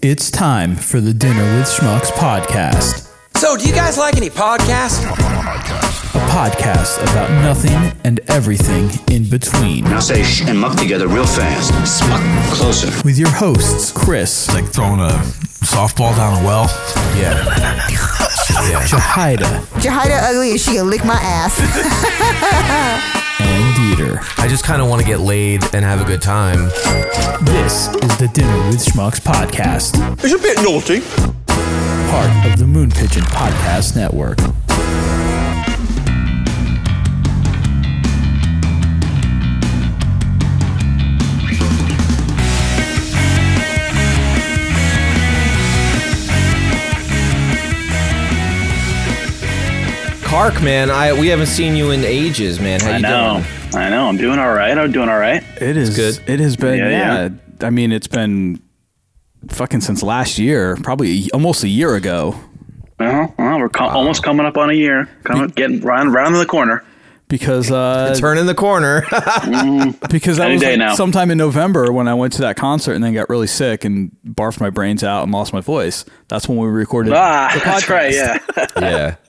It's time for the Dinner with Schmucks podcast. So, do you guys like any podcasts? A podcast about nothing and everything in between. Now say sh and muck together real fast. Smuck closer. With your hosts, Chris, like throwing a softball down a well. yeah, yeah. Jahida, Jahida ugly and she can lick my ass. and Dieter. I just kind of want to get laid and have a good time. This is the Dinner with Schmucks podcast, It's a bit naughty. part of the Moon Pigeon Podcast Network. Kark, man, I we haven't seen you in ages, man. How I you know. doing? I know. I'm doing all right. I'm doing all right. It is good. It has been. Yeah, Yeah, yeah. I mean, it's been fucking since last year, probably almost a year ago. Uh-huh. Well, we're co- almost coming up on a year. Coming, getting round round the corner. Because uh, Turning the corner. because that Any was day like now. sometime in November when I went to that concert and then got really sick and barfed my brains out and lost my voice. That's when we recorded. Ah, the that's right. Yeah. yeah.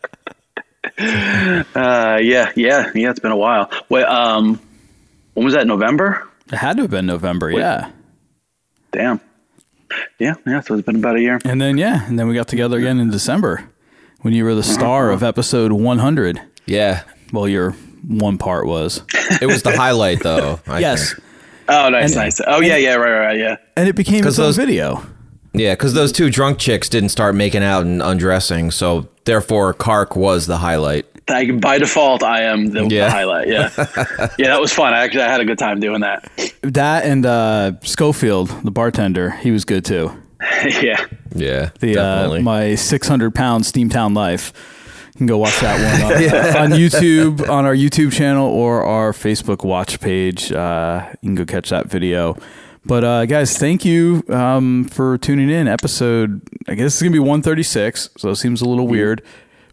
Uh, yeah. Yeah. Yeah. It's been a while. Wait. Um, when was that? November. It had to have been November. Yeah. Damn. Yeah. Yeah. So it's been about a year. And then yeah, and then we got together again in December when you were the star of episode 100. Yeah. Well, your one part was. It was the highlight, though. I yes. think. Oh, nice, And- nice. Oh, yeah, yeah, right, right, right, yeah. And it became 'Cause its own those- video. Yeah, because those two drunk chicks didn't start making out and undressing, so therefore Kark was the highlight. Like, by default, I am the, the highlight. Yeah. yeah, that was fun. I actually I had a good time doing that. That and uh, Schofield, the bartender, he was good too. yeah. Yeah, The uh, my 600 pound Steamtown life. You can go watch that one on, on YouTube, on our YouTube channel or our Facebook watch page. Uh, you can go catch that video. But uh, guys, thank you um, for tuning in. Episode, I guess it's gonna be 136, so it seems a little weird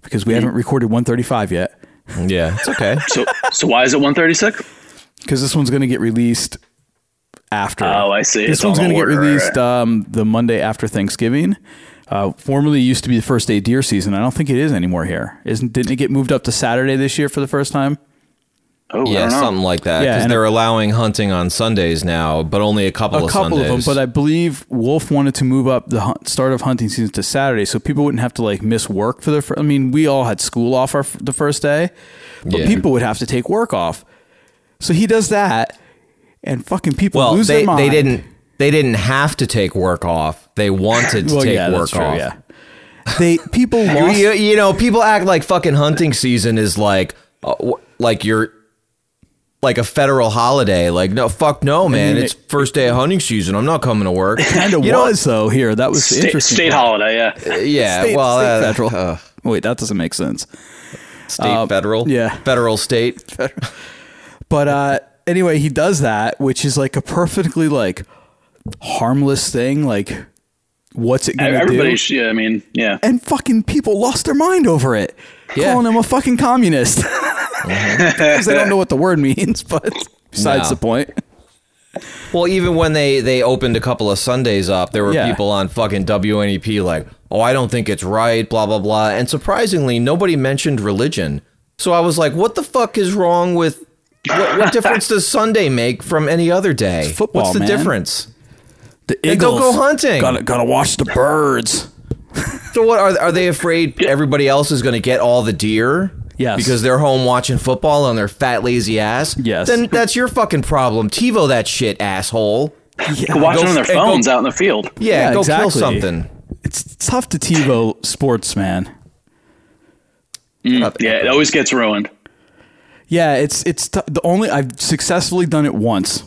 because we haven't recorded 135 yet. yeah, it's okay. So, so why is it 136? Because this one's gonna get released after. Oh, I see. This It's one's on going to get order, right, released right. um, the Monday after Thanksgiving. Uh, formerly used to be the first day deer season. I don't think it is anymore here. Isn't? Didn't it get moved up to Saturday this year for the first time? Oh, I Yeah, don't know. something like that. Yeah, Because and- they're allowing hunting on Sundays now, but only a couple A of couple of them, Sundays. but I believe Wolf wanted to move up the hunt, start of hunting season to Saturday, so people wouldn't have to like miss work for the. Fir- I mean, we all had school off our the first day, but Yeah. people would have to take work off. So he does that, and fucking people well, lose they, their mind. they didn't. They didn't have to take work off. They wanted to Well, take yeah, work that's true. off. Yeah, they people You, lost. you, you know, people act like fucking hunting season is like, uh, like you're like a federal holiday. Like, no, fuck no, man. mean, it's it- first day of hunting season. I'm not coming to work. kind of You know- was though here. That was the State, interesting. state part. holiday, yeah. Yeah, State- well, state uh, federal. uh, Wait, that doesn't make sense. state, Uh, federal, yeah. federal, state. But uh, anyway, he does that, which is like a perfectly like harmless thing. Like, what's it gonna Everybody, do? sh- yeah, I mean, yeah. and fucking people lost their mind over it, Yeah. calling him a fucking communist because they don't know what the word means. But besides No. the point, Well, even when they they opened a couple of Sundays up, there were Yeah. people on fucking WNEP like, "Oh, I don't think it's right," blah blah blah. And surprisingly, nobody mentioned religion. So I was like, "What the fuck is wrong with? What, what difference does Sunday make from any other day? football, What's the man. difference?" the Then Eagles go go hunting. Gotta gotta watch the birds. So what are are they afraid everybody else is going to get all the deer? Yes. Because they're home watching football on their fat lazy ass. Yes. Then that's your fucking problem. TiVo that shit, asshole. Go watch Go- on their hey, go- phones out in the field. Yeah, Yeah, go kill something. It's tough to TiVo sports, man. Mm, uh, yeah, it always gets ruined. Yeah, it's it's t- the only I've successfully done it once.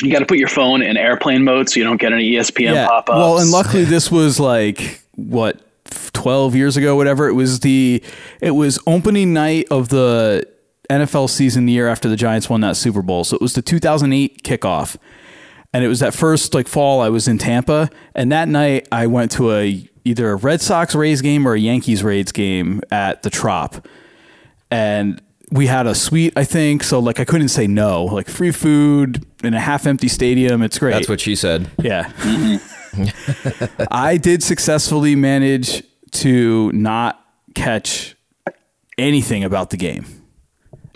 You got to put your phone in airplane mode so you don't get any ESPN pop ups. Well, and luckily this was like what 12 years ago whatever. It was the it was opening night of the NFL season the year after the Giants won that Super Bowl. So it was the 2008 kickoff. And it was that first like fall I was in Tampa and that night I went to a either a Red Sox Rays game or a Yankees Rays game at the Trop. And we had a suite, I think. So like I couldn't say no. Like free food in a half empty stadium. It's great. That's what she said. Yeah. Mm-hmm. I did successfully manage to not catch anything about the game,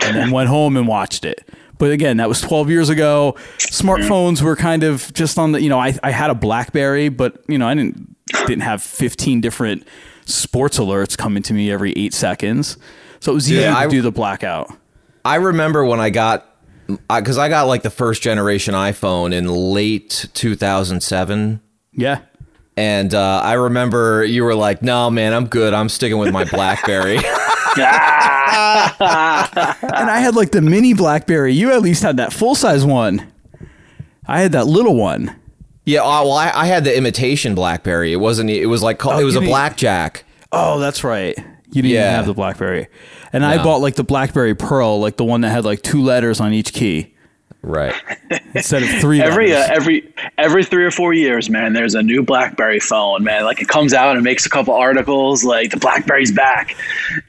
and then went home and watched it. But again, that was 12 years ago. Smartphones were kind of just on the, you know, I, I had a BlackBerry, but you know, I didn't didn't have 15 different sports alerts coming to me every eight seconds. So it was easy Yeah, to I- do the blackout. I remember when I got because I got like the first generation iPhone in late 2007. Yeah. And uh, I remember you were like, "No, man, I'm good. I'm sticking with my BlackBerry." And I had like the mini BlackBerry. You at least had that full size one. I had that little one. yeah, uh, well, I, I had the imitation BlackBerry. It wasn't. It was like called, Oh, it was a blackjack. Oh, that's right. You didn't even Yeah. have the BlackBerry. And I bought like the BlackBerry Pearl, like the one that had like two letters on each key Right. instead of three Every uh, every every three or four years, man, there's a new BlackBerry phone, man. Like it comes out and makes a couple articles, like the BlackBerry's back,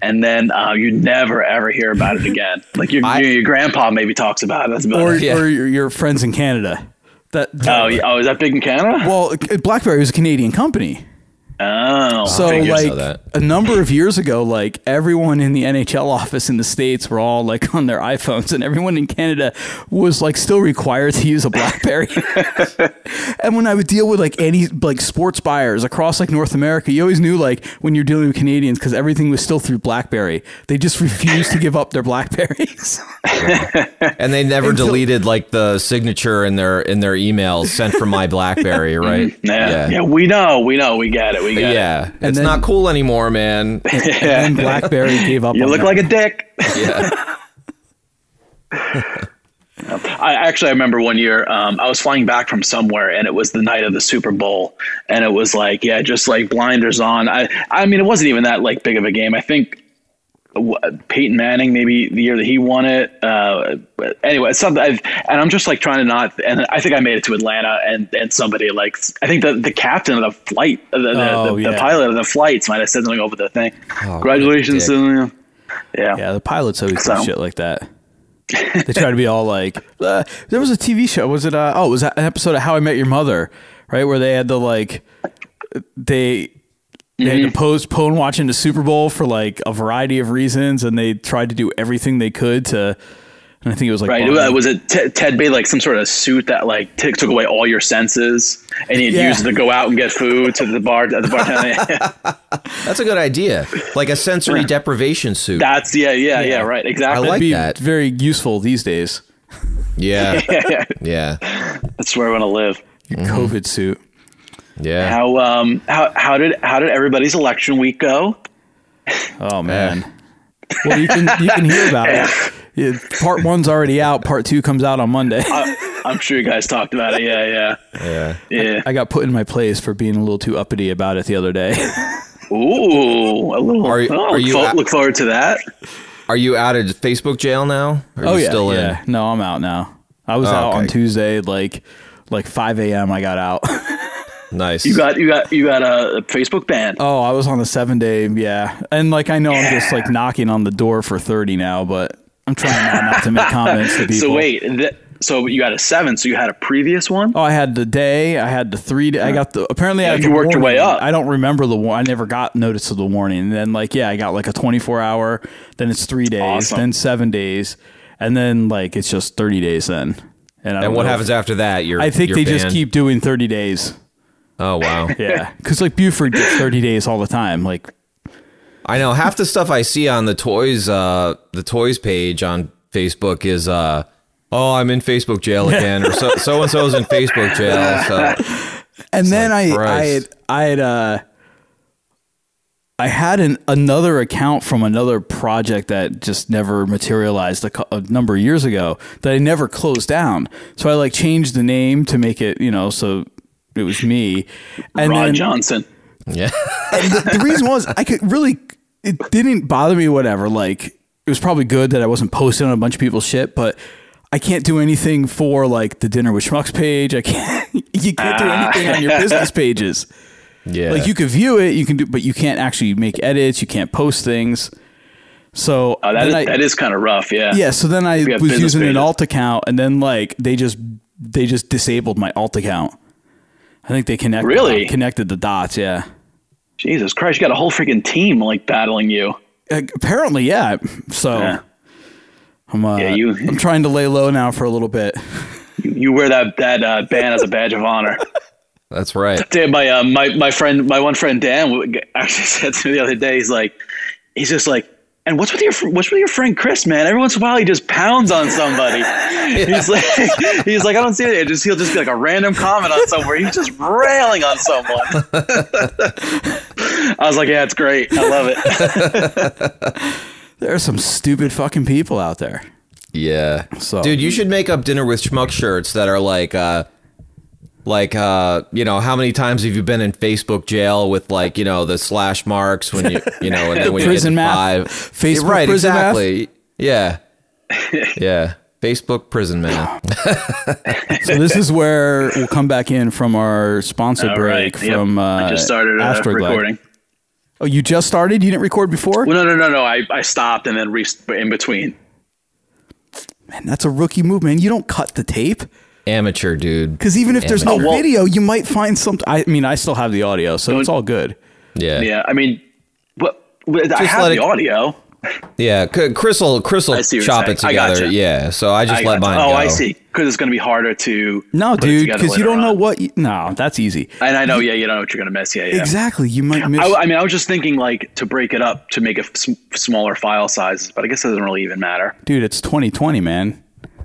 and then uh, you never ever hear about it again. Like your I- your, your grandpa maybe talks about it. That's about or, it. Yeah. or your, your friends in Canada. That Oh, oh, is that big in Canada? well, BlackBerry was a Canadian company. Oh, So figured like that. a number of years ago, like everyone in the NHL office in the states were all like on their iPhones, and everyone in Canada was like still required to use a BlackBerry. and when I would deal with like any like sports buyers across like North America, you always knew like when you're dealing with Canadians because everything was still through BlackBerry. They just refused to give up their Blackberries. And they never Until- deleted like the signature in their in their emails sent from my BlackBerry, right? yeah. yeah, We know, we know, we get it, we get Yeah. And it's then- not cool anymore, man. and then BlackBerry gave up. You on look that. like a dick. yeah. I actually I remember one year um, I was flying back from somewhere and it was the night of the Super Bowl and it was like yeah just like blinders on I I mean it wasn't even that like big of a game I think w- Peyton Manning maybe the year that he won it uh, but anyway something I've, and I'm just like trying to not and I think I made it to Atlanta and and somebody like I think the the captain of the flight the the, Oh, the, the pilot of the flights might have said something over the thing Oh, congratulations to yeah Yeah, the pilots always do shit like that. they try to be all like, uh, there was a TV show. Was it? Uh, oh, it was an episode of How I Met Your Mother, right? Where they had the like, they they had to mm-hmm. postpone watching the Super Bowl for like a variety of reasons, and they tried to do everything they could to. And I think it was like Right. Barney. Was it T- Ted made like some sort of suit that like t- took away all your senses, and you'd Yeah. use it to go out and get food to the bar at the bartender? That's a good idea. Like a sensory deprivation suit. That's yeah, yeah, yeah, right, exactly. I like It'd be that. very useful these days. yeah. Yeah. That's where I want to live. Your COVID suit. Yeah. How um how how did how did everybody's election week go? Oh man. Well, you can you can hear about it. Yeah, part one's already out. Part two comes out on Monday. I, I'm sure you guys talked about it. Yeah, yeah, Yeah. yeah. I got put in my place for being a little too uppity about it the other day. Ooh, a little. Are you- oh, are look, you fo- a- look forward to that. Are you out of Facebook jail now? Or oh you yeah, still yeah. in? No, I'm out now. I was Oh, out on. Tuesday, like like 5 a.m. I got out. Nice. You got you got you got a Facebook ban. oh, I was on the seven day, yeah. And like I know I'm just like knocking on the door for 30 now, but I'm trying now not to make comments to people. so wait, th- so you got a seven. So you had a previous one. Oh, I had the day. I had the three. Day, I got the. Apparently, I had you the worked your way up. I don't remember the. one. I never got notice of the warning. And then, like, yeah, I got like a 24 hour. Then it's three days. Awesome. Then seven days, and then like it's just 30 days. Then, and I don't and what know. happens after that? You're. I think you're they just keep doing 30 days. Oh wow. Yeah, because like Buford gets 30 days all the time. Like, I know half the stuff I see on the toys, uh, the toys page on Facebook is, uh, oh, I'm in Facebook jail again, or so so and so's in Facebook jail. So and then like, I, I had, I had, uh, I had an another account from another project that just never materialized a, cou- a number of years ago that I never closed down. So I like changed the name to make it, you know, so it was me. And Rod then Johnson. yeah, and the, the reason was I could really it didn't bother me whatever like it was probably good that I wasn't posting on a bunch of people's shit but I can't do anything for like the dinner with schmucks page I can't you can't do anything on your ah. business pages yeah. like you could view it you can do but you can't actually make edits you can't post things so Oh, that then is, I- that is kind of rough. Yeah. yeah so then I was business using an alt account and then like they just they just disabled my alt account I think they connected Really? connected the dots. Yeah. Jesus Christ, you got a whole freaking team like battling you. Uh, apparently, yeah. So Yeah. I'm uh, Yeah, you- I'm trying to lay low now for a little bit. You, you wear that that uh, band as a badge of honor. That's right. Dude, my uh, my my friend, my one friend Dan, actually said to me the other day. He's like, he's just like, and what's with your what's with your friend Chris, man? Every once in a while, he just pounds on somebody. He's like, he's like, I don't see it. Just he'll just be like a random comment on somewhere. He's just railing on someone. I was like, yeah, it's great. I love it. There are some stupid fucking people out there. Yeah. So- Dude, you should make up dinner with schmuck shirts that are like uh like uh you know, how many times have you been in Facebook jail with like, you know, the slash marks when you you know, and then when Prison you get to math. five. Facebook right, prison math? exactly. Yeah. Yeah. Facebook prison math. So this is where we'll come back in from our sponsor All break right. Yep. from uh, I just started uh, Astroglide. recording. Oh, you just started? You didn't record before? Well, no, no, no, no. I, I stopped and then re- in between. Man, that's a rookie move, man. You don't cut the tape Amateur dude. because even if there's no Oh, well- video, you might find something. I mean, I still have the audio, so it's all good. Yeah. Yeah, I mean, what? what- I Just have let the it- audio. Yeah, C- Chris will Chris will I see what chop it together. gotcha. Yeah. So I just I let got- mine oh, go. I see. Because it's going to be harder to. No, dude, because you don't know what. You, no, that's easy. And I know, yeah, you don't know what you're going to miss. Yeah, yeah. Exactly. You might miss. I, I mean, I was just thinking like to break it up to make it smaller file sizes, but I guess it doesn't really even matter. dude, it's 2020, man.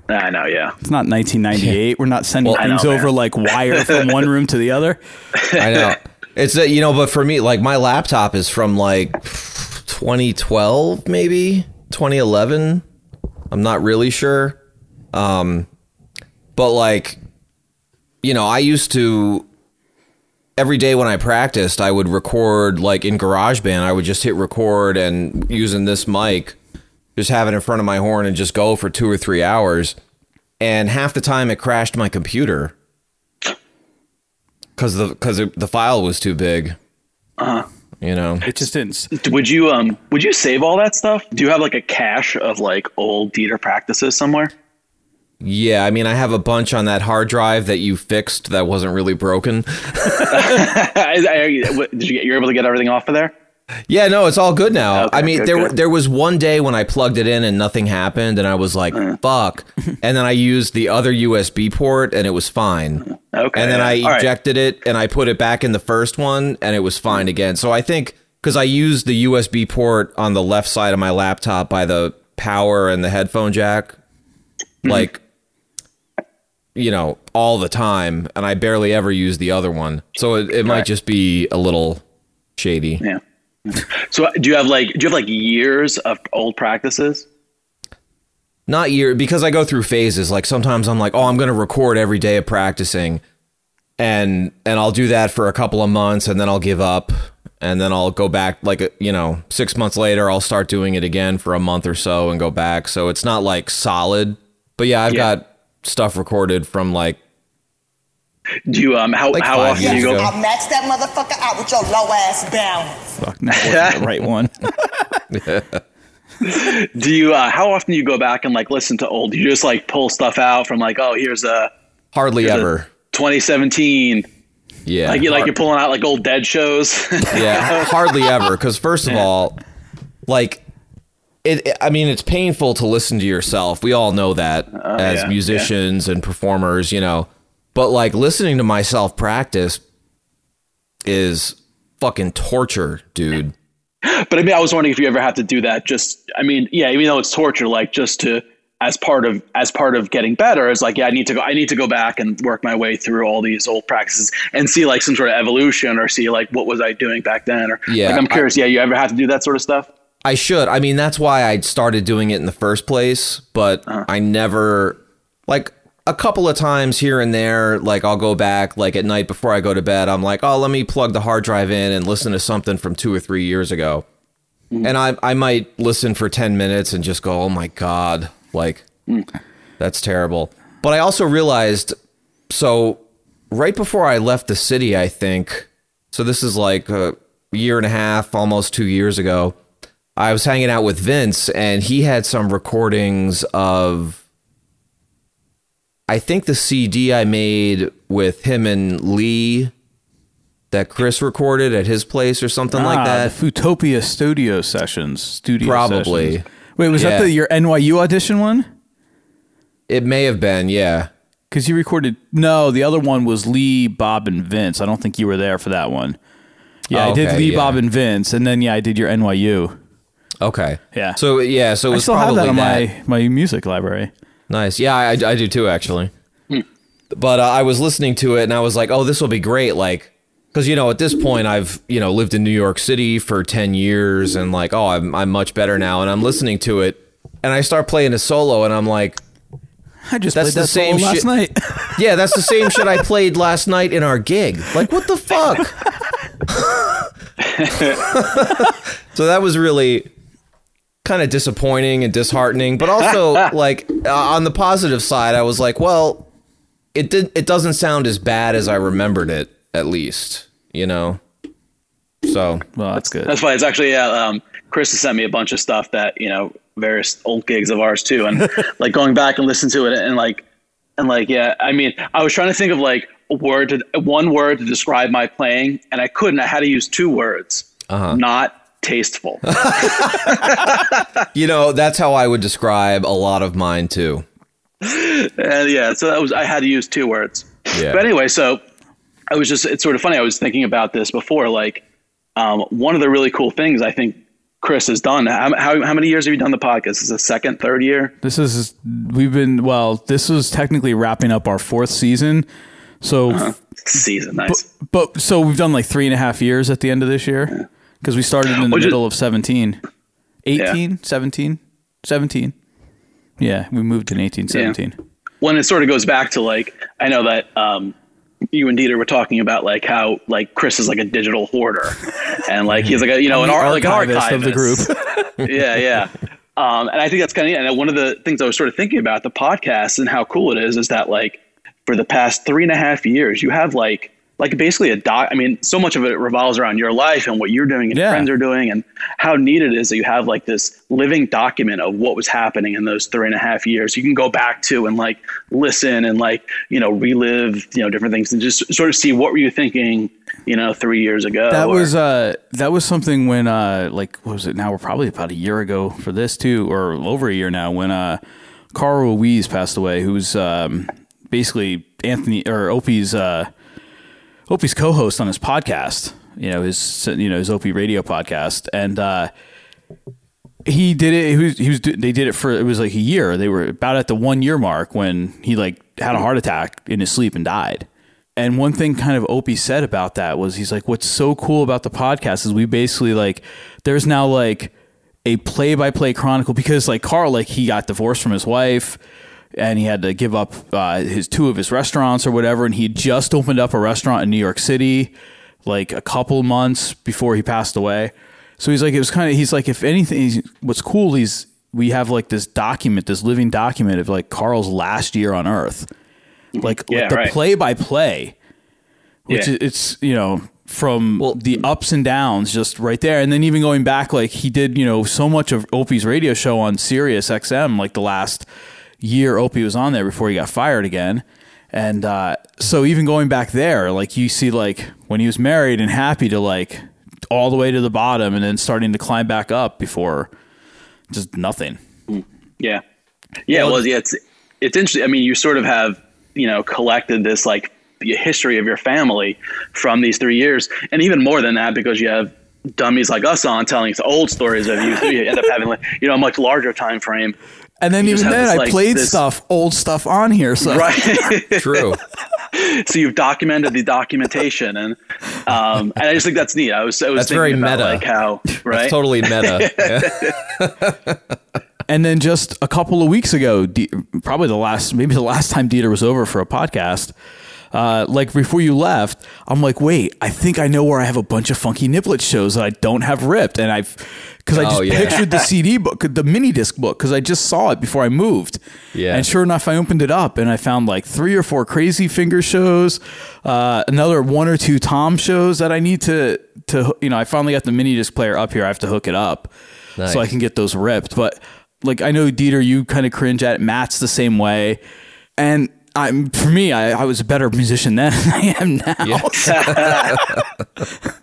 I know, yeah. It's not 1998. We're not sending I things know, over man. like wire from one room to the other. I know. It's that you know, but for me, like my laptop is from like 2012, maybe 2011. I'm not really sure. Um, but like, you know, I used to every day when I practiced, I would record like in GarageBand. I would just hit record and using this mic, just have it in front of my horn and just go for two or three hours. And half the time, it crashed my computer because the because the file was too big. Uh-huh. You know, It just didn't. Would you um would you save all that stuff? Do you have like a cache of like old Dieter practices somewhere? yeah. I mean, I have a bunch on that hard drive that you fixed that wasn't really broken. I- I- what- Did you get? You're able to get everything off of there? Yeah, no, it's all good now. Okay, I mean, good, there good. there was one day when I plugged it in and nothing happened, and I was like. "Fuck!" and then I used the other USB port, and it was fine. Okay. and then. I All right. ejected it and I put it back in the first one and it was fine again. So I think because I used the USB port on the left side of my laptop by the power and the headphone jack, Mm-hmm. like you know, all the time, and I barely ever use the other one. So it, it might Right. just be a little shady. Yeah. So do you have like do you have like years of old practices? Not year because I go through phases. Like sometimes I'm like, oh, I'm going to record every day of practicing, and and I'll do that for a couple of months, and then I'll give up, and then I'll go back. Like you know, six months later, I'll start doing it again for a month or so, and go back. So it's not like solid, but yeah, I've Yeah. got stuff recorded from like Do you um how Like how often years do you go? ago. I maxed that motherfucker out with your low ass balance. Fuck, that wasn't the right one. Do you uh how often do you go back and like listen to old? Do you just like pull stuff out from like oh here's a hardly Here's a- ever. 2017 yeah, like you like you're pulling out like old dead shows. yeah, hardly ever. Because first of all, like. It, it- I mean, it's painful to listen to yourself. We all know that as Oh, yeah, musicians and performers, you know. But like listening to myself practice is fucking torture, dude. But I mean, I was wondering if you ever have to do that. Just, I mean, yeah, even though it's torture, like just to as part of as part of getting better, it's like, yeah, I need to go. I need to go back and work my way through all these old practices and see like some sort of evolution, or see like what was I doing back then, or Yeah, like I'm I- curious. yeah, you ever have to do that sort of stuff? I should. I mean, that's why I started doing it in the first place, but uh-huh. I never like a couple of times here and there, like I'll go back like at night before I go to bed, I'm like, "Oh, let me plug the hard drive in and listen to something from 2 or 3 years ago." Mm. And I I might listen for 10 minutes and just go, "Oh my god, like mm. that's terrible." But I also realized so right before I left the city, I think. So this is like a year and a half, almost 2 years ago. I was hanging out with Vince and he had some recordings of I think the CD I made with him and Lee that Chris recorded at his place or something like Ah, that. The Futopia Studio Sessions. Studio Probably. Sessions. Wait, was that the your NYU audition one? It may have been, yeah. Because you recorded. No, the other one was Lee, Bob, and Vince. I don't think you were there for that one. Yeah, Oh, I did Lee, yeah. Bob, and Vince, and then yeah, I did your NYU. Okay. Yeah. So yeah, so it I was still have probably that in that. my my music library. Nice. Yeah, I, I do too, actually. But uh, I was listening to it and I was like, oh, this will be great. Like, because, you know, at this point, I've, you know, lived in New York City for 10 years and like, oh, I'm, I'm much better now. And I'm listening to it and I start playing a solo and I'm like, I just That's played the that same last shit- night. yeah, that's the same shit I played last night in our gig. Like, what the fuck? so that was really kind of disappointing and disheartening, but also like uh, on the positive side, I was like, well, it did. It doesn't sound as bad as I remembered it, at least. You know. So well, that's good. That's why it's actually yeah. Um, Chris has sent me a bunch of stuff that you know various old gigs of ours too, and like going back and listen to it and like and like yeah. I mean, I was trying to think of like a word to one word to describe my playing, and I couldn't. I had to use two words. Uh-huh. Not tasteful. you know that's how I would describe a lot of mine too. and yeah, so that was I had to use two words. Yeah. But anyway, so I was just it's sort of funny. I was thinking about this before. Like um, one of the really cool things I think Chris has done. How, how, how many years have you done the podcast? Is this the second, third year? This is we've been well. This was technically wrapping up our fourth season. So, Uh-huh. Season, nice. but, but so we've done like three and a half years at the end of this year because we started in the just- middle of 17, 18, 17, 17. Yeah, we moved in 18, 17. when it sort of goes back to like I know that um, you and Dieter were talking about like how like Chris is like a digital hoarder, and like he's like a you know an I'm like an archivist of the group. yeah, yeah. Um, and I think that's kind of and one of the things I was sort of thinking about the podcast and how cool it is is that like for the past three and a half years you have like like basically a doc. I mean, so much of it revolves around your life and what you're doing and Yeah. friends are doing, and how neat it is that you have like this living document of what was happening in those three and a half years. You can go back to and like listen and like you know relive you know different things and just sort of see what were you thinking you know three years ago. That or- was uh that was something when uh like what was it now we're probably about a year ago for this too or over a year now when uh Carl Ruiz passed away who was um basically Anthony or Opie's uh Opie's co-host on his podcast you know his you know his Opie radio podcast and uh he did it. He was, he was. They did it for it was like a year. They were about at the one year mark when he like had a heart attack in his sleep and died. And one thing kind of Opie said about that was he's like, what's so cool about the podcast is we basically like there's now like a play by play chronicle because like Carl like he got divorced from his wife and he had to give up uh, his two of his restaurants or whatever and he just opened up a restaurant in New York City like a couple months before he passed away. So he's like, it was kind of, he's like, if anything, he's, what's cool, he's, we have like this document, this living document of like Carl's last year on earth. Like, Yeah, like the right. play by play, which Yeah. is, it's, you know, from the ups and downs just right there. And then even going back, like he did, you know, so much of Opie's radio show on Sirius XM, like the last year Opie was on there before he got fired again. And uh, so even going back there, like you see, like when he was married and happy to like all the way to the bottom and then starting to climb back up before just nothing. Yeah. Yeah. Well, yeah, it's, it's interesting. I mean, you sort of have, you know, collected this like history of your family from these three years. And even more than that, because you have dummies like us on telling us old stories of you, so you end up having, like, you know, a much larger time frame. And then You even then, this, I played this- stuff, old stuff on here. So Right. True. so you've documented the documentation and, um, and I just think that's neat. I was, I was That's thinking very about meta. like how, right. That's totally meta. Yeah. And then just a couple of weeks ago, D- probably the last, maybe the last time Dieter was over for a podcast, uh, like before you left, I'm like, wait, I think I know where I have a bunch of funky niblet shows that I don't have ripped, and I've because I just Oh, yeah. pictured the CD book, the mini disc book, because I just saw it before I moved. Yeah. And sure enough, I opened it up and I found like three or four crazy finger shows, uh, another one or two Tom shows that I need to to you know. I finally got the mini disc player up here. I have to hook it up Nice. so I can get those ripped. But like I know Dieter, you kind of cringe at it. Matt's the same way, and I'm for me, I, I was a better musician then than I am now.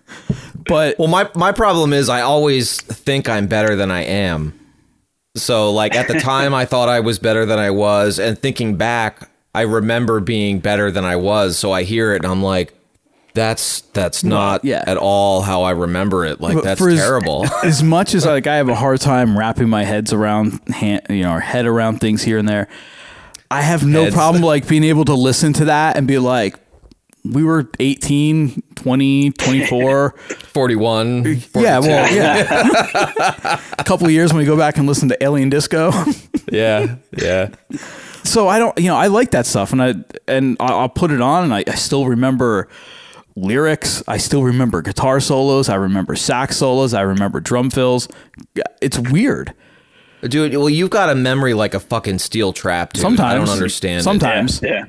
but Well, my my problem is I always think I'm better than I am. So like at the time I thought I was better than I was and thinking back I remember being better than I was. So I hear it and I'm like that's that's not yeah. at all how I remember it. Like But that's for as- terrible. as much as like I have a hard time wrapping my heads around hand, you know, or head around things here and there, I have no Heads. problem like being able to listen to that and be like, we were 18, 20, 24. 41. yeah, well, yeah. a couple of years when we go back and listen to Alien Disco. yeah. Yeah. so I don't, you know, I like that stuff, and I and I- I'll put it on, and I, I still remember lyrics. I still remember guitar solos. I remember sax solos. I remember drum fills. It's weird. Dude, well you've got a memory like a fucking steel trap, dude. Sometimes I don't understand. it. Sometimes, Yeah.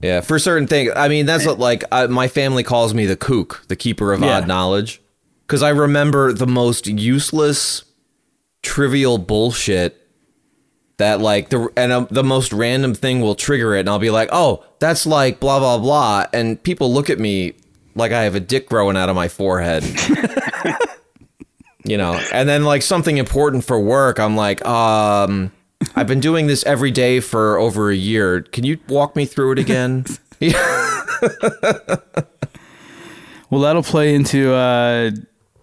Yeah, for certain things. I mean, that's what, like I, my family calls me the kook, the keeper of Yeah. odd knowledge, because I remember the most useless, trivial bullshit that like the and uh, the most random thing will trigger it, and I'll be like, oh, that's like blah blah blah, and people look at me like I have a dick growing out of my forehead. you know, and then like something important for work, I'm like, um. I've been doing this every day for over a year. Can you walk me through it again? Well, that'll play into uh,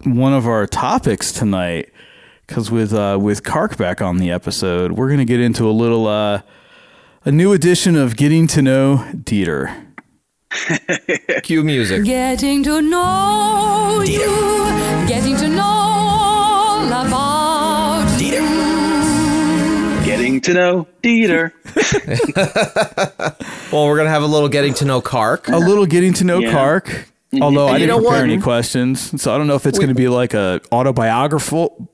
one of our topics tonight. Because with uh, with Kark back on the episode, we're gonna get into a little uh, a new edition of getting to know Dieter. Cue music. Getting to know you, Getting to know Dieter. Well, we're gonna have a little getting to know Kark. a little getting to know Yeah. Kark. Although I And you didn't know prepare what? any questions, so I don't know if it's going to be like a autobiographical,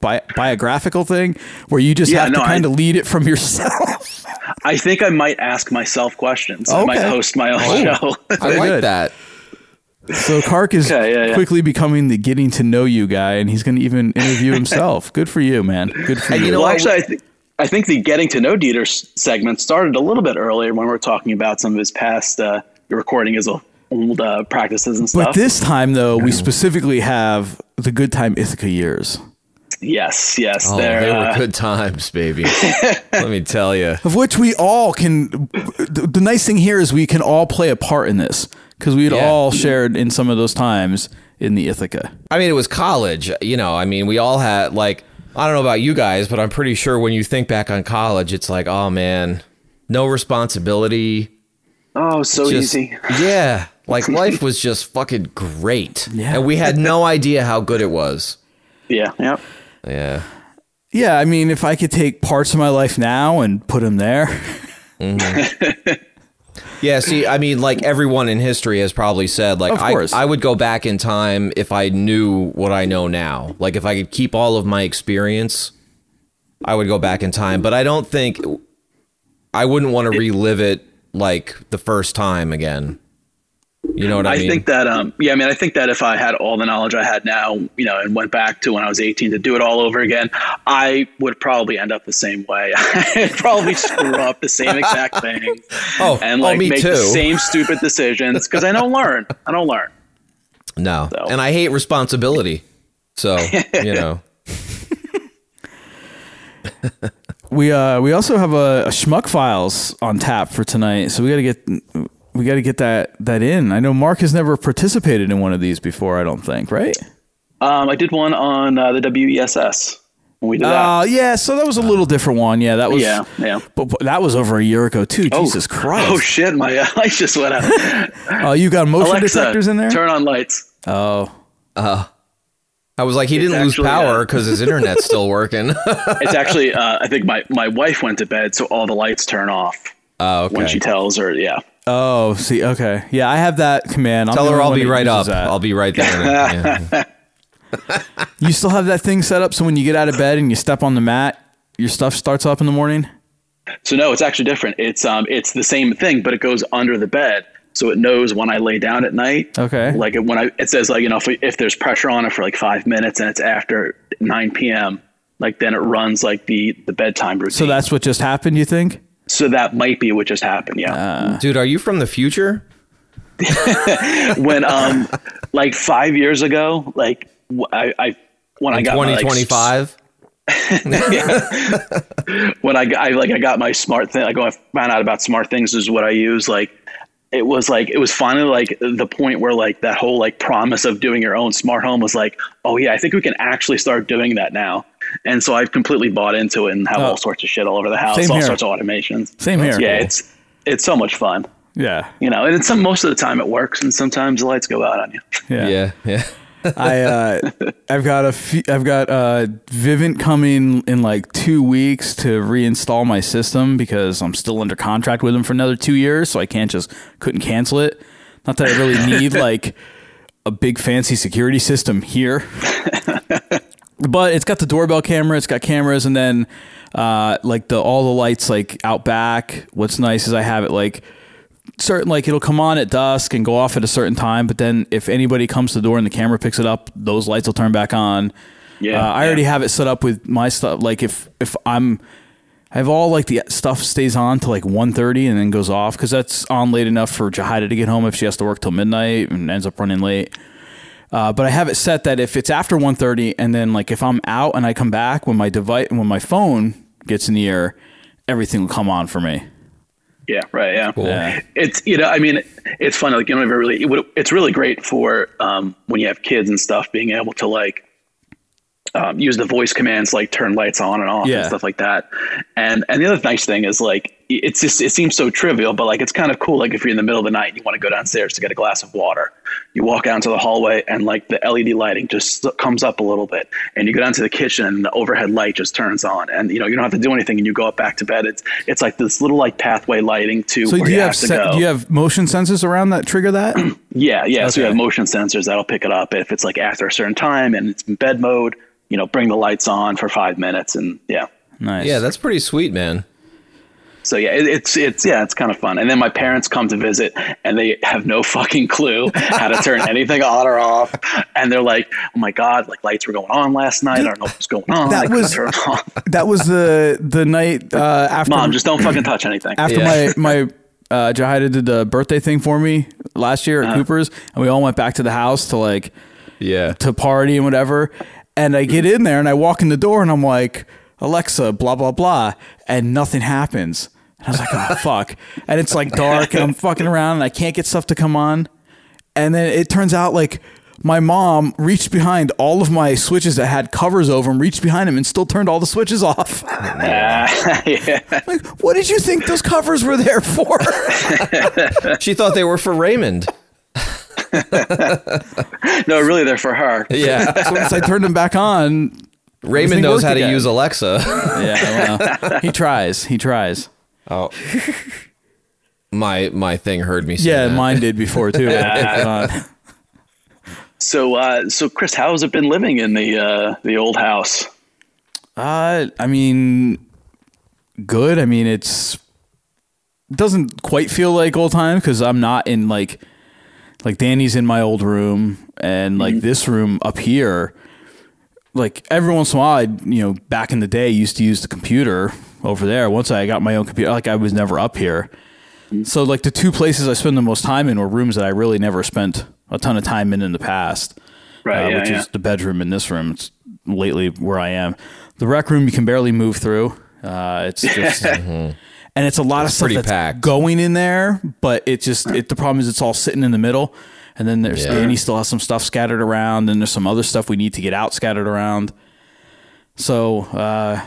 bi- biographical thing where you just Yeah, have no, to kind of lead it from yourself. I think I might ask myself questions. I might host my own oh, show. I like that. so Kark is Okay, yeah, yeah. quickly becoming the getting to know you guy, and he's going to even interview himself. Good for you, man. Good for And you. you know well, actually, I think I think the getting to know Dieter segment started a little bit earlier when we were talking about some of his past uh, recording his old uh, practices and stuff. but this time, though, we specifically have the good time Ithaca years, yes, yes, Oh, they're, were uh, good times, baby. Let me tell you. of which we all can. The, the nice thing here is we can all play a part in this because we had Yeah. all shared in some of those times in the Ithaca. I mean, it was college. You know, I mean, we all had like I don't know about you guys, but I'm pretty sure when you think back on college, it's like, oh man, no responsibility. Oh, so Just- easy. Yeah, like life was just fucking great, Yeah. and we had no idea how good it was. Yeah, yeah. Yeah. Yeah, I mean, if I could take parts of my life now and put them there, mm-hmm. Yeah, see, I mean, like everyone in history has probably said, like, I. I would go back in time if I knew what I know now. Like, if I could keep all of my experience, I would go back in time. But I don't think I wouldn't want to relive it like the first time again. You know what I, I mean? think that, um, yeah, I mean, I think that if I had all the knowledge I had now, you know, and went back to when I was 18 to do it all over again, I would probably end up the same way. I'd probably screw up the same exact thing oh, and oh, like me make too. the same stupid decisions because I don't learn. I don't learn. no, So. and I hate responsibility. So you know, we uh we also have a, a schmuck files on tap for tonight, so we got to get we got to get that that in. I know Mark has never participated in one of these before. I don't think, right? Um, I did one on uh, the WESS when we did that. Uh yeah. So that was a little different one. Yeah, that was Yeah, yeah. But, but that was over a year ago too. Oh, Jesus Christ! Oh shit, my uh, lights just went out. Oh, you got motion Alexa, detectors in there? Turn on lights. oh, I was like, he didn't lose actually, power uh, because his internet's still working. It's actually, uh, I think my, my wife went to bed, so all the lights turn off Oh, okay. when she tells her, yeah. oh. See, okay. Yeah, I have that command. I'm Tell her I'll be right up. that. I'll be right there. Yeah. You still have that thing set up so when you get out of bed and you step on the mat, your stuff starts up in the morning. So no, it's actually different. It's um, it's the same thing, but it goes under the bed, so it knows when I lay down at night. Okay. Like it- when I, it says like you know if, if there's pressure on it for like five minutes and it's after 9 p.m. Like then it runs like the the bedtime routine. So that's what just happened. You think? So that might be what just happened. Yeah. Dude, are you from the future? when um like five years ago, like I, I when I got 2025? when I got I, like I got my smart thing, like when I found out about smart things is what I use. Like it was like it was finally like the point where like that whole like promise of doing your own smart home was like, oh yeah, I think we can actually start doing that now. And so I've completely bought into it and have Oh. all sorts of shit all over the house, Same all here. sorts of automations. Same here. Yeah, it's it's so much fun. Yeah. You know, and it's some most of the time it works, and sometimes the lights go out on you. Yeah. Yeah, yeah. I uh, I've got a few, I've got uh, Vivint coming in like two weeks to reinstall my system because I'm still under contract with them for another two years, so I can't just couldn't cancel it. Not that I really need like a big fancy security system here, but it's got the doorbell camera, it's got cameras, and then uh, like the all the lights like out back. What's nice is I have it like certain like it'll come on at dusk and go off at a certain time but then if anybody comes to the door and the camera picks it up those lights will turn back on Yeah, uh, i yeah. already have it set up with my stuff like if if i'm i have all like the stuff stays on till like 1.30 and then goes off because that's on late enough for jahida to get home if she has to work till midnight and ends up running late uh, but I have it set that if it's after 1.30 and then like if I'm out and I come back when my device when my phone gets in the air, everything will come on for me. Yeah, right. Yeah. Yeah. It's you know, I mean, it's fun. Like you don't ever really. It would, it's really great for um, when you have kids and stuff, being able to like um, use the voice commands, like turn lights on and off Yeah. and stuff like that. And and the other nice thing is like it's just it seems so trivial, but like it's kind of cool. Like if you're in the middle of the night and you want to go downstairs to get a glass of water, you walk out into the hallway and like the LED lighting just comes up a little bit, and you go down to the kitchen and the overhead light just turns on, and you know you don't have to do anything, and you go up back to bed. It's it's like this little like pathway lighting to So where do you you have have to se- go. do you have motion sensors around that trigger that? Yeah, yeah. So you have motion sensors that'll pick it up if it's like after a certain time and it's in bed mode. You know, bring the lights on for five minutes, and yeah. nice. Yeah, that's pretty sweet, man. So yeah, it, it's it's yeah, it's kind of fun. And then my parents come to visit, and they have no fucking clue how to turn anything on or off. And they're like, "Oh my god, like lights were going on last night. I don't know what's going on. That I was- turn them that was the the night uh, after Mom, just don't fucking touch anything." after Yeah. my my uh, Jahida did the birthday thing for me last year at Uh-huh. Cooper's, and we all went back to the house to like Yeah. to party and whatever. And I get in there and I walk in the door and I'm like, Alexa, blah blah blah, and nothing happens. And I was like, oh fuck. And it's like dark and I'm fucking around and I can't get stuff to come on. And then it turns out like my mom reached behind all of my switches that had covers over them, reached behind them and still turned all the switches off. yeah. like, what did you think those covers were there for? She thought they were for Raymond. No, really, they're for her. Yeah. so once I turned them back on, Raymond knows how to again. use Alexa. yeah, well, he tries. He tries. Oh. My my thing heard me say Yeah, that. mine did before too. Uh, So, uh, so Chris, how has it been living in the uh, the old house? Uh, I mean, good. I mean, it's doesn't quite feel like old time because I'm not in like like Danny's in my old room and like this room up here. Like every once in a while, I you know back in the day used to use the computer over there. Once I got my own computer, like I was never up here. So like the two places I spend the most time in were rooms that I really never spent a ton of time in in the past Right, uh, yeah, which yeah. is the bedroom in this room. It's lately where I am. The rec room you can barely move through. Uh, it's just, and it's a lot of stuff that's packed. going in there, but it just it, the problem is it's all sitting in the middle, and then there's Yeah. Danny still has some stuff scattered around, and there's some other stuff we need to get out scattered around. So uh,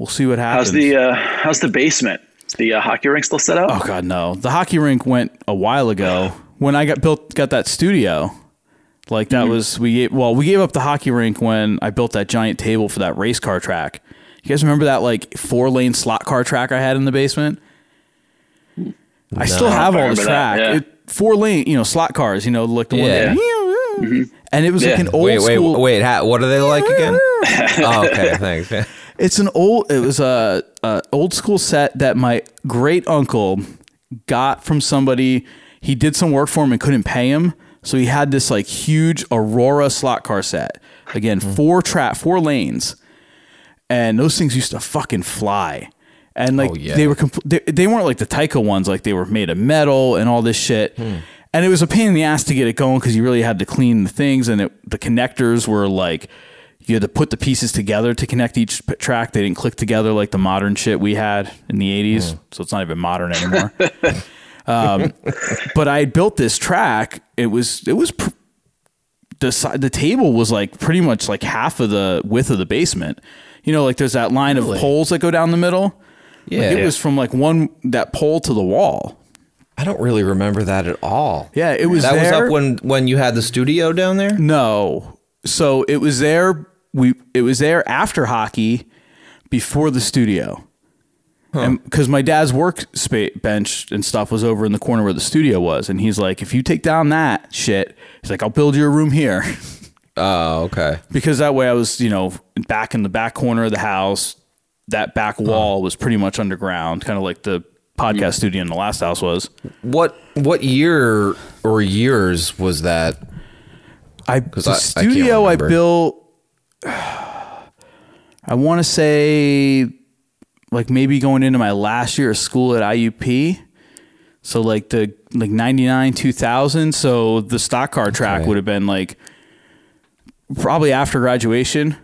we'll see what happens. How's the uh, how's the basement? Is the uh, hockey rink still set up? Oh God, no! The hockey rink went a while ago when I got built, got that studio. Like that was we gave, well, we gave up the hockey rink when I built that giant table for that race car track. You guys remember that like four lane slot car track I had in the basement? I still have I all the remember that, track. yeah. It, four lane, you know, slot cars. You know, like the Yeah. one. And it was like an old Wait, wait, school. wait. Ha- what are they like again? oh, okay, thanks. It's an old. It was a, a old school set that my great uncle got from somebody. He did some work for him and couldn't pay him, so he had this like huge Aurora slot car set. Again, hmm. four trap, four lanes, and those things used to fucking fly. and like Oh, yeah. they were compl- they, they weren't like the Tyco ones, like they were made of metal and all this shit. Hmm. And it was a pain in the ass to get it going because you really had to clean the things, and it, the connectors were like you had to put the pieces together to connect each p- track. They didn't click together like the modern shit we had in the '80s, so it's not even modern anymore. um, but I had built this track. It was it was. Pr- the the table was like pretty much like half of the width of the basement. You know, like there's that line of poles that go down the middle. Yeah. Like, it was from like one that pole to the wall. I don't really remember that at all. Yeah, it was that was up when when you had the studio down there. No, so it was there. We it was there after hockey, before the studio. And because my dad's work bench and stuff was over in the corner where the studio was, and he's like, "If you take down that shit, he's like, I'll build you a room here." Oh, okay. because that way I was, you know, back in the back corner of the house. That back wall was pretty much underground, kind of like the podcast mm. studio in the last house was. What what year or years was that? I 'Cause the I- I can't studio I, remember. built. I want to say, like maybe going into my last year of school at IUP. So like the like ninety nine two thousand. So the stock car track Okay. would have been like probably after graduation.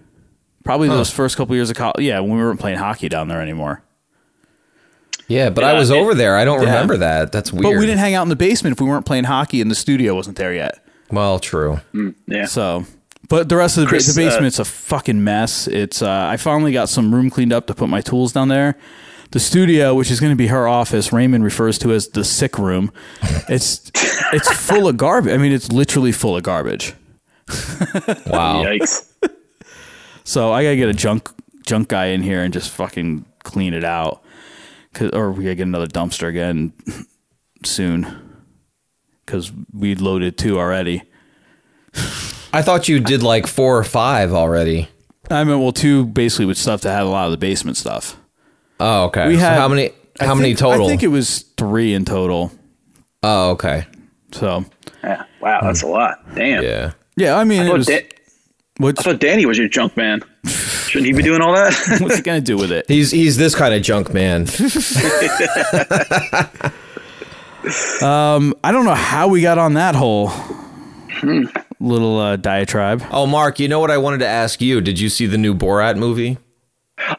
Probably those first couple years of college. Yeah, when we weren't playing hockey down there anymore. Yeah, but I was it- over there. I don't Yeah. remember that. That's weird. But we didn't hang out in the basement if we weren't playing hockey and the studio wasn't there yet. Well, true. Mm, yeah. So, but the rest of the, ba- Chris, the uh, basement's a fucking mess. It's uh, I finally got some room cleaned up to put my tools down there. The studio, which is going to be her office, Raymond refers to as the sick room. It's it's full of garbage. I mean, it's literally full of garbage. Wow. Yikes. So I gotta get a junk junk guy in here and just fucking clean it out. 'Cause- or we gotta get another dumpster again soon because we loaded two already. I thought you did like four or five already. I mean, well, two basically with stuff that had a lot of the basement stuff. Oh, okay. We So had how many? I How many total? I think it was three in total. oh, okay. So Yeah. Wow, that's a lot. Damn. Yeah. yeah, I mean, I it thought, was. Da- I thought Danny was your junk man. Shouldn't he be doing all that? what's he gonna do with it? He's he's this kind of junk man. um, I don't know how we got on that whole little uh, diatribe. oh, Mark, you know what I wanted to ask you? Did you see the new Borat movie?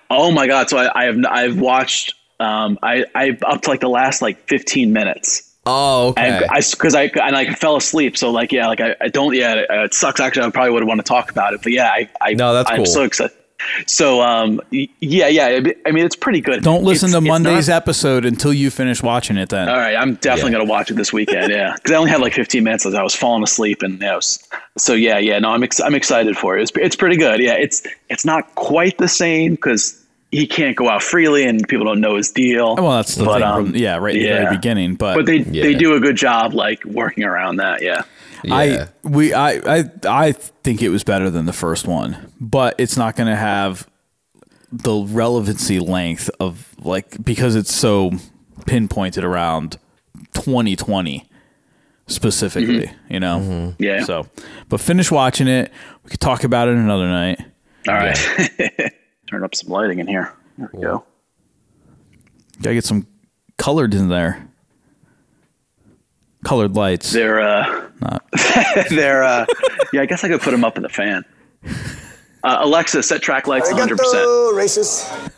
oh my god! So I, I have I've watched um I I up to like the last like 15 minutes. Oh, okay. And I because I and I fell asleep. So like yeah, like I, I don't yeah, it sucks. Actually, I probably would want to talk about it, but yeah, I I No, that's I'm cool. so excited. So um yeah yeah, I mean it's pretty good. Don't listen It's- to Monday's not- episode until you finish watching it. Then All right, I'm definitely Yeah. gonna watch it this weekend. Yeah, because I only had like 15 minutes as I was falling asleep, and yeah, it was- so yeah, yeah. No, I'm ex- I'm excited for it. It's it's pretty good. Yeah, it's it's not quite the same because he can't go out freely and people don't know his deal. well, that's the But, thing. um, from, yeah, right at the very beginning. But, But they they do a good job like working around that. Yeah. yeah. I we I, I I think it was better than the first one, but it's not going to have the relevancy length of like because it's so pinpointed around 2020 specifically, you know. Yeah. So, but finish watching it. We could talk about it another night. All right. Turn up some lighting in here. There we go. Got to get some colored in there. Colored lights. They're uh, they're uh, yeah. I guess I could put them up in the fan. Uh, Alexa, set track lights to 100. percent racist.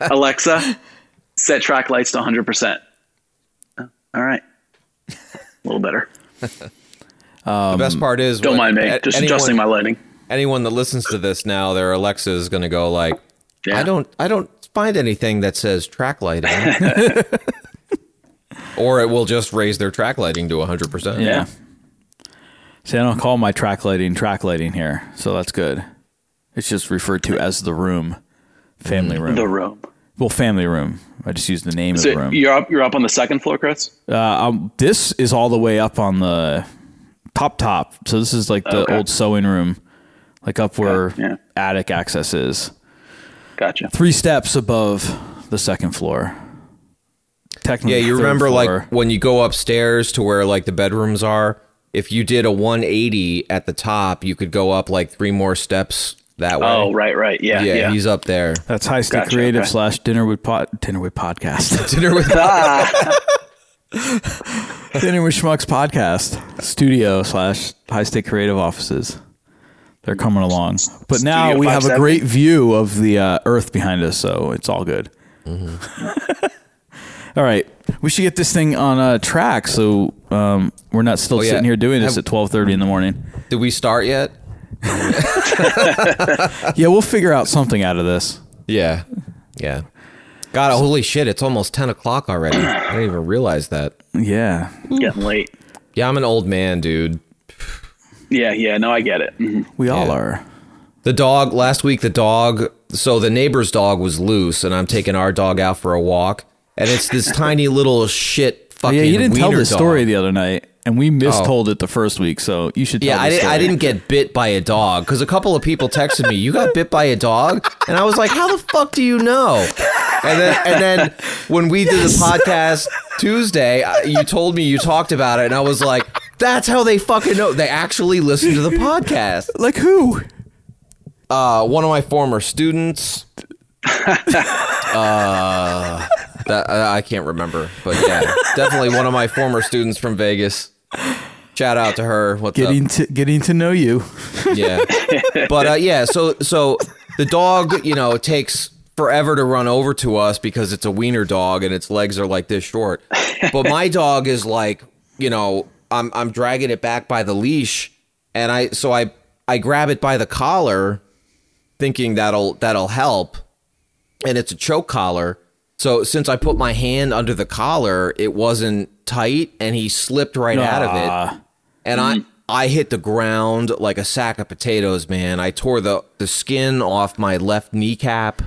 Alexa, set track lights to 100. percent All right, a little better. the best part is Don't when mind me. a- Just anyone, adjusting my lighting. Anyone that listens to this now, their Alexa is going to go like, Yeah. I don't I don't find anything that says track lighting. or it will just raise their track lighting to 100%. Yeah. See, I don't call my track lighting track lighting here, so that's good. It's just referred to as the room, family room. The room. well, family room. I just use the name So of the room. you're up. You're up on the second floor, Chris. Uh, um, this is all the way up on the top top. So this is like the Okay. old sewing room, like up where yeah. attic access is. Gotcha. Three steps above the second floor. Technically, Yeah, you remember floor. like when you go upstairs to where like the bedrooms are, if you did a 180 at the top, you could go up like three more steps that way. Oh, right, right. Yeah, yeah, yeah. he's up there. That's High Stick Gotcha, Creative okay. slash Dinner with Pod Dinner with Podcast. Dinner with Ah, Dinner with Schmucks Podcast Studio slash High Stick Creative offices. They're coming along, but now we have a great view of the uh, Earth behind us, so it's all good. Mm-hmm. all right, we should get this thing on a track, so um, we're not still Oh, yeah. sitting here doing this Have- at twelve thirty in the morning. Did we start yet? Yeah, we'll figure out something out of this. Yeah. Yeah. God, holy shit, it's almost 10 o'clock already. I didn't even realize that. Yeah, getting late. Yeah, I'm an old man, dude. Yeah, yeah. No, I get it. Mhm. we all Yeah. are. The dog, last week, the dog, so the neighbor's dog was loose, and I'm taking our dog out for a walk, and it's this tiny little shit fucking. yeah, you didn't tell wiener the story the other night, and we mistold it the first week, so you should. Tell Yeah, the I, did, I didn't get bit by a dog because a couple of people texted me, "You got bit by a dog," and I was like, "How the fuck do you know?" And then, and then when we did the podcast Tuesday, you told me you talked about it, and I was like, "That's how they fucking know." They actually listen to the podcast. Like who? Uh, one of my former students. uh, that I I can't remember, but yeah, definitely one of my former students from Vegas. Shout out to her. What's up? Getting to getting to know you. yeah but uh, yeah so so the dog you know takes forever to run over to us because it's a wiener dog and its legs are like this short but my dog is like you know i'm i'm dragging it back by the leash and i so i i grab it by the collar thinking that'll that'll help and it's a choke collar. So since i put my hand under the collar it wasn't tight and he slipped right out of it. And I mm-hmm. I hit the ground like a sack of potatoes, man. I tore the the skin off my left kneecap,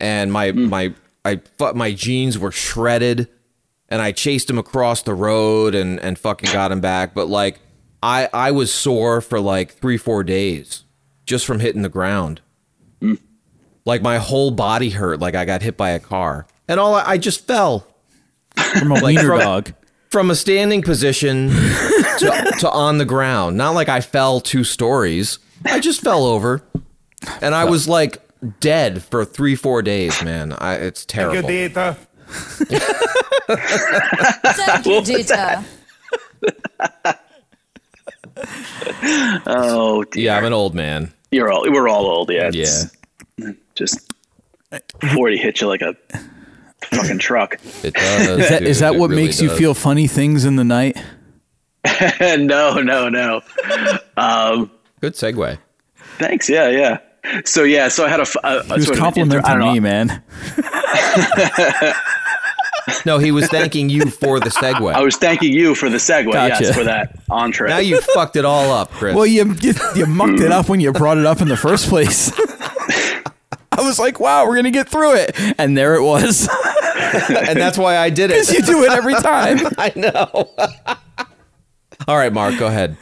and my mm. my I my jeans were shredded, and I chased him across the road and and fucking got him back. But like I I was sore for like three four days just from hitting the ground. Like my whole body hurt, like I got hit by a car, and all I, I just fell From a wiener from- dog. from a standing position to, to on the ground. Not like I fell two stories. I just fell over, and I was like dead for three, four days. Man, I, it's terrible. Thank you, Dieter. Oh, dear. Yeah, I'm an old man. you're all we're all old. Yeah, Yeah, just forty hit you like a fucking truck. it does. Is that, is dude, that what really makes you feel funny things in the night? no, no, no. Um, good segue? thanks. Yeah, yeah. So yeah, so I had a. f- a- a He was sort of an inter- complimenting me, man. No, he was thanking you for the segue. I was thanking you for the segue. Gotcha. Yes, for that entree. now you fucked it all up, Chris. Well, you, you you mucked it up when you brought it up in the first place. I was like, "Wow, we're gonna get through it," and there it was. and that's why I did it. Because you do it every time. I know. all right, Mark, go ahead.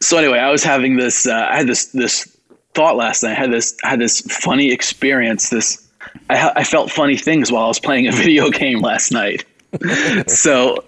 so anyway, I was having this. Uh, I had this this thought last night. I had this I had this funny experience. This I, I felt funny things while I was playing a video game last night. So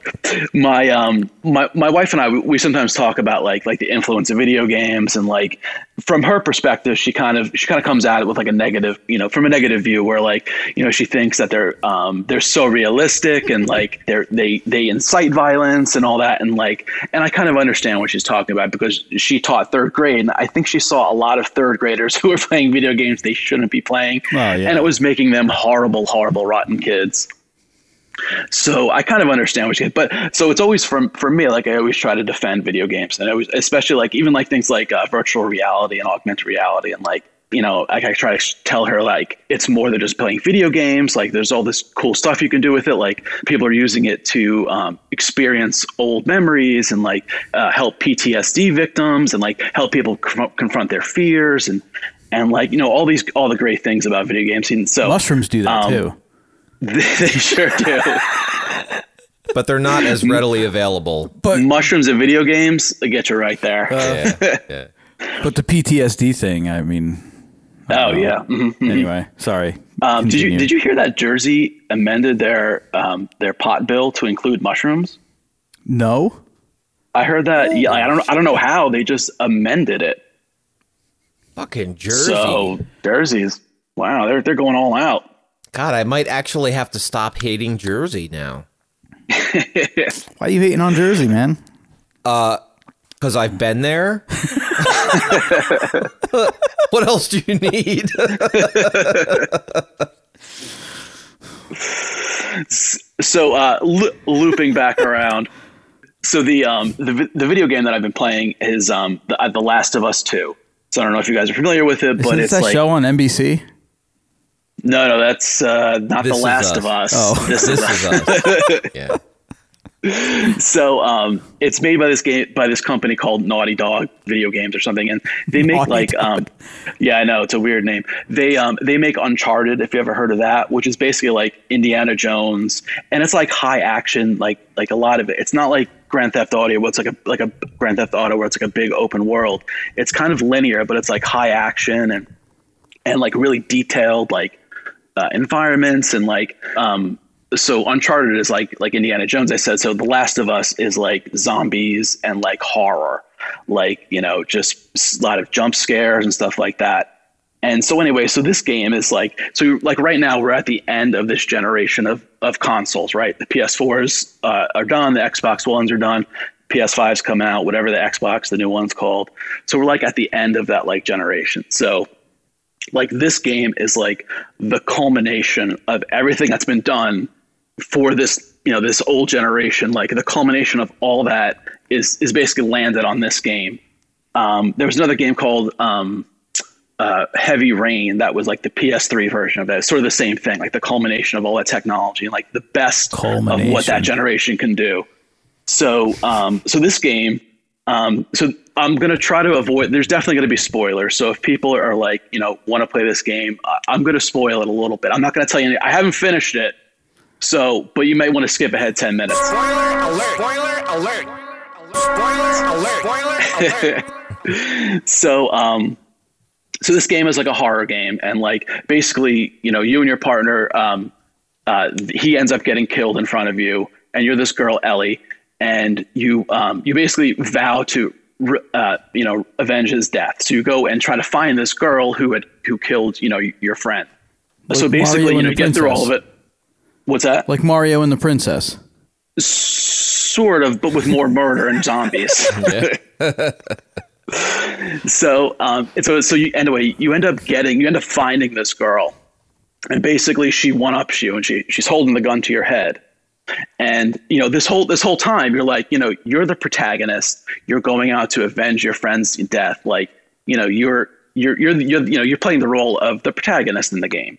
my um my my wife and I we, sometimes talk about like like the influence of video games and like from her perspective she kind of she kind of comes at it with like a negative you know from a negative view where like you know she thinks that they're um they're so realistic and like they're they they incite violence and all that. And like and I kind of understand what she's talking about because she taught third grade and I think she saw a lot of third graders who were playing video games they shouldn't be playing. Oh, yeah. and it was making them horrible horrible rotten kids so I kind of understand what you get, but so it's always from for me like I always try to defend video games and I always especially like even like things like uh, virtual reality and augmented reality and like you know like I try to tell her like it's more than just playing video games like there's all this cool stuff you can do with it like people are using it to um, experience old memories and like uh, help PTSD victims and like help people conf- confront their fears and and like you know all these all the great things about video games and so Mushrooms do that Um, too. they sure do. But they're not as readily available. But mushrooms and video games, they get you right there. Yeah, yeah. but the PTSD thing, I mean, oh yeah. Mhm, mhm. anyway, sorry. Um, did you did you hear that Jersey amended their um, their pot bill to include mushrooms? No. I heard that. Yeah, I don't I don't know how they just amended it. Fucking Jersey. So Jersey's wow, they're they're going all out. God, I might actually have to stop hating Jersey now. Why are you hating on Jersey, man? Uh, Because I've been there. what else do you need? So uh, lo- looping back around, so the um the, the video game that I've been playing is um the, uh, the Last of Us Two. So I don't know if you guys are familiar with it, but Isn't it's that like show on NBC? No, no, that's uh, not This the Last Us. of Us. Oh. This, this is, us. Yeah. so um, it's made by this game by this company called Naughty Dog Video Games or something, and they make Naughty like um, yeah, I know it's a weird name. They um, they make Uncharted, if you ever heard of that, which is basically like Indiana Jones, and it's like high action, like like a lot of it. It's not like Grand Theft Auto, where it's like a like a Grand Theft Auto where it's like a big open world. It's kind of linear, but it's like high action and and like really detailed like uh, environments and like um so uncharted is like like indiana jones i said so the last of us is like zombies and like horror. Like you know just a lot of jump scares and stuff like that. And so anyway so this game is like so like right now we're at the end of this generation of of consoles right? The ps4s uh, are done the xbox ones are done ps5s come out whatever the xbox the new one's called. So we're like at the end of that like generation. So like this game is like the culmination of everything that's been done for this you know this old generation. Like the culmination of all that is is basically landed on this game. Um, there was another game called um, uh, heavy rain that was like the ps3 version of that it's sort of the same thing like the culmination of all that technology and like the best of what that generation can do. So um, so this game um, so I'm going to try to avoid. There's definitely going to be spoilers. So if people are like, you know, want to play this game, I'm going to spoil it a little bit. I'm not going to tell you. Any, I haven't finished it. So, but you might want to skip ahead ten minutes. Spoiler alert! Spoiler alert! Spoiler alert! Spoiler alert! so um so this game is like a horror game and like basically you know you and your partner um uh he ends up getting killed in front of you and you're this girl ellie and you um you basically vow to uh you know avenge his death. So you go and try to find this girl who had who killed you know your friend. So basically Mario you know you get through all of it. What's that? Like Mario and the Princess. sort of, but with more murder and zombies. so, um, so, so you anyway, you end up getting, you end up finding this girl, and basically she one ups you, and she she's holding the gun to your head, and you know this whole this whole time you're like, you know, you're the protagonist, you're going out to avenge your friend's death, like you know, you're you're you're you're you know you're playing the role of the protagonist in the game.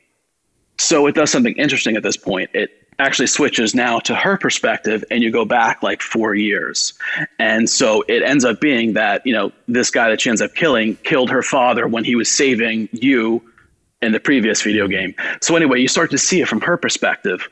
So it does something interesting at this point. It actually switches now to her perspective and you go back like four years. And so it ends up being that, you know, this guy that she ends up killing killed her father when he was saving you in the previous video game. So anyway, you start to see it from her perspective.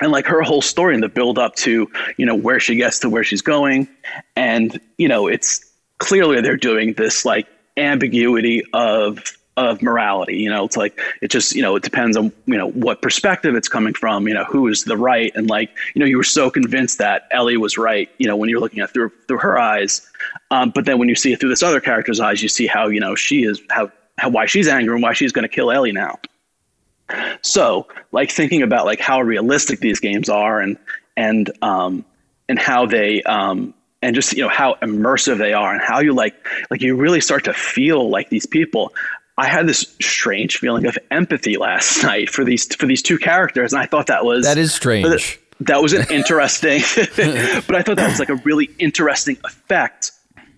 And like her whole story and the build up to, you know, where she gets to where she's going. And, you know, it's clearly they're doing this like ambiguity of of morality. You know, it's like it just you know it depends on you know what perspective it's coming from. You know, who is the right and like you know you were so convinced that Ellie was right. You know, when you're looking at through through her eyes, um, but then when you see it through this other character's eyes, you see how you know she is how how why she's angry and why she's going to kill Ellie now. So, like thinking about like how realistic these games are and and um and how they um and just you know how immersive they are and how you like like you really start to feel like these people. I had this strange feeling of empathy last night for these for these two characters, and I thought that was That is strange. that was an interesting but i thought that was like a really interesting effect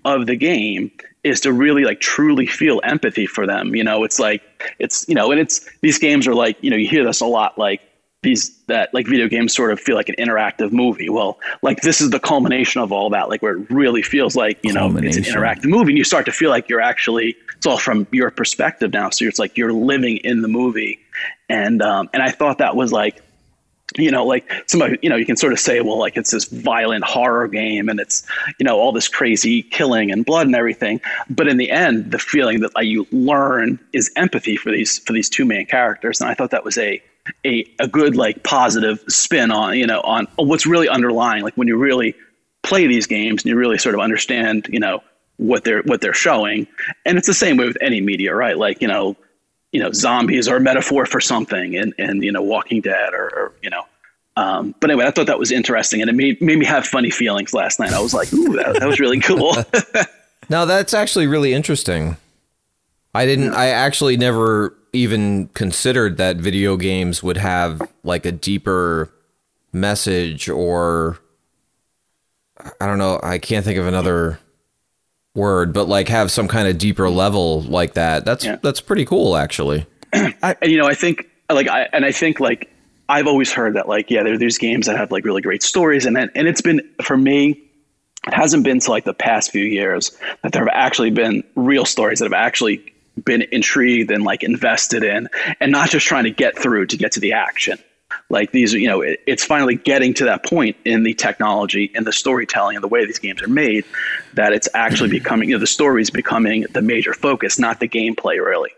of the game is to really like truly feel empathy for them you know it's like it's you know and it's these games are like you know you hear this a lot like these that like video games sort of feel like an interactive movie. Well like this is the culmination of all that like where it really feels like you know it's an interactive movie and you start to feel like you're actually it's all from your perspective now. So it's like you're living in the movie. And um and i thought that was like you know, like somebody, you know, you can sort of say, well, like it's this violent horror game and it's, you know, all this crazy killing and blood and everything. But in the end, the feeling that like, you learn is empathy for these for these two main characters, and I thought that was a a a good like positive spin on you know on what's really underlying. Like when you really play these games and you really sort of understand, you know, what they're what they're showing, and it's the same way with any media, right? Like you know, you know, zombies are a metaphor for something, and and you know, Walking Dead, or, or you know. Um, but anyway, I thought that was interesting, and it made made me have funny feelings last night. I was like, "Ooh, that, that was really cool." Now that's actually really interesting. I didn't. I actually never even considered that video games would have like a deeper message, or I don't know. I can't think of another word, but like have some kind of deeper level like that. That's Yeah. that's pretty cool, actually. and you know, I think like I and I think like I've always heard that like yeah, there, there's games that have like really great stories, and then and it's been for me. It hasn't been to like the past few years that there have actually been real stories that have actually been intrigued and like invested in, and not just trying to get through to get to the action. Like these, you know, it, it's finally getting to that point in the technology and the storytelling and the way these games are made that it's actually becoming, you know, the story is becoming the major focus, not the gameplay, really.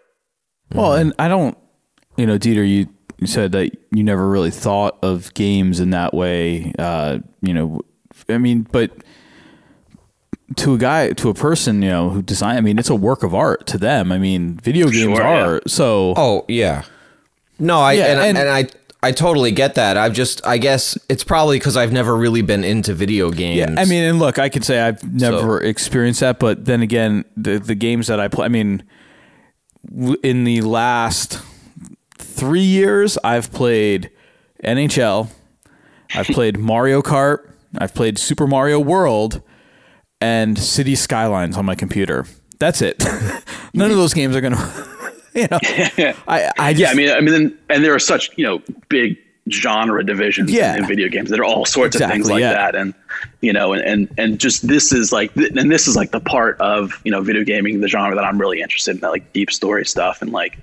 Well, and I don't, you know, Dieter, you, you said that you never really thought of games in that way. Uh, you know, I mean, but to a guy, to a person, you know, who design, I mean, it's a work of art to them. I mean, video games Sure, are. yeah. So, Oh yeah. No, I Yeah, and, and- and, I I totally get that. I've just I guess it's probably because I've never really been into video games. Yeah, I mean, and look, I could say I've never experienced that, but then again, the the games that I play, I mean, in the last three years, I've played NHL, I've played Mario Kart, I've played Super Mario World, and City Skylines on my computer. That's it. None of those games are gonna, you know. I I just, yeah, I mean, I mean, and, and there are such you know big genre divisions Yeah. in, video games. There are all sorts of things like yeah. that, and you know, and, and and just this is like, and this is like the part of you know video gaming, the genre that I'm really interested in, that like deep story stuff, and like,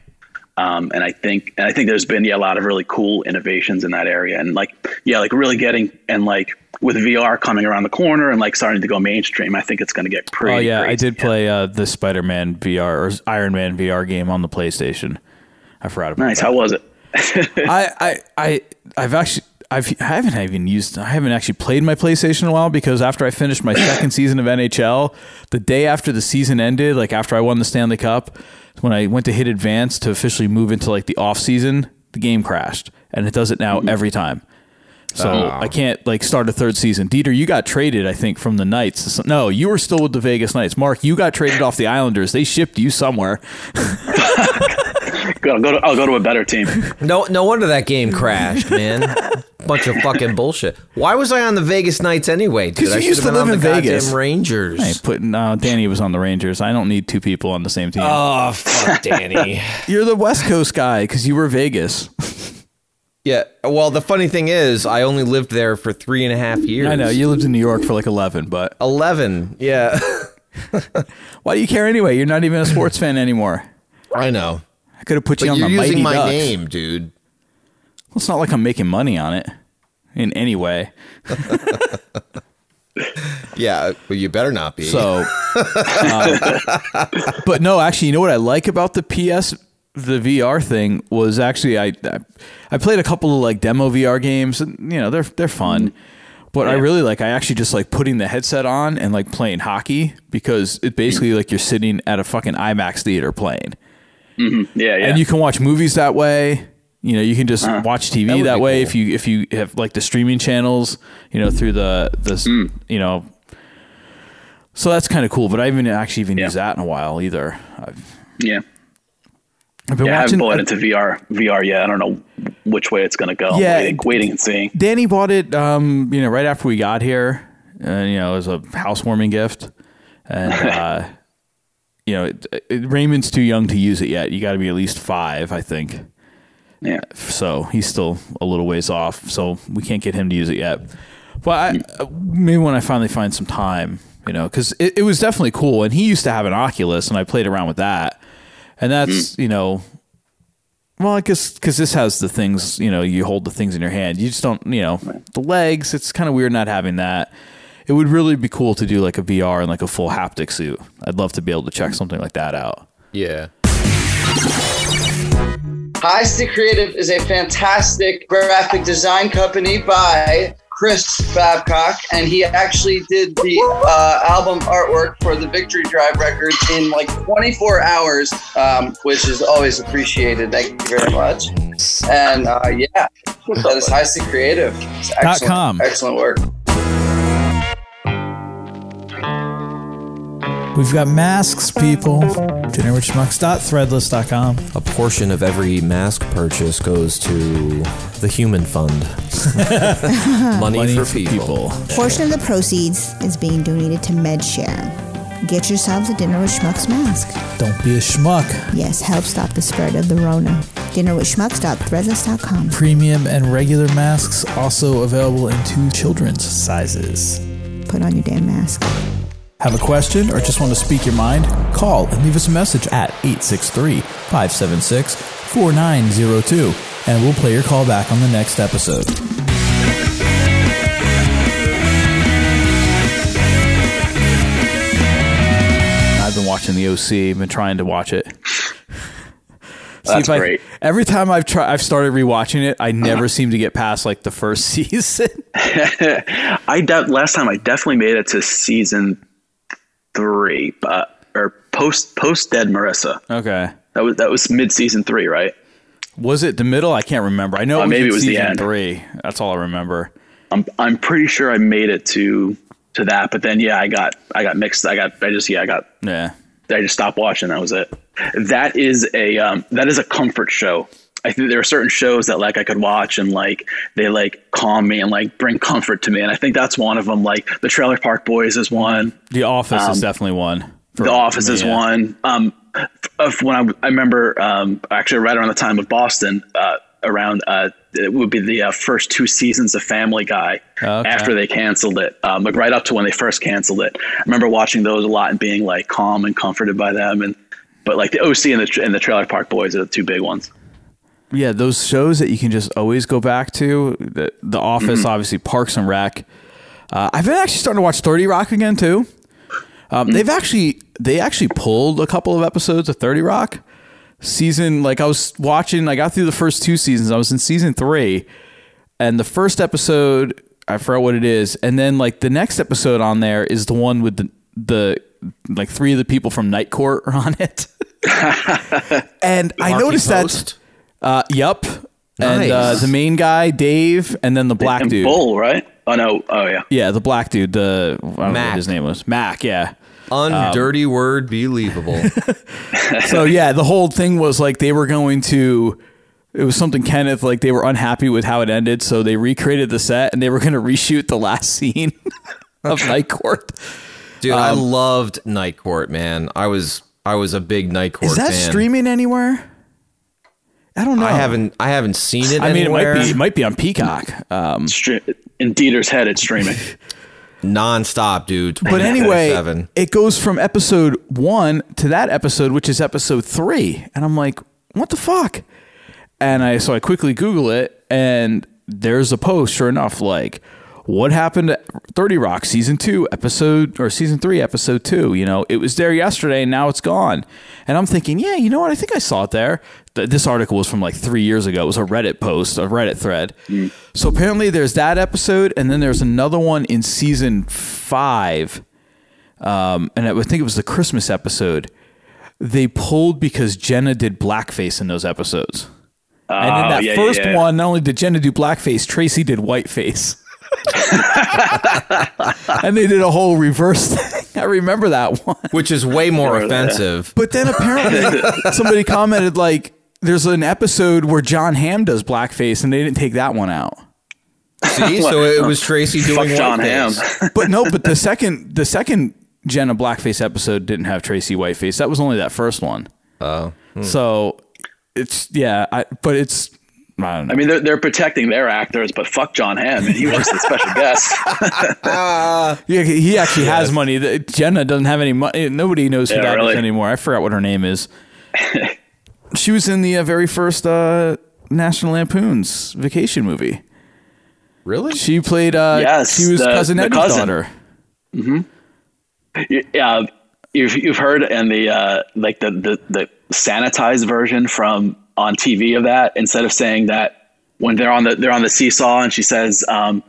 um, and I think, and I think there's been yeah a lot of really cool innovations in that area, and like, yeah, like really getting and like with VR coming around the corner and like starting to go mainstream, I think it's going to get pretty. Oh yeah, I did play uh, the Spider Man VR or Iron Man VR game on the PlayStation. I forgot about it. Nice. that. How was it? I, I, I, I've actually, I've, I haven't even used, I haven't actually played my PlayStation in a while because after I finished my second season of NHL, the day after the season ended, like after I won the Stanley Cup, when I went to hit advance to officially move into like the off season, the game crashed, and it does it now every time. So oh. I can't like start a third season. Dieter, you got traded, I think, from the Knights. No, you were still with the Vegas Knights. Mark, you got traded off the Islanders. They shipped you somewhere. Go, go to, I'll go to a better team. no no wonder that game crashed, man. Bunch of fucking bullshit. Why was I on the Vegas Knights anyway? Dude, 'Cause I you should used to been live on the in goddamn Vegas. Rangers. Hey, put no, Danny was on the Rangers. I don't need two people on the same team. Oh fuck, Danny. You're the West Coast guy because you were Vegas. Yeah. Well, the funny thing is, I only lived there for three and a half years. I know you lived in New York for like eleven, but Eleven. Yeah. why do you care anyway? You're not even a sports fan anymore. I know. I could have put you But on you're the using Mighty my Ducks. name, dude. Well, it's not like I'm making money on it in any way. Yeah, well, you better not be. So, um, but no, actually, you know what I like about the PS, the VR thing was actually I, I, I played a couple of like demo VR games, and you know they're they're fun. Mm-hmm. But I really like I actually just like putting the headset on and like playing hockey because it basically like you're sitting at a fucking IMAX theater playing. Mm-hmm. Yeah, yeah. and you can watch movies that way. You know, you can just uh-huh. watch TV That that, way cool. if you if you have like the streaming channels. You know, through the the mm. you know. So that's kind of cool, but I haven't actually even Yeah. used that in a while either. I've, yeah. I've been Yeah, I watching. haven't bought into VR VR yet. I don't know which way it's going to go. Yeah. waiting, waiting and seeing. Danny bought it, um, you know, right after we got here, and you know, as a housewarming gift, and uh, you know, it, it, Raymond's too young to use it yet. You got to be at least five, I think. Yeah, so he's still a little ways off. So we can't get him to use it yet. But I, maybe when I finally find some time, you know, because it, it was definitely cool. And he used to have an Oculus, and I played around with that. And that's hmm. you know, well, I guess because this has the things, you know, you hold the things in your hand. You just don't, you know, the legs. It's kind of weird not having that. It would really be cool to do like a VR and like a full haptic suit. I'd love to be able to check hmm. something like that out. yeah. High Stick Creative is a fantastic graphic design company by Chris Babcock, and he actually did the uh, album artwork for the Victory Drive record in like 24 hours, um, which is always appreciated. Thank you very much. And uh, yeah, that is High Stick Creative. It's excellent, com. excellent work. We've got masks, people. Dinnerwithschmucks.threadless.com. A portion of every mask purchase goes to the Human Fund. Money, Money for, for people. Portion of the proceeds is being donated to MedShare. Get yourselves a Dinner with Schmucks mask. Don't be a schmuck. Yes, help stop the spread of the Rona. Dinnerwithschmucks.threadless.com. Premium and regular masks also available in two children's sizes. Put on your damn mask. Have a question or just want to speak your mind? Call and leave us a message at 863 576 4902 and we'll play your call back on the next episode. I've been watching the OC. Been trying to watch it. See That's if I- great. every time I've tried, I've started rewatching it. I never seem to get past like the first season. I de- last time I definitely made it to season three, but or post post Dead Marissa. okay, That was that was mid season three, right? was it the middle? I can't remember. I know Uh, it was maybe it was the end. three. That's all I remember. I'm I'm pretty sure I made it to to that, but then yeah, I got I got mixed. I got I just yeah I got Yeah, I just stopped watching. That was it. That is a um, that is a comfort show. I think there are certain shows that like I could watch and like they like calm me and like bring comfort to me, and I think that's one of them. Like the Trailer Park Boys is one. The Office is Um, definitely one. the Office me, is yeah. one. Um, of when I, I remember, um, actually right around the time of Boston, uh, around uh, it would be the uh, first two seasons of Family Guy Okay. after they canceled it, um, like right up to when they first canceled it. I remember watching those a lot and being like calm and comforted by them. And but like the OC and the and the Trailer Park Boys are the two big ones. Yeah, those shows that you can just always go back to. The, the Office, Mm-hmm. obviously, Parks and Rec. Uh, I've been actually starting to watch Thirty Rock again too. Um, They've actually they actually pulled a couple of episodes of Thirty Rock season. Like I was watching, I got through the first two seasons. I was in season three, and the first episode I forgot what it is, and then like the next episode on there is the one with the the like three of the people from Night Court are on it. and I Marky noticed that. Post? Uh, yup. And uh, the main guy, Dave, and then the black and dude. Bull, right? Oh no! Oh yeah. Yeah, the black dude. The I don't know what his name was. Mac. Yeah. Undirty word believable. so yeah, the whole thing was like they were going to. It was something Kenneth like they were unhappy with how it ended, so they recreated the set and they were going to reshoot the last scene of Night Court. Dude, I Um, loved Night Court, man. I was I was a big Night Court Is that fan. streaming anywhere? I don't know. I haven't I haven't seen it I mean, anywhere. it might be. It might be on Peacock. Um, in Dieter's head, it's streaming. nonstop, dude. but anyway, 24/7. it goes from episode one to that episode, which is episode three, and I'm like, what the fuck? And I so I quickly Google it, and there's a post. Sure enough, like what happened to 30 Rock season two, episode or season three, episode two. You know, it was there yesterday, and now it's gone. And I'm thinking, yeah, you know what? I think I saw it there. Th- This article was from like three years ago. It was a Reddit post, a Reddit thread. So apparently, there's that episode, and then there's another one in season five um, and I think it was the Christmas episode. They pulled because Jenna did blackface in those episodes. and in Oh, that yeah, yeah, first yeah. one, not only did Jenna do blackface, Tracy did whiteface. and they did a whole reverse thing. I remember that one. which is way more Remember that. offensive. But then apparently somebody commented like there's an episode where John Hamm does blackface and they didn't take that one out. See, so it was Tracy doing Fuck John Hamm. But no, but the second the second Jenna blackface episode didn't have Tracy whiteface. That was only that first one. Oh, hmm. So it's yeah, I, but it's I don't know. I mean, they're, they're protecting their actors, but fuck John Hamm, and he was the special guest. yeah, he actually has money. Jenna doesn't have any money. Eh, nobody knows who Yeah, that is really? anymore. I forgot what her name is. She was in the uh, very first uh, National Lampoon's Vacation movie. really? She played. Uh, Yes, she was the- cousin the Eddie's cousin. daughter. yeah, you've you've heard and the uh, like the, the the sanitized version from on TV of that. Instead of saying that when they're on the they're on the seesaw and she says, um,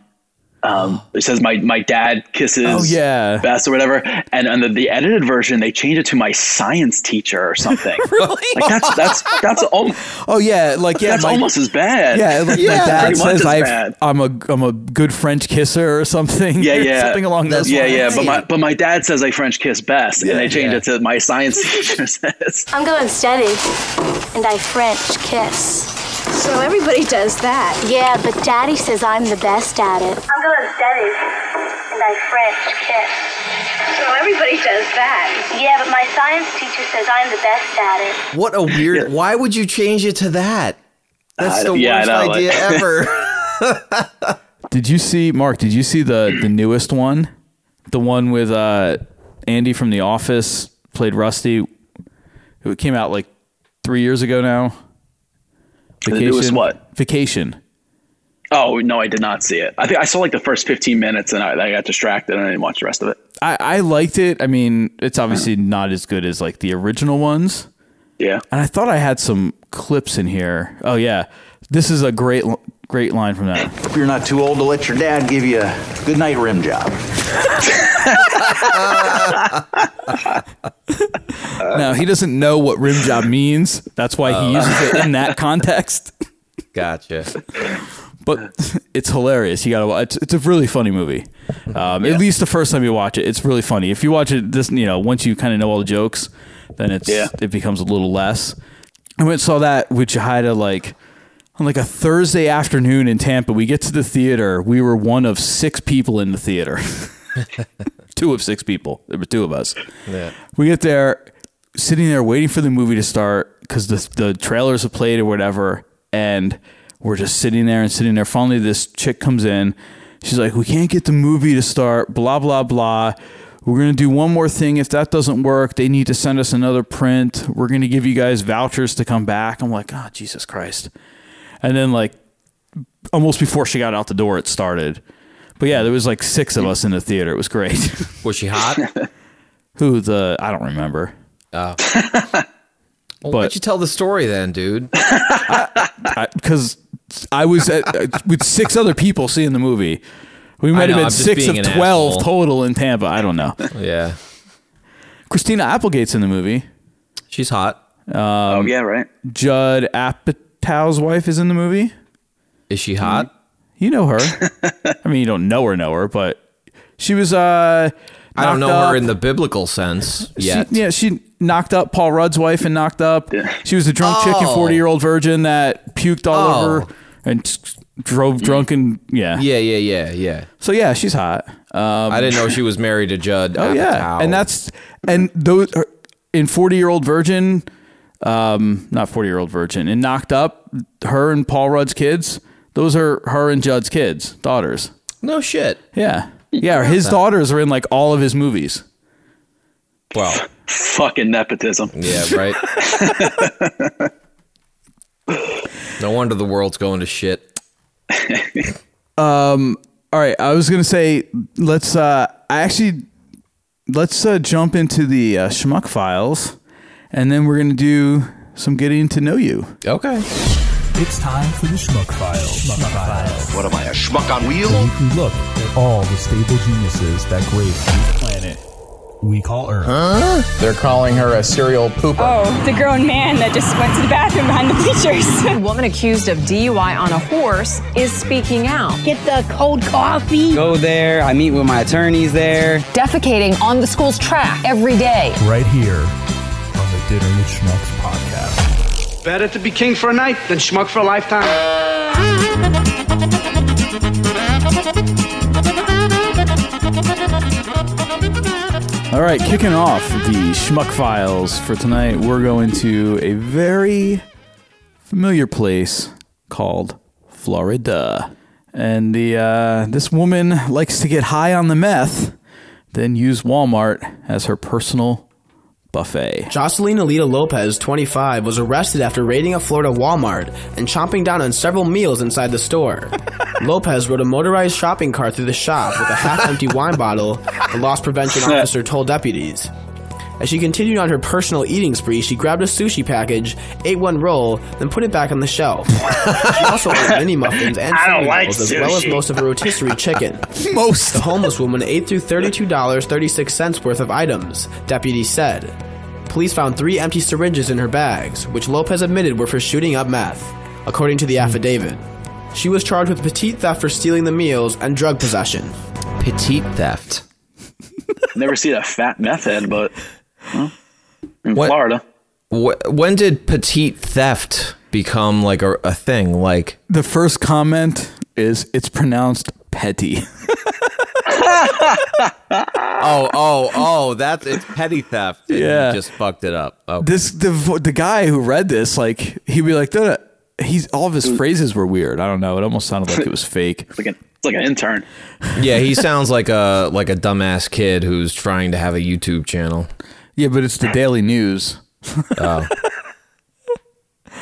um, it says my my dad kisses Oh, yeah. best or whatever, and and the, the edited version they change it to my science teacher or something. really? Like that's that's that's al- Oh yeah, like yeah, that's my, almost as bad. yeah, like yeah, my dad says I've, bad. I'm a I'm a good French kisser or something. Yeah, yeah, something along those yeah, lines. yeah. But my but my dad says I French kiss best, and they change yeah. it to my science teacher says. I'm going steady, and I French kiss. So everybody does that. Yeah, but Daddy says I'm the best at it. I'm going steady, and I French kiss. So everybody does that. Yeah, but my science teacher says I'm the best at it. What a weird. Why would you change it to that? That's Uh, the yeah, worst know, idea like- ever. Did you see Mark? Did you see the the newest one? The one with uh, Andy from The Office played Rusty. It came out like three years ago now. The newest what? Vacation. Oh no, I did not see it. I think I saw like the first fifteen minutes, and I, I got distracted, and I didn't watch the rest of it. I, I liked it. I mean, it's obviously not as good as like the original ones. Yeah. And I thought I had some clips in here. Oh yeah, this is a great great line from that. Hope you're not too old to let your dad give you a good night rim job. now he doesn't know what rim job means. That's why he uses it in that context. Gotcha. But it's hilarious. You gotta watch. It's, it's a really funny movie. Um, At least the first time you watch it, it's really funny. If you watch it, this you know, once you kind of know all the jokes, then it's Yeah. it becomes a little less. I went and saw that, with I had a like on like a Thursday afternoon in Tampa. We get to the theater. We were one of six people in the theater. two of six people. There were two of us. Yeah. We get there, sitting there waiting for the movie to start because the the trailers have played or whatever, and we're just sitting there and sitting there. Finally, this chick comes in. She's like, "We can't get the movie to start." Blah blah blah. We're gonna do one more thing. If that doesn't work, they need to send us another print. We're gonna give you guys vouchers to come back. I'm like, "Oh Jesus Christ!" And then like almost before she got out the door, it started. But yeah, there was like six of us in the theater. It was great. Was she hot? Who the I don't remember. Oh. Well, But- why'd you tell the story then, dude? because I, was at, uh, with six other people seeing the movie. We might know, have been I'm six of twelve asshole. total in Tampa. I don't know. Yeah. Christina Applegate's in the movie. She's hot. oh yeah, right. Judd Apatow's wife is in the movie. Is she hot? You know her. I mean, you don't know her, know her, but she was. uh I don't know knocked her in the biblical sense She- yeah, she knocked up Paul Rudd's wife and knocked up. She was a drunk chick and Oh. forty year old virgin that puked all Oh. over and drove drunk and yeah. Yeah, yeah, yeah, yeah. So yeah, she's hot. Um, I didn't know she was married to Judd. Oh yeah, and that's and those in forty year old virgin, um, not forty year old virgin, and knocked up. Her and Paul Rudd's kids. Those are her and Judd's kids, daughters. no shit. Yeah, yeah. His that. daughters are in like all of his movies. Well, Fucking nepotism. yeah, right. no wonder the world's going to shit. Um. All right, I was gonna say let's. Uh, I actually let's uh, jump into the uh, schmuck files, and then we're gonna do some getting to know you. Okay. It's time for the Schmuck File. Schmuck File. What am I, a schmuck on wheels? A weekly look at all the stable geniuses that grace this planet we call Earth. They're calling her a serial pooper. Oh, the grown man that just went to the bathroom behind the bleachers. A woman accused of DUI on a horse is speaking out. Get the cold coffee. Go there. I meet with my attorneys there. Defecating on the school's track every day. Right here on the Dinner with Schmucks podcast. Better to be king for a night than schmuck for a lifetime. All right, kicking off the Schmuck Files for tonight, we're going to a very familiar place called Florida. And the uh, this woman likes to get high on the meth, then use Walmart as her personal buffet. Jocelyn Alita Lopez, 25, was arrested after raiding a Florida Walmart and chomping down on several meals inside the store. Lopez rode a motorized shopping cart through the shop with a half empty wine bottle, the loss prevention officer told deputies. As she continued on her personal eating spree, she grabbed a sushi package, ate one roll, then put it back on the shelf. she also ate mini muffins and I don't cinnamon like rolls, as well as most of her rotisserie chicken. Most. The homeless woman ate through $32.36 worth of items, deputies said. Police found three empty syringes in her bags, which Lopez admitted were for shooting up meth, according to the affidavit. She was charged with petite theft for stealing the meals and drug possession. Petite theft. Never seen a fat meth head, but well, in What- Florida. Wh- when did petite theft become like a, a thing? Like The first comment is it's pronounced petty. oh oh oh that's it's petty theft. and Yeah. just fucked it up. Oh, This the the guy who read this like he'd be like "Duh, he's all of his phrases were weird. I don't know. It almost sounded like it was fake. It's like an, it's like an intern. yeah, he sounds like a like a dumbass kid who's trying to have a YouTube channel. Yeah, but it's the Daily News. Oh.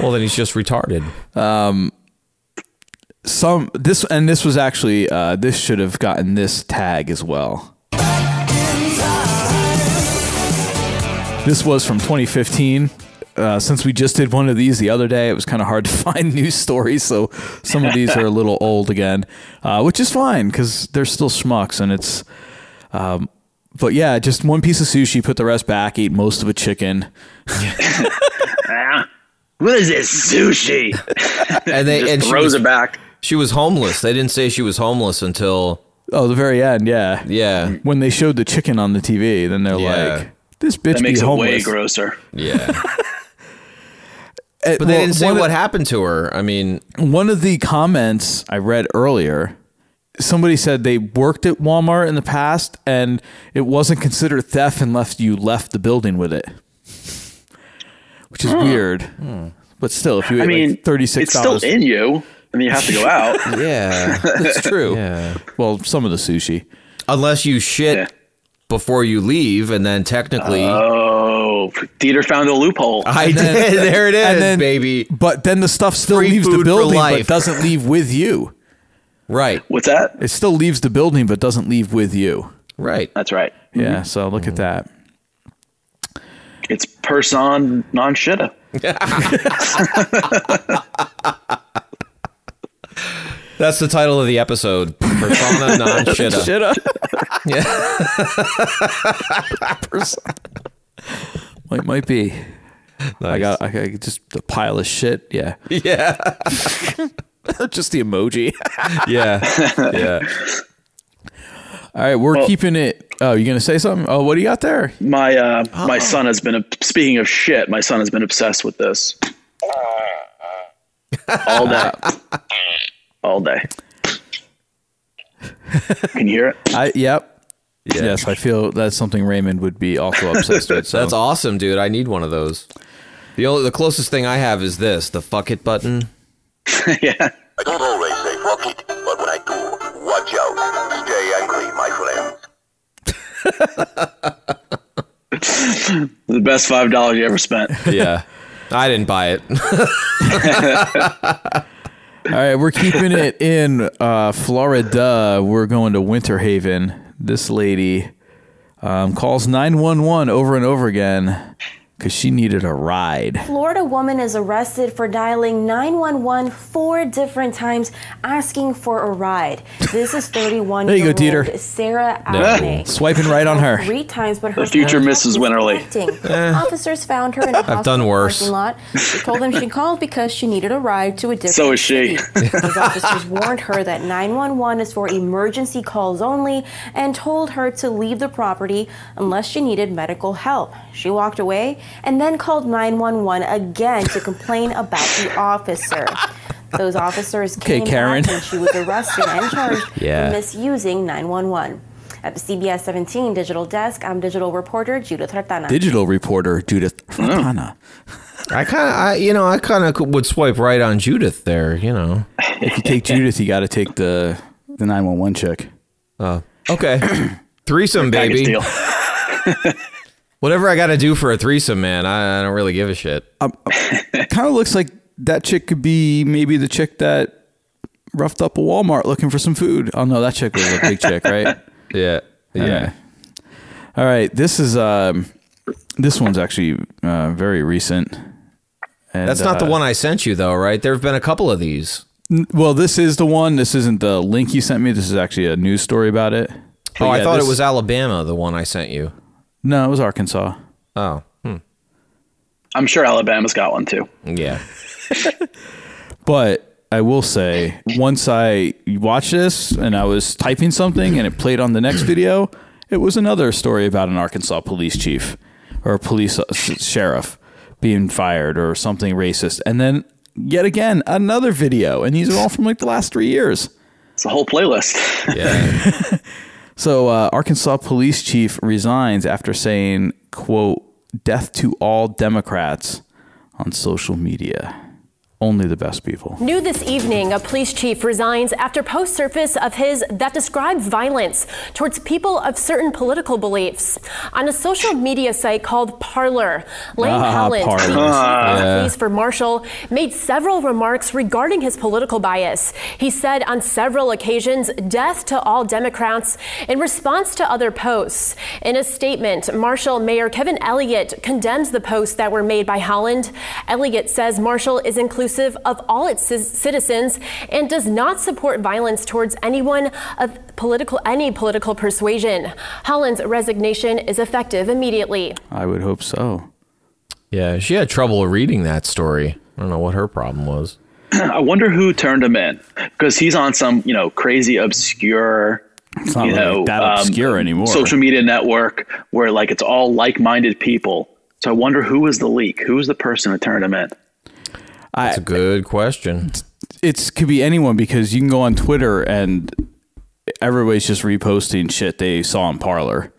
well, then he's just retarded. Um, some this and this was actually uh, this should have gotten this tag as well. This was from 2015. Uh, since we just did one of these the other day, it was kind of hard to find news stories, so some of these are a little old again, uh, which is fine because they're still schmucks and it's. Um, but yeah, just one piece of sushi, put the rest back, eat most of a chicken. What is this sushi? And they Just and she throws was- it back. She was homeless. They didn't say she was homeless until Oh, the very end, yeah. Yeah. When they showed the chicken on the TV, then they're Yeah. like, this bitch That makes be it homeless. way grosser. Yeah. But they well, didn't say one of- what happened to her. I mean, One of the comments I read earlier, somebody said they worked at Walmart in the past and it wasn't considered theft unless you left the building with it. Which is Huh. weird. Hmm. But still, if you I mean, like $36. it's still in you, and you have to go out. yeah, That's true. Yeah. Well, some of the sushi. unless you shit before you leave, and then technically, Oh, Dieter found a loophole. I And then- did. There it is, and then- baby. But then the stuff still Free leaves the building but doesn't leave with you. Right. What's that? It still leaves the building but doesn't leave with you. Right. That's right. Yeah, mm-hmm. so look at that. It's person non shitta. That's the title of the episode. Persona non shitta. Shitta. Yeah. Persona. Might might be. I got I got just a pile of shit. Yeah. Yeah. just the emoji. Yeah. Yeah. All right, we're Well- keeping it. Oh, you gonna say something? Oh, what do you got there? My uh, my son has been speaking of shit. My son has been obsessed with this all day, all day. Can you hear it? I yep. Yes, I feel that's something Raymond would be also obsessed with. So That's awesome, dude. I need one of those. The only the closest thing I have is this, the fuck it button. yeah. I don't always say fuck it, but when I do, watch out. Stay angry, my friends. The best five dollars you ever spent. Yeah. I didn't buy it. All right, we're keeping it in uh, Florida. We're going to Winter Haven. This lady um, calls 911 over and over again because she needed a ride. Florida woman is arrested for dialing 911 four different times asking for a ride. This is 31 There you go, year old Dieter. Sarah Yeah. Alney. Swiping right on her. Three times, but her The future Mrs. is Winterly. Eh. Officers found her in a I've done worse. parking lot. She told them she called because she needed a ride to a different So is she. Those officers warned her that 911 is for emergency calls only and told her to leave the property unless she needed medical help. She walked away and then called 911 again to complain about the officer. Those officers Okay, came Karen. back and she was arrested and charged Yeah. for misusing 911. At the CBS 17 digital desk, I'm digital reporter Judith Ratana. Digital reporter Judith Fontana. I kind of, I you know, I kind of would swipe right on Judith there. You know. If you take Judith, you got to take the the 911 chick. Uh, okay. threesome, baby. deal. Whatever I got to do for a threesome, man. I, I don't really give a shit. It kind of looks like that chick could be maybe the chick that roughed up a Walmart looking for some food. Oh no, that chick was a big chick, right? Yeah. Yeah. All right. This is um this one's actually uh, very recent. And, That's not the uh, one I sent you, though, right? There have been a couple of these. N- Well, this is the one. This isn't the link you sent me. This is actually a news story about it. But oh, I thought this- it was Alabama, the one I sent you. No, it was Arkansas. Oh, hmm. I'm sure Alabama's got one too. yeah. But I will say, once I watched this and I was typing something and it played on the next video, it was another story about an Arkansas police chief or a police uh, sheriff being fired or something racist. And then yet again, another video. And these are all from like the last three years. It's a whole playlist. Yeah. So uh, Arkansas police chief resigns after saying, "quote Death to all Democrats" on social media. Only the best people. New this evening, a police chief resigns after posts surface of his that describe violence towards people of certain political beliefs. On a social media site called Parler, Lane Ah, Holland, Parler. the chief of Yeah. police for Marshall, made several remarks regarding his political bias. He said on several occasions, death to all Democrats, in response to other posts. In a statement, Marshall Mayor Kevin Elliott condemns the posts that were made by Holland. Elliott says Marshall is inclusive of all its citizens and does not support violence towards anyone of political any political persuasion. Holland's resignation is effective immediately. I would hope so. Yeah, she had trouble reading that story. I don't know what her problem was. I wonder who turned him in because he's on some you know crazy obscure. It's not you really know, that um, obscure anymore. Social media network where like it's all like-minded people. So I wonder who was the leak? Who was the person who turned him in? That's a good question. It's could be anyone because you can go on Twitter and everybody's just reposting shit they saw in Parler.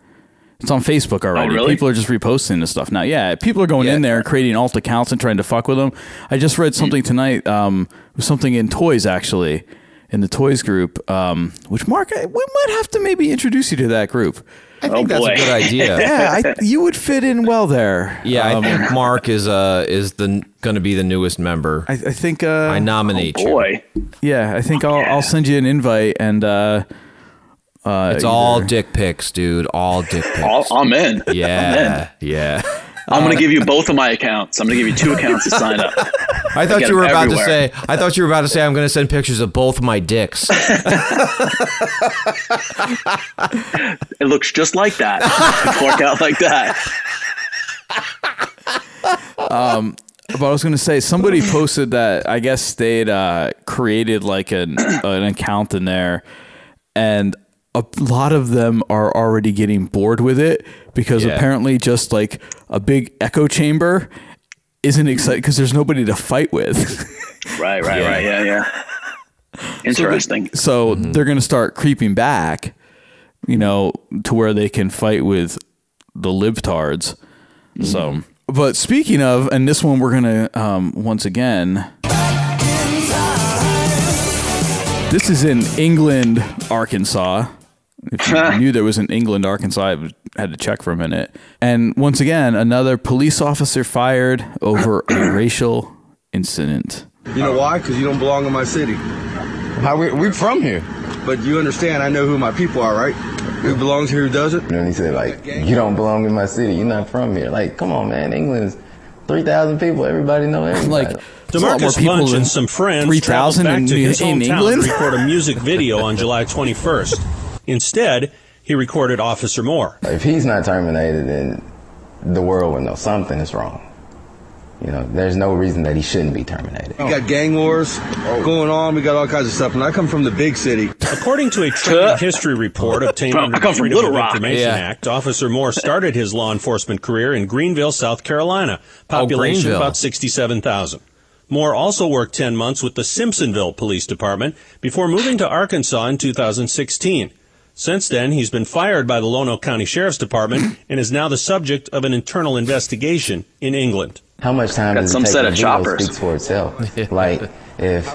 It's on Facebook already. really? People are just reposting this stuff now. Yeah, people are going in there and creating alt accounts and trying to fuck with them. I just read something tonight. Um, it was something in toys actually, in the toys group. Um, which Mark, we might have to maybe introduce you to that group. I think that's a good idea. yeah, I, you would fit in well there. Yeah, Um, I think Mark is uh is the going to be the newest member. I, I think uh, I nominate you. Boy, Yeah, I think I'll I'll send you an invite and uh, uh, It's all dick pics, dude. All dick pics. All, I'm in. Yeah, yeah. I'm gonna give you both of my accounts. I'm gonna give you two accounts to sign up. I thought get you were about everywhere. to say. I thought you were about to say. I'm going to send pictures of both my dicks. It looks just like that. It work out like that. Um, but I was going to say somebody posted that I guess they'd uh, created like an an account in there, and a lot of them are already getting bored with it because Yeah. apparently just like a big echo chamber isn't exciting because there's nobody to fight with. Right, right, right. Yeah, yeah. Interesting. So they're going to start creeping back, you know, to where they can fight with the libtards. So, but speaking of, and this one we're going to, um, once again, this is in England, Arkansas. If you knew there was an England, Arkansas, I had to check for a minute. And once again, another police officer fired over a racial incident. You know why? Because you don't belong in my city. How we we from here? But you understand, I know who my people are, right? Who belongs here, who doesn't? And he said, like, you don't belong in my city. You're not from here. Like, come on, man. England is 3,000 people. Everybody know everybody. Like, Demarcus Bunch and some friends traveled 3,000 back in, to his in hometown England? to record a music video on July 21st. Instead, he recorded Officer Moore. If he's not terminated, then the world will know something is wrong. You know, there's no reason that he shouldn't be terminated. We got gang wars going on. We got all kinds of stuff. And I come from the big city. According to a trending history report obtained From- under the come from Freedom Little of Rock. Information Yeah. Act, Officer Moore started his law enforcement career in Greenville, South Carolina. Oh, Population Greenville. about 67,000. Moore also worked 10 months with the Simpsonville Police Department before moving to Arkansas in 2016. Since then, he's been fired by the Lonoke County Sheriff's Department and is now the subject of an internal investigation in England. How much time Got does some it take? set of video choppers. speaks for itself. like, if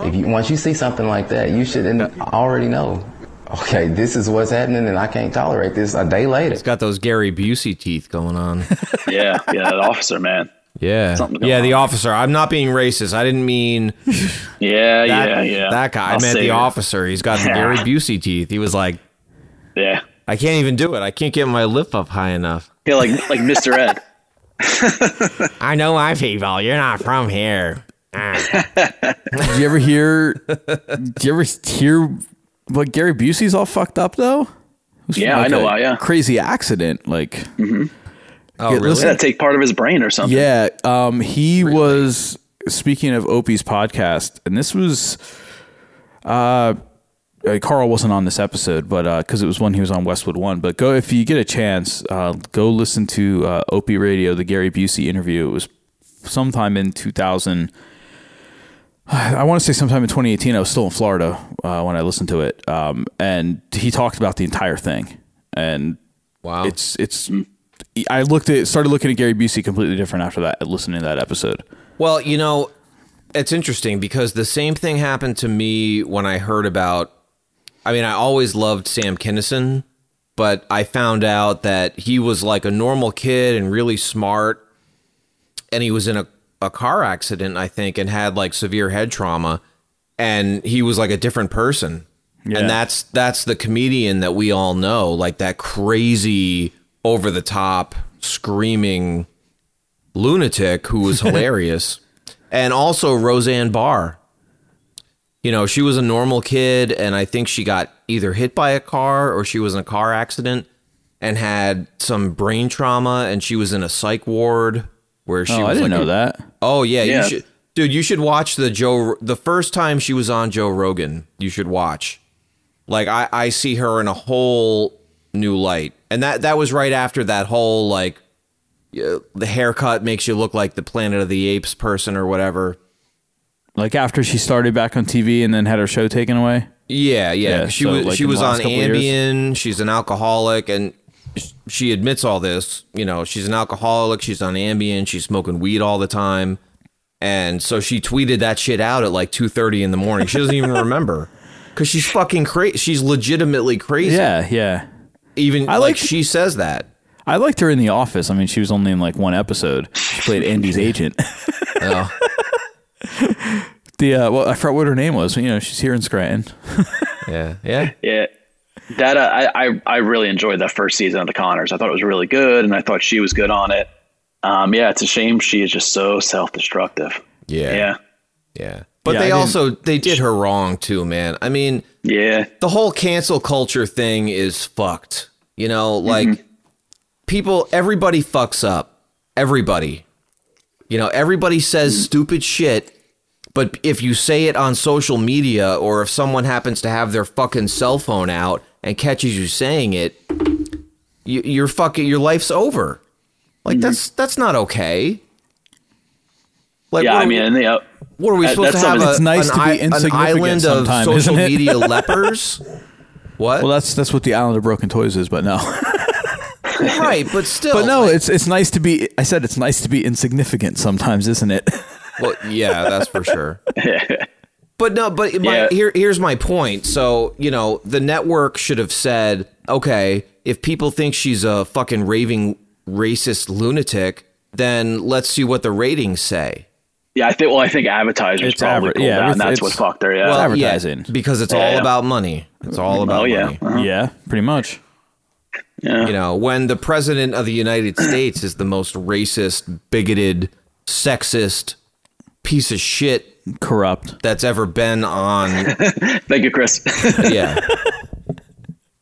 if you once you see something like that, you should already know. Okay, this is what's happening, and I can't tolerate this. A day later, it's got those Gary Busey teeth going on. Yeah, yeah, that officer, man. Yeah, yeah. The officer. I'm not being racist. I didn't mean. Yeah, that, yeah, yeah. That guy. I I'll meant the it. officer. He's got the Gary Busey teeth. He was like, Yeah. I can't even do it. I can't get my lip up high enough. Yeah, like like Mr. Ed. I know my people. You're not from here. Did you ever hear? Did you ever hear what Gary Busey's all fucked up though? It was Yeah, I know why, yeah. Crazy accident, like. Mm-hmm. Oh, Yeah, listen- That take part of his brain or something. Yeah, um, he was speaking of Opie's podcast, and this was uh, uh, Carl wasn't on this episode, but because it was when he was on Westwood One. But go if you get a chance, uh, go listen to uh, Opie Radio, the Gary Busey interview. It was sometime in two thousand. I want to say sometime in 2018. I was still in Florida uh, when I listened to it, um, and he talked about the entire thing. And wow, it's it's. I looked at started looking at Gary Busey completely different after that, listening to that episode. Well, you know, it's interesting because the same thing happened to me when I heard about. I mean, I always loved Sam Kinison, but I found out that he was like a normal kid and really smart, and he was in a, a car accident, I think, and had like severe head trauma, and he was like a different person. Yeah. And that's that's the comedian that we all know, like that crazy, over the top, screaming lunatic who was hilarious. and also Roseanne Barr. You know, she was a normal kid, and I think she got either hit by a car or she was in a car accident and had some brain trauma, and she was in a psych ward where she Oh, was. I didn't like know a- that. Oh yeah, Yeah. you should, dude. You should watch the Joe. The first time she was on Joe Rogan, you should watch. Like I, I see her in a whole new light, and that that was right after that whole like the haircut makes you look like the Planet of the Apes person or whatever. Like after she started back on TV and then had her show taken away. Yeah, yeah. Yeah, she so, was like, she was on? Ambien. She's an alcoholic, and she admits all this. You know, she's an alcoholic. She's on Ambien. She's smoking weed all the time, and so she tweeted that shit out at like two thirty in the morning. She doesn't even remember because she's fucking crazy. She's legitimately crazy. Yeah, yeah. Even I like like- she says that. I liked her in The Office. I mean, she was only in like one episode. She played Andy's agent. Oh. the uh, well, I forgot what her name was. You know, she's here in Scranton. yeah, yeah, yeah. That uh, I, I I really enjoyed that first season of the Connors. I thought it was really good, and I thought she was good on it. Um, yeah, it's a shame she is just so self-destructive. Yeah. yeah, Yeah. But Yeah, I they didn't- also they did her wrong too, man. I mean, yeah. The whole cancel culture thing is fucked. You know, like Mm-hmm. people everybody fucks up. Everybody. You know, everybody says Mm-hmm. stupid shit, but if you say it on social media or if someone happens to have their fucking cell phone out and catches you saying it, you, you're fucking your life's over. Like that's that's not okay. Like Mm-hmm. yeah, I mean, we- and, you know, what are we that- supposed to have? A, It's nice an to be i- an insignificant island of social isn't it? media lepers. What? Well, that's that's what the Island of Broken Toys is, but no. right, but still. but no, it's it's nice to be. I said it's nice to be insignificant sometimes, isn't it? Well, yeah, that's for sure. But no, but my, Yeah. here here's my point. So you know, the network should have said, okay, if people think she's a fucking raving racist lunatic, then let's see what the ratings say. Yeah. I think. Well, I think advertisers It's probably adver- pulled yeah, out, and it's- that's what fucked her. Yeah, Well, yeah, because it's all Yeah. about money. It's all about Oh, yeah. money. Uh-huh. Yeah, pretty much. Yeah. You know, when the president of the United States is the most racist, bigoted, sexist piece of shit corrupt that's ever been on Thank you, Chris. yeah.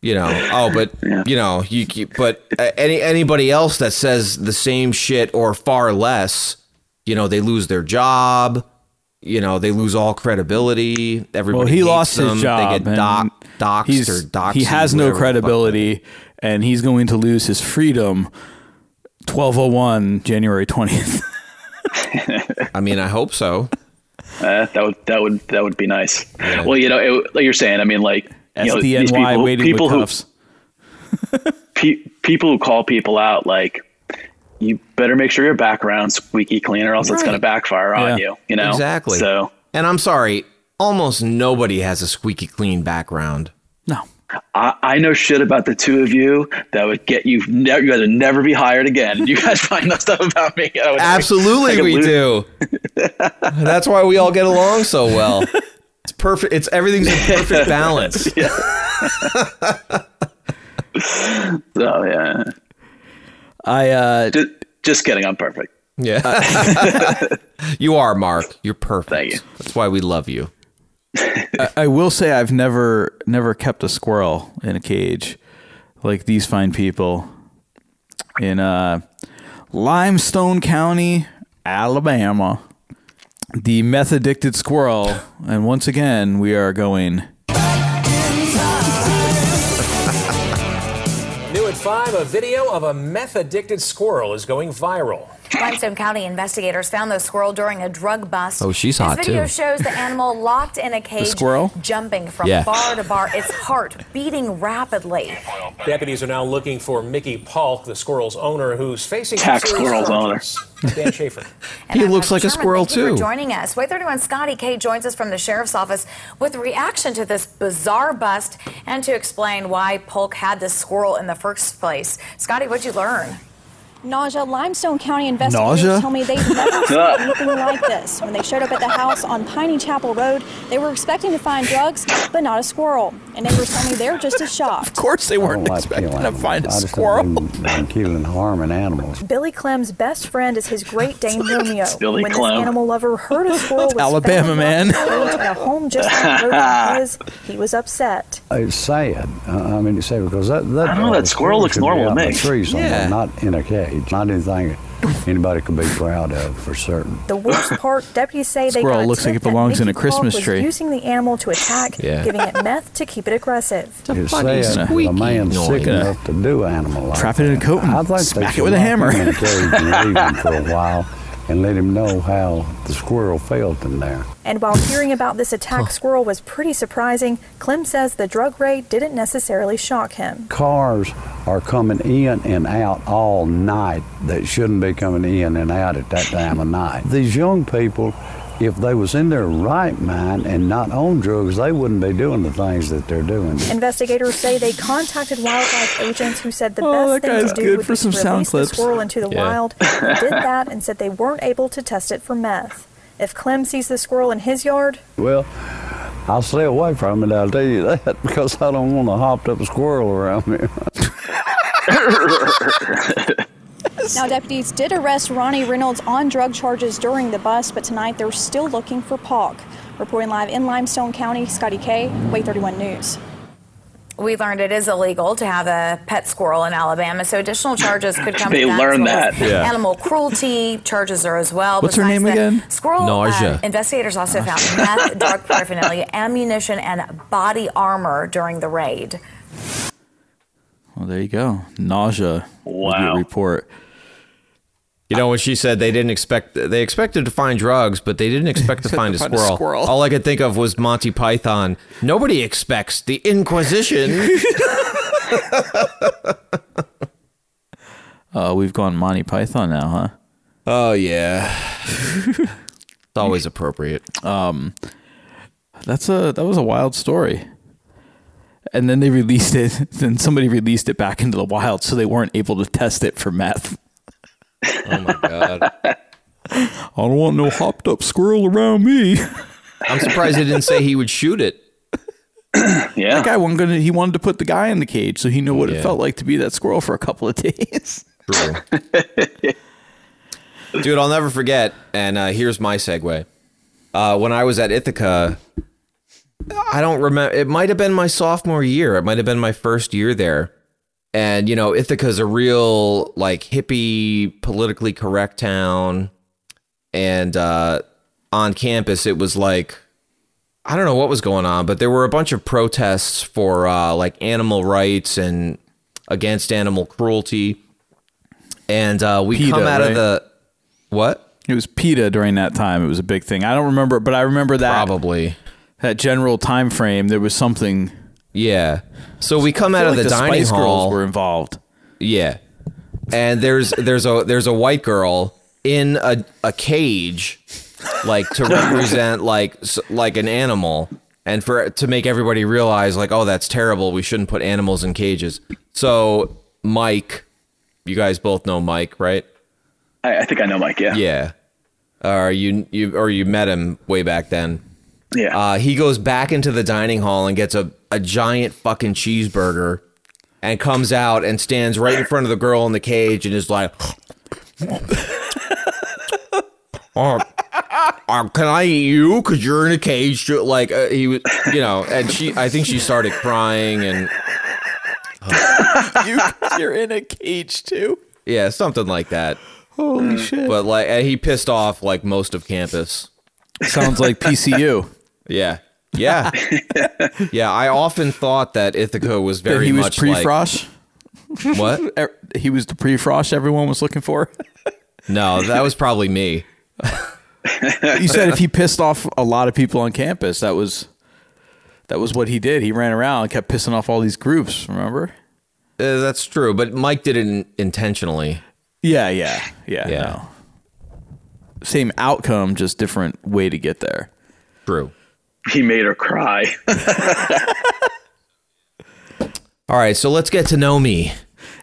You know, oh, but you know, you keep, but uh, any anybody else that says the same shit or far less, you know, they lose their job. You know, they lose all credibility. Everybody well, he hates lost them. his job. They get and doc, doxed he's- or doxed. He has no credibility, and he's going to lose his freedom. Twelve oh one, January twentieth. I mean, I hope so. Uh, that would that would that would be nice. Well, you know, it, like you're saying, I mean, like you know, these people, waiting people with who pe- people who call people out, like you better make sure your background's squeaky clean, or else it's going to backfire on you. You know, exactly. So and I'm sorry, almost nobody has a squeaky clean background. I, I know shit about the two of you that would get you. Ne- you guys would never be hired again. You guys find that stuff about me. I would- I Absolutely, could we lose- do. That's why we all get along so well. It's perfect. It's everything's in perfect balance. So yeah, I uh, just, just kidding. I'm perfect. Yeah. you are, Mark. You're perfect. Thank you. That's why we love you. I, I will say I've never never kept a squirrel in a cage like these fine people in uh, Limestone County, Alabama. The meth addicted squirrel, and once again we are going. 5, a video of a meth addicted squirrel is going viral. Limestone County investigators found the squirrel during a drug bust. Oh, she's hot this hot, video too. shows the animal locked in a cage, squirrel? jumping from Yeah. bar to bar, its heart beating rapidly. Deputies are now looking for Mickey Polk, the squirrel's owner, who's facing some Tax serious squirrel's charges. Dan Schaefer. He looks like a squirrel thank you too. for joining us. WAAY 31 Scotty K joins us from the sheriff's office with a reaction to this bizarre bust and to explain why Polk had this squirrel in the first place. Scotty, what'd you learn? Nausea, Limestone County investigators Nausea? tell me they've never seen anything like this. When they showed up at the house on Piney Chapel Road, they were expecting to find drugs, but not a squirrel. And neighbors tell me they're just as shocked. Of course, they weren't expecting to find a squirrel. I'm killing and harming animals. Billy Clem's best friend is his Great Dane Romeo. Billy when Clem. this animal lover heard a squirrel was Alabama found man. locked in a home just down the road from his, he was upset. It's sad. Uh, I mean, it's sad because that that, I don't know, that squirrel looks normal to me. a Yeah. not in a cage. Not anything anybody could be proud of for certain. The worst part, deputies say they Squirrel got a looks like it belongs that in a Mickey Polk Christmas was tree. using the animal to attack, Yeah. giving it meth to keep it aggressive. It's funny sad squeaky if a man's noise. sick Gonna enough to do animal like trap it in a coat and I think smack it with a hammer. him in a cage and leave him for a while and let him know how the squirrel felt in there. And while hearing about this attack squirrel was pretty surprising, Clem says the drug raid didn't necessarily shock him. Cars are coming in and out all night that shouldn't be coming in and out at that time of night. These young people, if they was in their right mind and not on drugs, they wouldn't be doing the things that they're doing. Investigators say they contacted wildlife agents who said the Oh, best thing to do would for be some to sound release the clips. squirrel into the Yeah. wild. They did that and said they weren't able to test it for meth. If Clem sees the squirrel in his yard, Well, I'll stay away from it, I'll tell you that, because I don't want a hopped up squirrel around me. Now, deputies did arrest Ronnie Reynolds on drug charges during the bust, but tonight they're still looking for Polk. Reporting live in Limestone County, Scotty K, WAAY 31 News. We learned it is illegal to have a pet squirrel in Alabama, so additional charges could come. They learned as well as that. Yeah. Animal cruelty charges are as well. What's her name again? Squirrel. Nausea. uh, investigators also found meth, drug paraphernalia, ammunition, and body armor during the raid. Well, there you go. Nausea. Wow. Report. You know when she said they didn't expect they expected to find drugs, but they didn't expect to find a Find a squirrel. squirrel. All I could think of was Monty Python. Nobody expects the Inquisition. Uh, we've gone Monty Python now, huh? oh yeah, it's always appropriate. Um, that's a that was a wild story. And then they released it. Then somebody released it back into the wild, so they weren't able to test it for meth. Oh my god, I don't want no hopped up squirrel around me. I'm surprised they didn't say he would shoot it. Yeah. That guy wasn't gonna. He wanted to put the guy in the cage, so he knew what Yeah. it felt like to be that squirrel for a couple of days. True. Dude, I'll never forget. And uh, here's my segue. Uh, when I was at Ithaca, I don't remember. It might have been my sophomore year. It might have been my first year there. And you know, Ithaca's a real like hippie, politically correct town. And uh, on campus, it was like I don't know what was going on, but there were a bunch of protests for uh, like animal rights and against animal cruelty. And uh, we PETA, come out right? of the what? It was PETA during that time. It was a big thing. I don't remember, but I remember that Probably. That general time frame. There was something. Yeah. So we come I out of like the, dining Spice hall. Girls were involved. Yeah. And there's there's a there's a white girl in a a cage like to represent like like an animal and for to make everybody realize like oh that's terrible we shouldn't put animals in cages. So Mike you guys both know Mike, right? I, I think I know Mike. Yeah. Yeah. Or you you or you met him way back then. Yeah. Uh, he goes back into the dining hall and gets a, a giant fucking cheeseburger and comes out and stands right in front of the girl in the cage and is like, "Uh, uh, "Can I eat you? Cause you're in a cage." too." Like uh, he was, you know, and she, I think she started crying and you, you're in a cage too. yeah, something like that. Holy shit! But like and he pissed off like most of campus. Sounds like PCU. Yeah. Yeah. yeah. I often thought that Ithaca was very he was much pre-frosh. like what? Er, He was the pre-frosh everyone was looking for. No, that was probably me. you said if he pissed off a lot of people on campus, that was that was what he did. He ran around and kept pissing off all these groups. Remember? Uh, that's true, but Mike did it in- intentionally. Yeah, yeah, yeah. Yeah. no. Same outcome, just different way to get there. True. He made her cry. All right, so let's get to know me.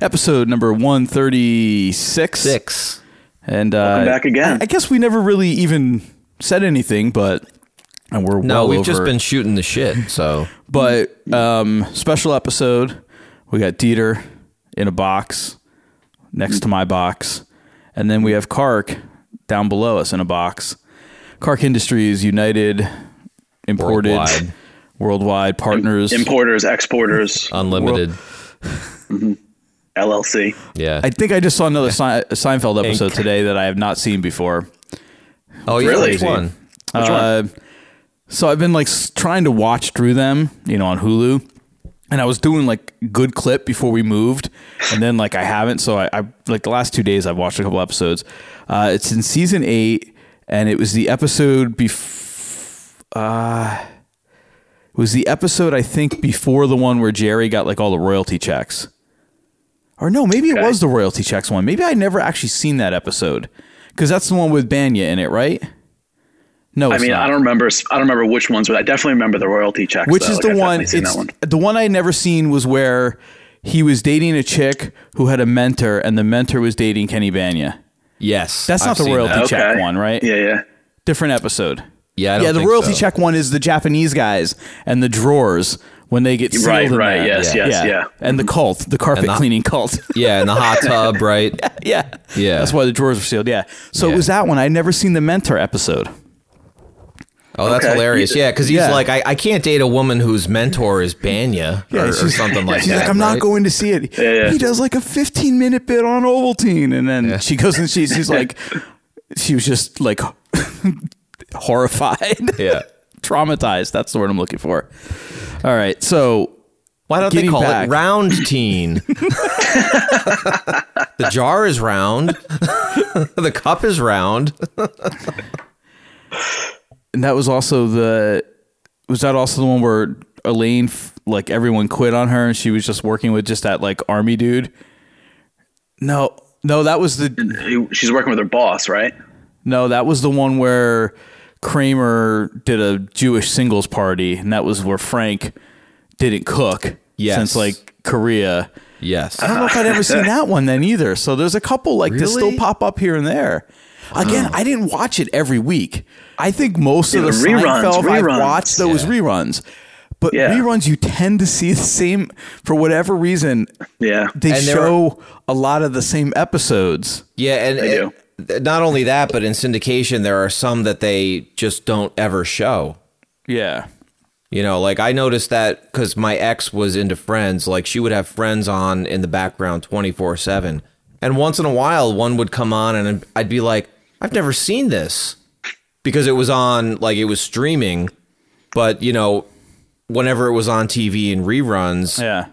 Episode number one thirty six. Six. And uh, Welcome back again. I, I guess we never really even said anything, but and we're No, well we've just been shooting the shit. So But um, special episode. We got Dieter in a box next to my box, and then we have Kark down below us in a box. Kark Industries United imported Worldwide. worldwide, partners. Importers, exporters, unlimited. LLC. Yeah. I think I just saw another Se- Seinfeld episode Inc. today that I have not seen before. Oh, yeah, Really? which one? Which Uh, so I've been like trying to watch through them, you know, on Hulu, and I was doing like good clip before we moved, and then like I haven't. So I, I like the last two days I've watched a couple episodes. Uh, it's in season eight, and it was the episode bef- uh, it was the episode I think before the one where Jerry got like all the royalty checks. Or no, maybe it was the royalty checks one. Maybe I never actually seen that episode because that's the one with Bania in it, right? No, I mean, not. I don't remember. I don't remember which ones, but I definitely remember the royalty checks. Which though. is Like, the I've one? It's one. the one I had never seen was where he was dating a chick who had a mentor, and the mentor was dating Kenny Bania. Yes. That's not I've the royalty that. check Okay. one, right? Yeah, yeah. Different episode. Yeah, I don't yeah. The think royalty so. check one is the Japanese guys and the drawers when they get sealed. Right, in right, that. yes, yes, yeah. And the mm-hmm. cult, the carpet the- cleaning cult. Yeah, and the hot tub, right? yeah, Yeah. That's why the drawers were sealed. Yeah. So Yeah. it was that one. I'd never seen the mentor episode. Oh, that's Okay. hilarious. Yeah, because he's Yeah. like, I, I can't date a woman whose mentor is Bania or, or something like She's that. like, I'm not going to see it. Yeah, yeah. He does like a 15 minute bit on Ovaltine, and then she goes and she's, she's like, she was just like horrified, Yeah. traumatized. That's the word I'm looking for. All right, so Why don't they call back. it round teen? the jar is round. the cup is round. and that was also the was that also the one where Elaine like everyone quit on her and she was just working with just that like army dude. No, no, that was the She's working with her boss, right? No, that was the one where Kramer did a Jewish singles party, and that was where Frank didn't cook Yes. since like Korea. Yes. I don't know if I'd ever seen that one then either. So there's a couple like that still pop up here and there. Again, I didn't watch it every week. I think most of Yeah, the the reruns, Seinfeld I've reruns. watched those Yeah. reruns. But Yeah. reruns, you tend to see the same for whatever reason. Yeah. They And there show a lot of the same episodes. Yeah, and, and not only that, but in syndication, there are some that they just don't ever show. Yeah. You know, like I noticed that because my ex was into Friends. Like she would have Friends on in the background twenty four seven, and once in a while one would come on, and I'd be like, "I've never seen this," because it was on like it was streaming. But you know, whenever it was on TV in reruns, Yeah.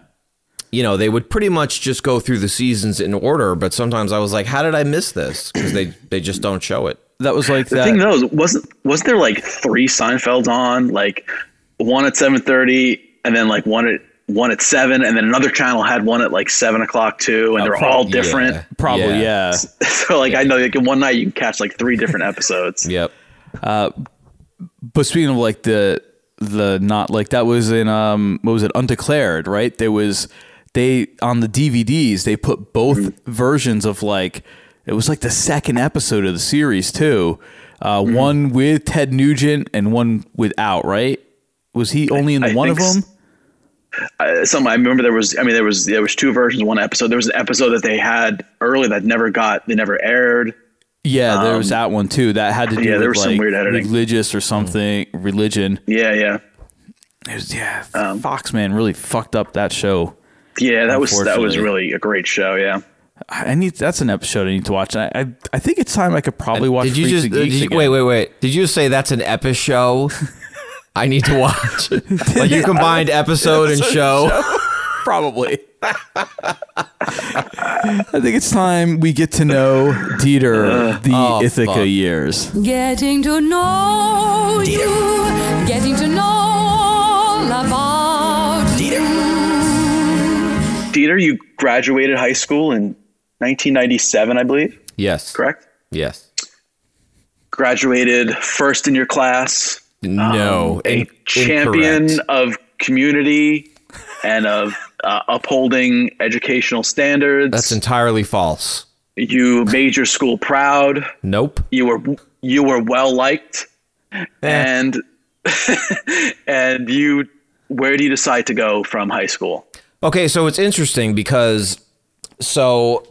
You know, they would pretty much just go through the seasons in order. But sometimes I was like, "How did I miss this?" Because they they just don't show it. That was like The that. thing though wasn't wasn't there like three Seinfelds on, like one at seven thirty, and then like one at one at seven, and then another channel had one at like seven o'clock too, and they're all different. Yeah. Probably, yeah. So like I know like in one night you can catch like three different episodes. Yep. But speaking of like the the not like that was in um what was it undeclared right there was they on the DVDs they put both versions of like it was like the second episode of the series too uh one with Ted Nugent and one without right was he only in the I one of them s- uh, some I remember there was I mean there was there was two versions one episode. There was an episode that they had early that never got they never aired. Yeah, there was Um, that one too. That had to do yeah, with there was some weird editing. religious or something. Religion. Yeah, yeah. It was, yeah, Fox man really fucked up that show. Yeah, that was that was really a great show. Yeah. I I need that's an episode I need to watch. I I, I think it's time I could probably watch. Did you Freaks just and uh, Geeks did you, wait wait wait? Did you say that's an epi show? I need to watch. like you combined episode and show. Probably. I think it's time we get to know Dieter the Oh, Ithaca fuck. years. Getting to know you, getting to Dieter, you graduated high school in 1997, I believe. Yes. Correct. Yes. Graduated first in your class. No, Um, a in- champion incorrect. of community and of uh, upholding educational standards. That's entirely false. you made your school proud. Nope. You were you were well liked, and and you. Where do you decide to go from high school? Okay, so it's interesting because so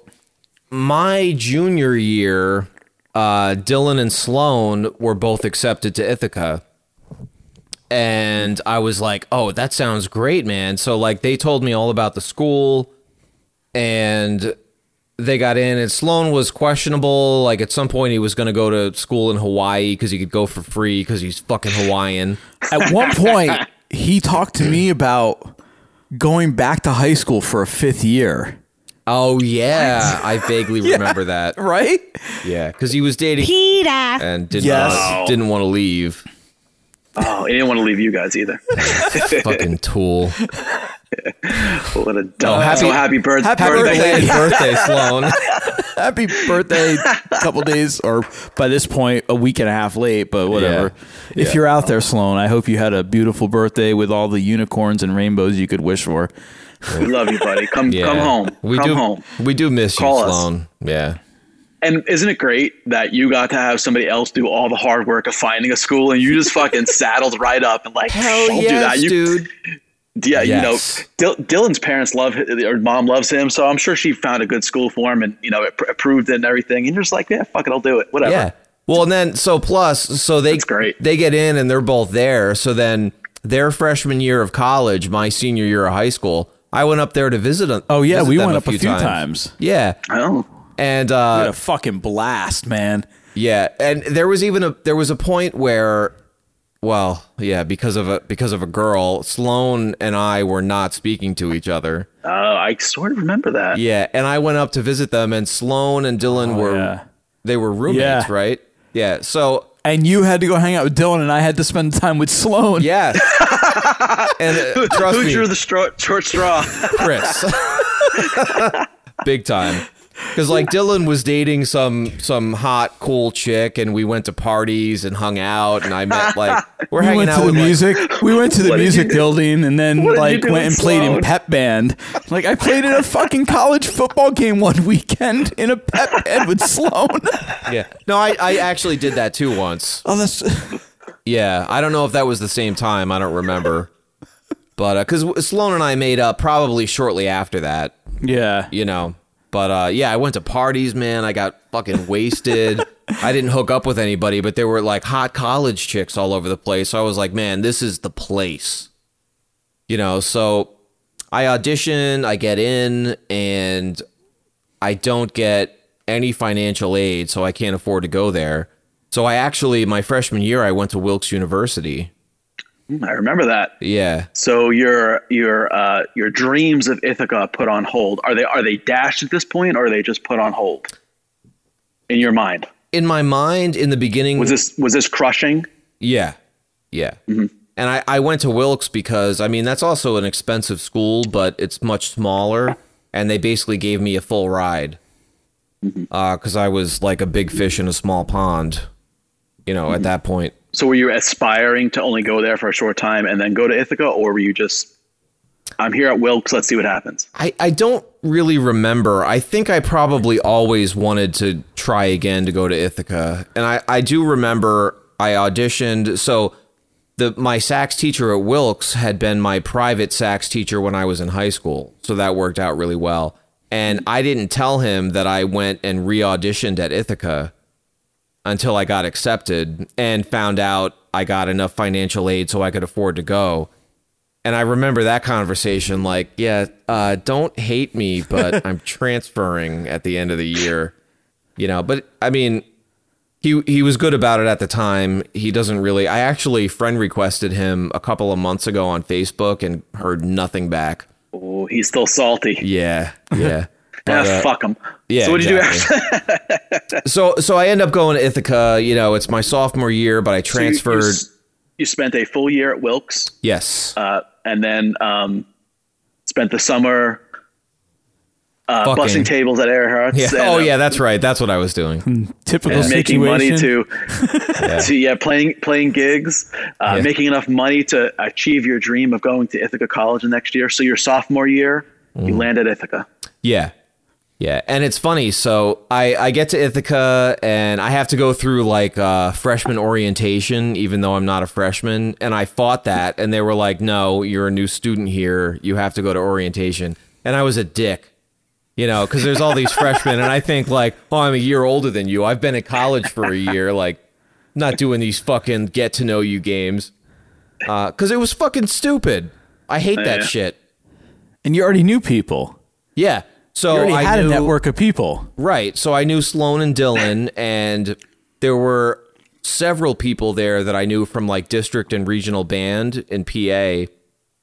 my junior year, uh, Dylan and Sloan were both accepted to Ithaca. And I was like, oh, that sounds great, man. So, like, they told me all about the school and they got in. And Sloan was questionable. Like, at some point, he was going to go to school in Hawaii because he could go for free because he's fucking Hawaiian. At one point, he talked to me about going back to high school for a fifth year. Oh yeah, I vaguely remember that. Right? Yeah, because he was dating Peter. and did Yes. not didn't want to leave. Oh, he didn't want to leave you guys either. Fucking tool. what a dumb. Oh, happy- so happy, birth- happy birthday. birthday. birthday, Sloan. Happy birthday, a couple days, or by this point, a week and a half late, but whatever. Yeah. If Yeah. you're out there, Sloan, I hope you had a beautiful birthday with all the unicorns and rainbows you could wish for. We love you, buddy. Come Yeah. come home. We come do home. We do miss Call you, us. Yeah. And isn't it great that you got to have somebody else do all the hard work of finding a school, and you just fucking saddled right up and like, Hell I'll do that, you, dude. Yeah, Yes. you know, Dil- Dylan's parents love hi- or mom loves him, so I'm sure she found a good school for him, and you know, it pr- approved it and everything. And you're just like, yeah, fuck it, I'll do it, whatever. Yeah. Well, and then so plus so they great. they get in and they're both there. So then their freshman year of college, my senior year of high school, I went up there to visit them. Oh, yeah, visit we them went up a few times. Yeah. Oh. And We had uh a fucking blast, man. yeah, and there was even a there was a point where well, yeah, because of a because of a girl, Sloan and I were not speaking to each other. Uh, I sort of remember that. Yeah, and I went up to visit them, and Sloan and Dylan were Oh, yeah. they were roommates, Yeah. right? Yeah. So And you had to go hang out with Dylan, and I had to spend time with Sloan. yes, and uh, trust Who me, drew the straw, short straw? Chris, big time. Because like Dylan was dating some some hot cool chick, and we went to parties and hung out, and I met like we're we hanging went out to the with like- music. we went to the What did you music do? building, and then What did you like do went with and played in Sloan? pep band. Like I played in a fucking college football game one weekend in a pep band with Sloan. yeah. No, I I actually did that too once. oh, that's Yeah, I don't know if that was the same time. I don't remember. But uh, because Sloan and I made up probably shortly after that, yeah. you know. But uh, yeah, I went to parties, man. I got fucking wasted. I didn't hook up with anybody, but there were like hot college chicks all over the place. So I was like, man, this is the place. You know, so I audition, I get in, and I don't get any financial aid, so I can't afford to go there. So I actually, my freshman year, I went to Wilkes University. Hmm, I remember that. Yeah. So your your uh, your dreams of Ithaca put on hold. Are they are they dashed at this point, or are they just put on hold? In your mind, In my mind, in the beginning, was this was this crushing? Yeah. Yeah. Mm-hmm. And I, I went to Wilkes because, I mean, that's also an expensive school, but it's much smaller. And they basically gave me a full ride mm-hmm. uh, because I was like a big fish in a small pond, you know, at mm-hmm. that point. So were you aspiring to only go there for a short time and then go to Ithaca, or were you just, I'm here at Wilkes, let's see what happens? I, I don't really remember. I think I probably always wanted to try again to go to Ithaca. And I, I do remember I auditioned. So the my sax teacher at Wilkes had been my private sax teacher when I was in high school, so that worked out really well. And I didn't tell him that I went and re-auditioned at Ithaca until I got accepted and found out I got enough financial aid so I could afford to go. And I remember that conversation like, yeah, uh, don't hate me, but I'm transferring at the end of the year. You know, but I mean, he he was good about it at the time. He doesn't really I actually friend requested him a couple of months ago on Facebook and heard nothing back. Oh, he's still salty. Yeah, yeah. Ah, But, uh, fuck him. Yeah, So what did you do exactly. after? So so I end up going to Ithaca, you know, it's my sophomore year, but I So you- you transferred You, spent a full year at Wilkes, yes. uh, and then um, spent the summer uh, bussing tables at Earhart's. Yeah. and, Oh uh, yeah, that's right. That's what I was doing. Typical and making money to, Yeah. to yeah, playing playing gigs, uh, Yeah. making enough money to achieve your dream of going to Ithaca College the next year. So your sophomore year, Mm. you land at Ithaca. Yeah. Yeah. And it's funny. So I, I get to Ithaca and I have to go through like uh, freshman orientation, even though I'm not a freshman. And I fought that. And they were like, no, you're a new student here. You have to go to orientation. And I was a dick, you know, because there's all these freshmen. And I think like, oh, I'm a year older than you. I've been at college for a year. Like, not doing these fucking get to know you games. Because it was fucking stupid. I hate that Yeah. shit. And you already knew people. Yeah. So you already I had knew, a network of people. Right. So I knew Sloan and Dylan, and there were several people there that I knew from like district and regional band in PA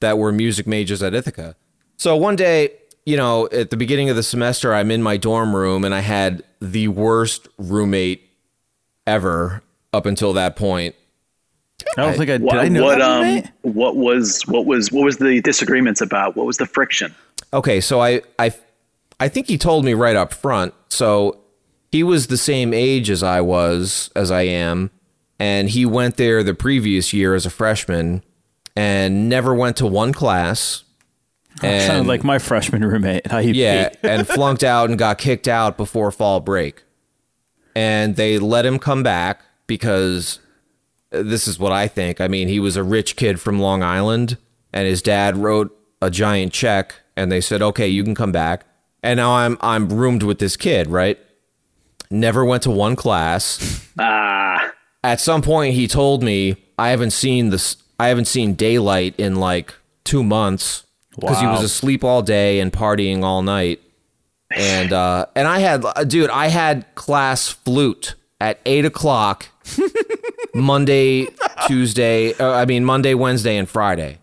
that were music majors at Ithaca. So one day, you know, at the beginning of the semester, I'm in my dorm room and I had the worst roommate ever up until that point. I don't think I did. What, I know what that um roommate? what was what was what was the disagreements about? What was the friction? Okay, so I I I think he told me right up front. So he was the same age as I was as I am, and he went there the previous year as a freshman and never went to one class. That sounded like my freshman roommate at IUP. Yeah, and flunked out and got kicked out before fall break. And they let him come back because this is what I think. I mean, he was a rich kid from Long Island, and his dad wrote a giant check, and they said, "Okay, you can come back." And now I'm I'm roomed with this kid, right? Never went to one class. Ah. At some point, he told me, "I haven't seen this. I haven't seen daylight in like two months because he was asleep all day and partying all night." And uh, and I had, dude, I had class flute at eight o'clock Monday, Tuesday. Uh, I mean Monday, Wednesday, and Friday.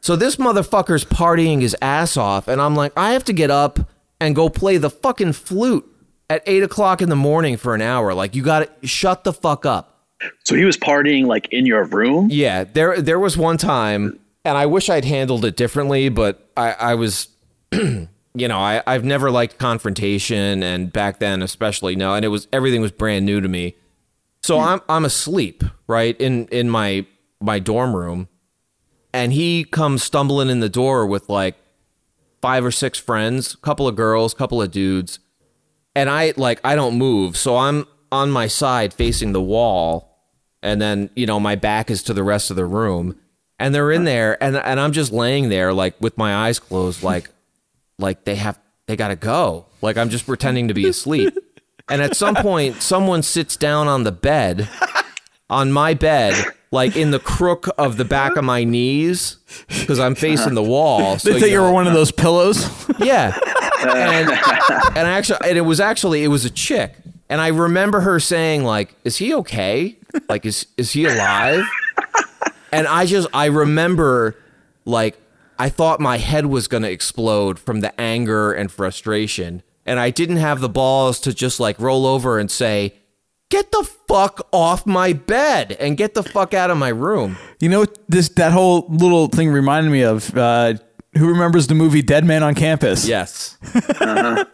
So this motherfucker's partying his ass off, and I'm like, I have to get up and go play the fucking flute at eight o'clock in the morning for an hour. Like, you got to shut the fuck up. So he was partying like in your room? Yeah, there there was one time, and I wish I'd handled it differently, but I, I was, you know, I, I've never liked confrontation, and back then especially no, and it was everything was brand new to me. So I'm I'm asleep right in in my my dorm room, and he comes stumbling in the door with like five or six friends, a couple of girls, a couple of dudes, and I like I don't move, so I'm on my side facing the wall, and then you know my back is to the rest of the room, and they're in there, and and I'm just laying there like with my eyes closed, like like they have they gotta go, like I'm just pretending to be asleep, and at some point someone sits down on the bed, on my bed. Like in the crook of the back of my knees, because I'm facing the wall. They thought you know- were one of those pillows. yeah. And and actually and it was actually it was a chick. And I remember her saying like, "Is he okay? Like is is he alive?" And I just I remember like I thought my head was going to explode from the anger and frustration. And I didn't have the balls to just like roll over and say, "Get the fuck off my bed and get the fuck out of my room." You know this that whole little thing reminded me of? Uh, who remembers the movie Dead Man on Campus? Yes.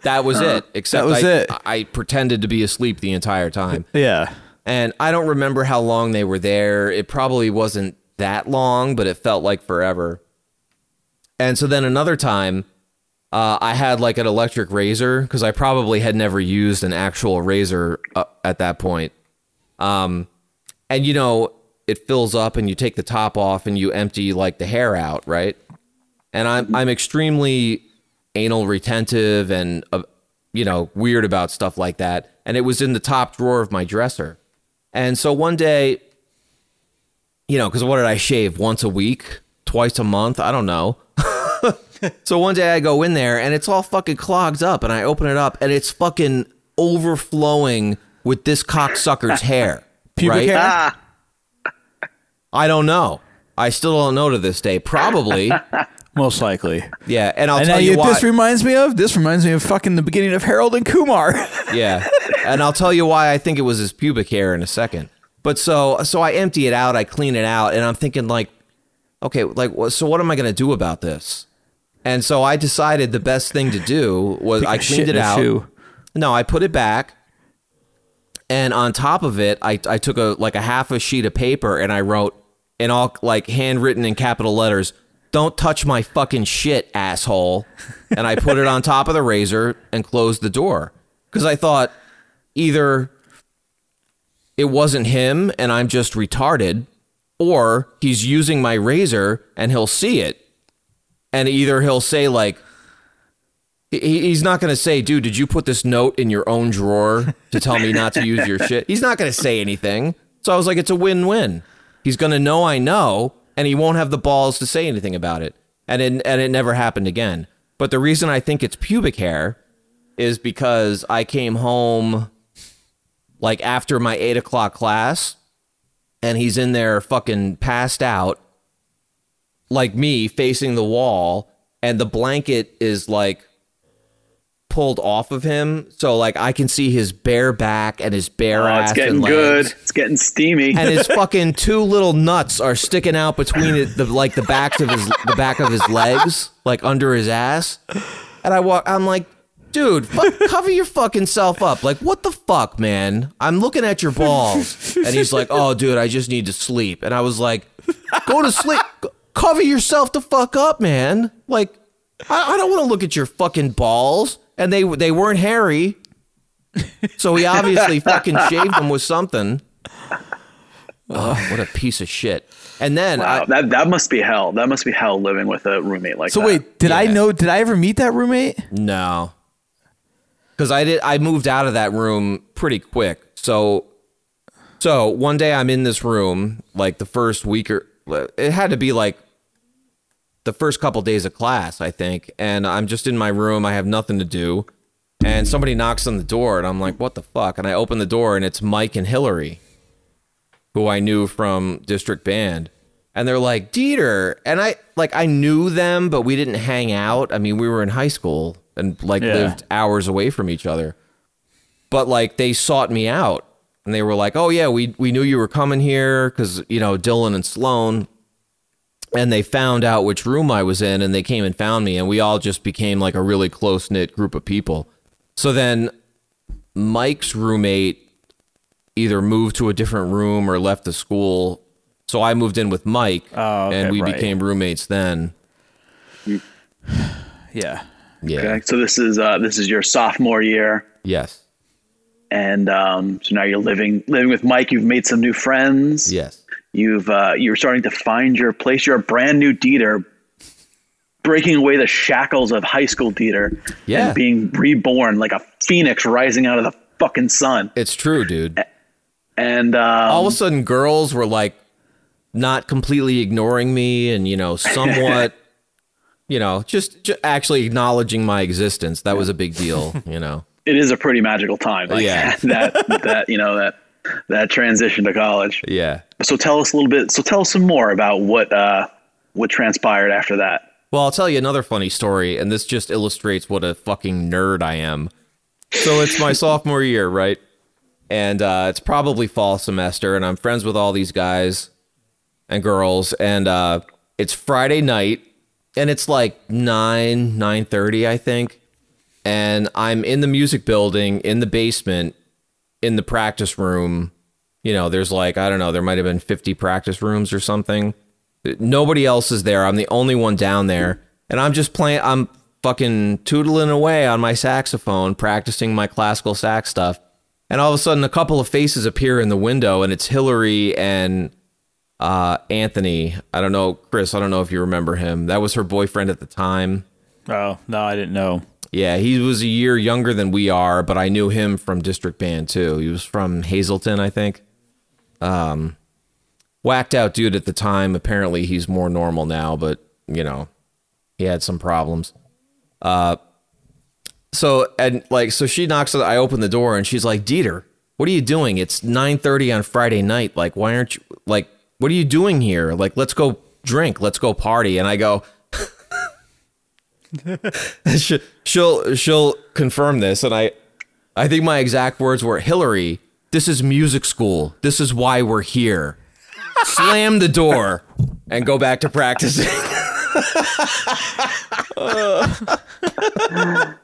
That was it. Except That was I, it. I pretended to be asleep the entire time. Yeah. And I don't remember how long they were there. It probably wasn't that long, but it felt like forever. And so then another time, uh, I had like an electric razor because I probably had never used an actual razor uh, at that point. Um, and you know, it fills up and you take the top off and you empty like the hair out, right? And I'm I'm extremely anal retentive and uh, you know weird about stuff like that. And it was in the top drawer of my dresser. And so one day, you know, because what did I shave once a week, twice a month? I don't know. So one day I go in there and it's all fucking clogged up, and I open it up and it's fucking overflowing with this cocksucker's hair. Pubic right? hair? Ah. I don't know. I still don't know to this day. Probably. Most likely. Yeah, and I'll and tell you you- why. this reminds me of this reminds me of fucking the beginning of Harold and Kumar. yeah, and I'll tell you why I think it was his pubic hair in a second. But so so I empty it out, I clean it out, and I'm thinking like, okay, like so what am I going to do about this? And so I decided the best thing to do was I, cleaned it out. shoe. No, I put it back, and on top of it, I I took a like a half a sheet of paper and I wrote in all like handwritten in capital letters, "Don't touch my fucking shit, asshole." And I put it on top of the razor and closed the door because I thought either it wasn't him and I'm just retarded, or he's using my razor and he'll see it, and either he'll say like. He, he's not going to say, dude, did you put this note in your own drawer to tell me not to use your shit? He's not going to say anything. So I was like, it's a win win. He's going to know I know, and he won't have the balls to say anything about it. And it, and it never happened again. But the reason I think it's pubic hair is because I came home like after my eight o'clock class, and he's in there fucking passed out, like me facing the wall, and the blanket is like pulled off of him, so like I can see his bare back and his bare Oh, ass. it's getting good. It's getting steamy. And his fucking two little nuts are sticking out between it, the like the backs of his the back of his legs, like under his ass. And I walk. I'm like, dude, fuck, cover your fucking self up. Like, what the fuck, man? I'm looking at your balls. And he's like, oh, dude, I just need to sleep. And I was like, go to sleep. C- Cover yourself the fuck up, man. Like, I, I don't want to look at your fucking balls. And they they weren't hairy. So he obviously fucking shaved them with something. Oh, what a piece of shit. And then wow, that that must be hell. That must be hell living with a roommate like so that. wait, did I know? Did I ever meet that roommate? No, because I did. I moved out of that room pretty quick. So, so one day I'm in this room, like the first week or it had to be like the first couple days of class, I think, and I'm just in my room. I have nothing to do, and somebody knocks on the door, and I'm like, "What the fuck?" And I open the door, and it's Mike and Hillary, who I knew from district band. And they're like, Dieter. And I like I knew them, but we didn't hang out. I mean, we were in high school and like Yeah. lived hours away from each other. But like they sought me out and they were like, Oh yeah, we we knew you were coming here because, you know, Dylan and Sloan. And they found out which room I was in and they came and found me and we all just became like a really close knit group of people. So then Mike's roommate either moved to a different room or left the school. So I moved in with Mike, okay, and we right. became roommates then. Yeah. Yeah. Okay, so this is uh, this is your sophomore year, Yes. and um, so now you're living living with Mike. You've made some new friends. Yes. You've uh, you're starting to find your place. You're a brand new Dieter, breaking away the shackles of high school Dieter, Yeah. and being reborn like a phoenix rising out of the fucking sun. It's true, dude. And um, All of a sudden, girls were like not completely ignoring me and, you know, somewhat, you know, just, just actually acknowledging my existence. That was a big deal, you know. it is a pretty magical time. Like, Yeah. that that you know that that transition to college. Yeah. So tell us a little bit. So tell us some more about what uh, what transpired after that. Well, I'll tell you another funny story, and this just illustrates what a fucking nerd I am. So it's my sophomore year, right? And uh, it's probably fall semester, and I'm friends with all these guys and girls, and uh, it's Friday night, and it's like nine nine thirty, I think, and I'm in the music building in the basement, in the practice room. You know, there's like I don't know, there might have been 50 practice rooms or something. Nobody else is there. I'm the only one down there, and I'm just playing. I'm fucking tootling away on my saxophone, practicing my classical sax stuff. And all of a sudden, a couple of faces appear in the window, and it's Hillary and uh, Anthony. I don't know, Chris. I don't know if you remember him. That was her boyfriend at the time. Oh no, I didn't know. Yeah, he was a year younger than we are, but I knew him from District Band too. He was from Hazleton, I think. Um, whacked out dude at the time. Apparently, he's more normal now, but you know, he had some problems. Uh, so and like so she knocks I open the door and she's like, Dieter, what are you doing? It's nine thirty on Friday night. Like, why aren't you like what are you doing here? Like, let's go drink, let's go party. And I go, she- she'll she'll confirm this, and I I think my exact words were Hillary. This is music school. This is why we're here. Slam the door and go back to practicing.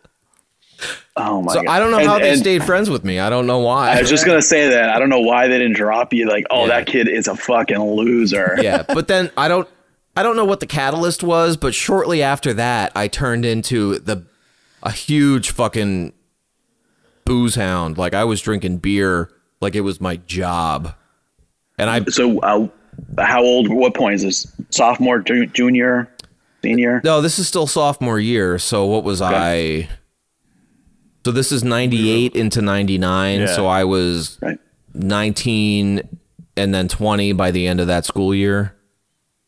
Oh my so god! I don't know And- how they stayed friends with me. I don't know why. I was just gonna say that. I don't know why they didn't drop you. Like, oh, that kid is a fucking loser. yeah, but then I don't I don't know what the catalyst was, but shortly after that, I turned into the a huge fucking booze hound. Like I was drinking beer like it was my job. And I So, uh, how old? What point is this? Sophomore, ju- junior, senior? No, this is still sophomore year. So what was I? So this is 98 into 99. Yeah. So I was 19 and then 20 by the end of that school year.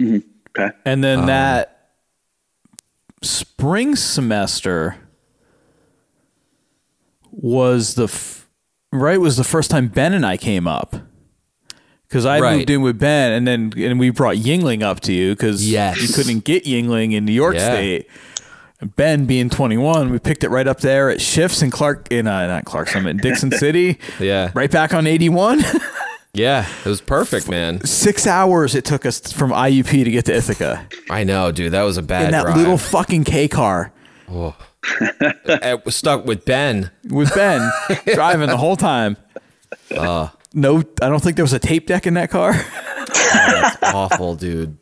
Mm-hmm. Okay. And then Um, that spring semester was the f- right was the first time Ben and I came up because I Right. moved in with Ben and then and we brought Yuengling up to you because Yes. you couldn't get Yuengling in New York Yeah. State. Ben being 21, we picked it right up there at Shifts in Clark in uh, not Clarks Summit in Dixon City. Yeah. Right back on 81. Yeah, it was perfect, man. Six hours it took us from IUP to get to Ithaca. I know, dude. That was a bad in that drive. little fucking K car. Oh. I was stuck with Ben. with Ben driving the whole time. Uh, No, I don't think there was a tape deck in that car. that's awful, dude.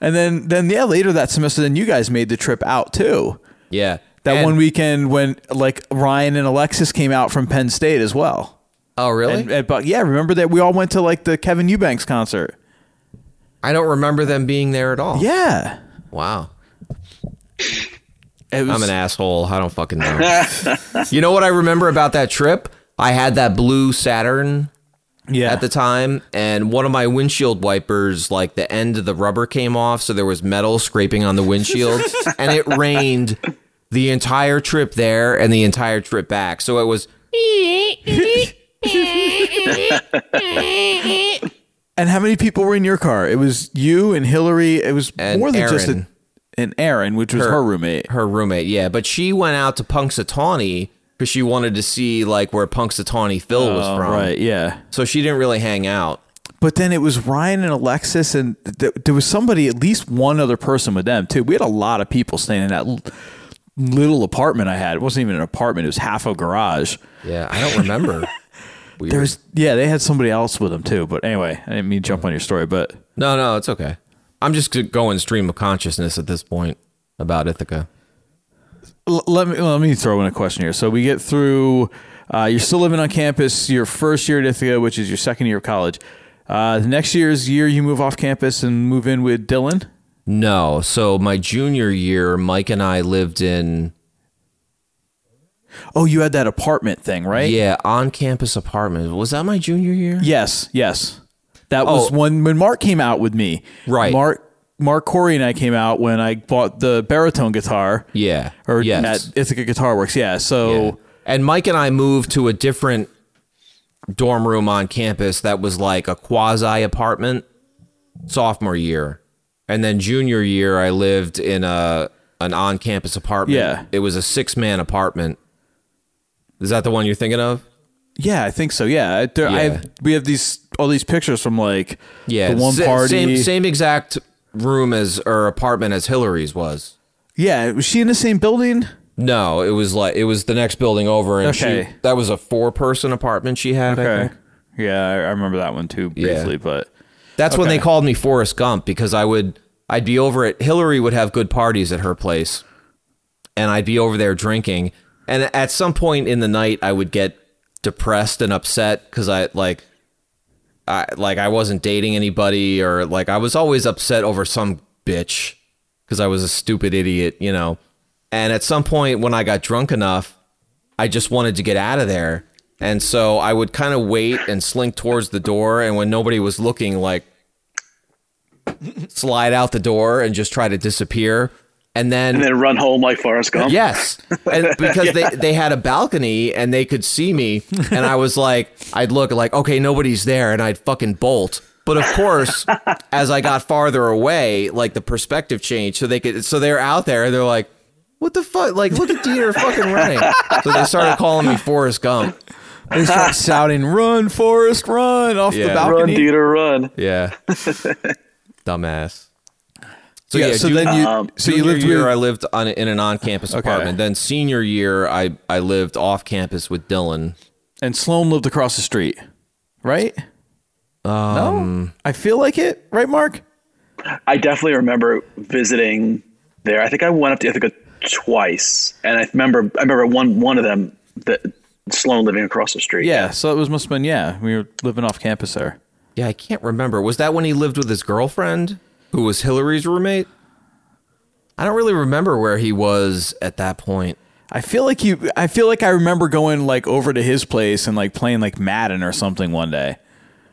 And then, then yeah, later that semester, then you guys made the trip out too. Yeah. That And- one weekend when like Ryan and Alexis came out from Penn State as well. Oh, really? And, and- but yeah, remember that we all went to like the Kevin Eubanks concert. I don't remember them being there at all. Yeah. Wow. Was, I'm an asshole. I don't fucking know. you know what I remember about that trip? I had that blue Saturn yeah. at the time, and one of my windshield wipers, like the end of the rubber came off, so there was metal scraping on the windshield, and it rained the entire trip there and the entire trip back. So it was. And how many people were in your car? It was you and Hillary. It was And more than just a, Aaron. and Aaron, which was her, roommate. Her roommate, yeah. But she went out to Punxsutawney because she wanted to see like where Punxsutawney Phil was Oh, from. right, yeah. So she didn't really hang out. But then it was Ryan and Alexis, and th- there was somebody, at least one other person with them too. We had a lot of people staying in that l- little apartment I had. It wasn't even an apartment; it was half a garage. Yeah, I don't remember. Weird. There was, yeah, they had somebody else with them too. But anyway, I didn't mean to jump on your story, but No, no, it's okay. I'm just going stream of consciousness at this point about Ithaca. L- let me let me throw in a question here. So we get through. Uh, you're still living on campus. Your first year at Ithaca, which is your second year of college. Uh, the next year's year, you move off campus and move in with Dylan. No, so my junior year, Mike and I lived in Oh, you had that apartment thing, right? yeah on campus apartment. Was that my junior year? Yes, yes. That was Oh. when when Mark came out with me. Right. Mark Mark Corey and I came out when I bought the baritone guitar. Yeah. Or Yes. at Ithaca Guitar Works. Yeah. So Yeah. And Mike and I moved to a different dorm room on campus that was like a quasi apartment sophomore year. And then junior year I lived in a an on campus apartment. Yeah. It was a six man apartment. Is that the one you're thinking of? yeah, I think so. Yeah. There, I have, we have these all these pictures from like Yeah. the one sa- party. Same same exact room as or apartment as Hillary's was. Yeah. Was she in the same building? No, it was like it was the next building over, and Okay. she that was a four person apartment she had. I Okay. think. Yeah, I, I remember that one too Yeah. briefly, but That's when they called me Forrest Gump because I would I'd be over at Hillary would have good parties at her place, and I'd be over there drinking, and at some point in the night I would get depressed and upset because I like I, like I wasn't dating anybody or like I was always upset over some bitch because I was a stupid idiot, you know. And at some point when I got drunk enough, I just wanted to get out of there. And so I would kind of wait and slink towards the door and when nobody was looking like slide out the door and just try to disappear. And then and then run home like Forrest Gump. Yes, and because they they had a balcony and they could see me, and I was like, I'd look like, okay, nobody's there, and I'd fucking bolt. But of course, as I got farther away, like the perspective changed, so they could, so they're out there, and they're like, what the fuck? Like, look at Dieter fucking running. So they started calling me Forrest Gump. They start shouting, "Run, Forrest, run!" off the Yeah. balcony. Run, Dieter, run. Yeah, dumbass. So Yeah, yeah, so ju- then you- um, so you junior lived year with- I lived on in an on-campus apartment. Then senior year I I lived off campus with Dylan. And Sloan lived across the street, right? Um, no, I feel like it, right, Mark? I definitely remember visiting there. I think I went up to Ithaca twice, and I remember I remember one one of them that Sloan living across the street. Yeah, so it was must have been yeah. We were living off campus there. Yeah, I can't remember. Was that when he lived with his girlfriend, who was Hillary's roommate? I don't really remember where he was at that point. I feel like you. I feel like I remember going like over to his place and like playing like Madden or something one day.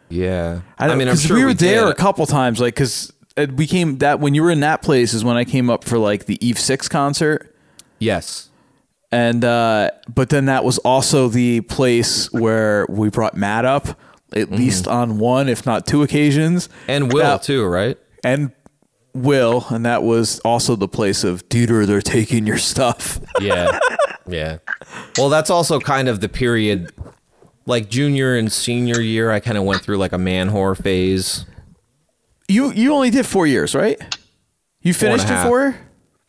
Yeah, I, mean, I'm sure we were we there did. a couple times, like because we came that when you were in that place is when I came up for like the Eve Six concert. Yes, and uh, but then that was also the place where we brought Matt up at least on one, if not two occasions, Mm-hmm. and Will That- too, right? And Will, and that was also the place of Dieter. They're taking your stuff. Yeah, yeah. Well, that's also kind of the period, like junior and senior year. I kind of went through like a man whore phase. You you only did four years, right? You Four and a finished in four.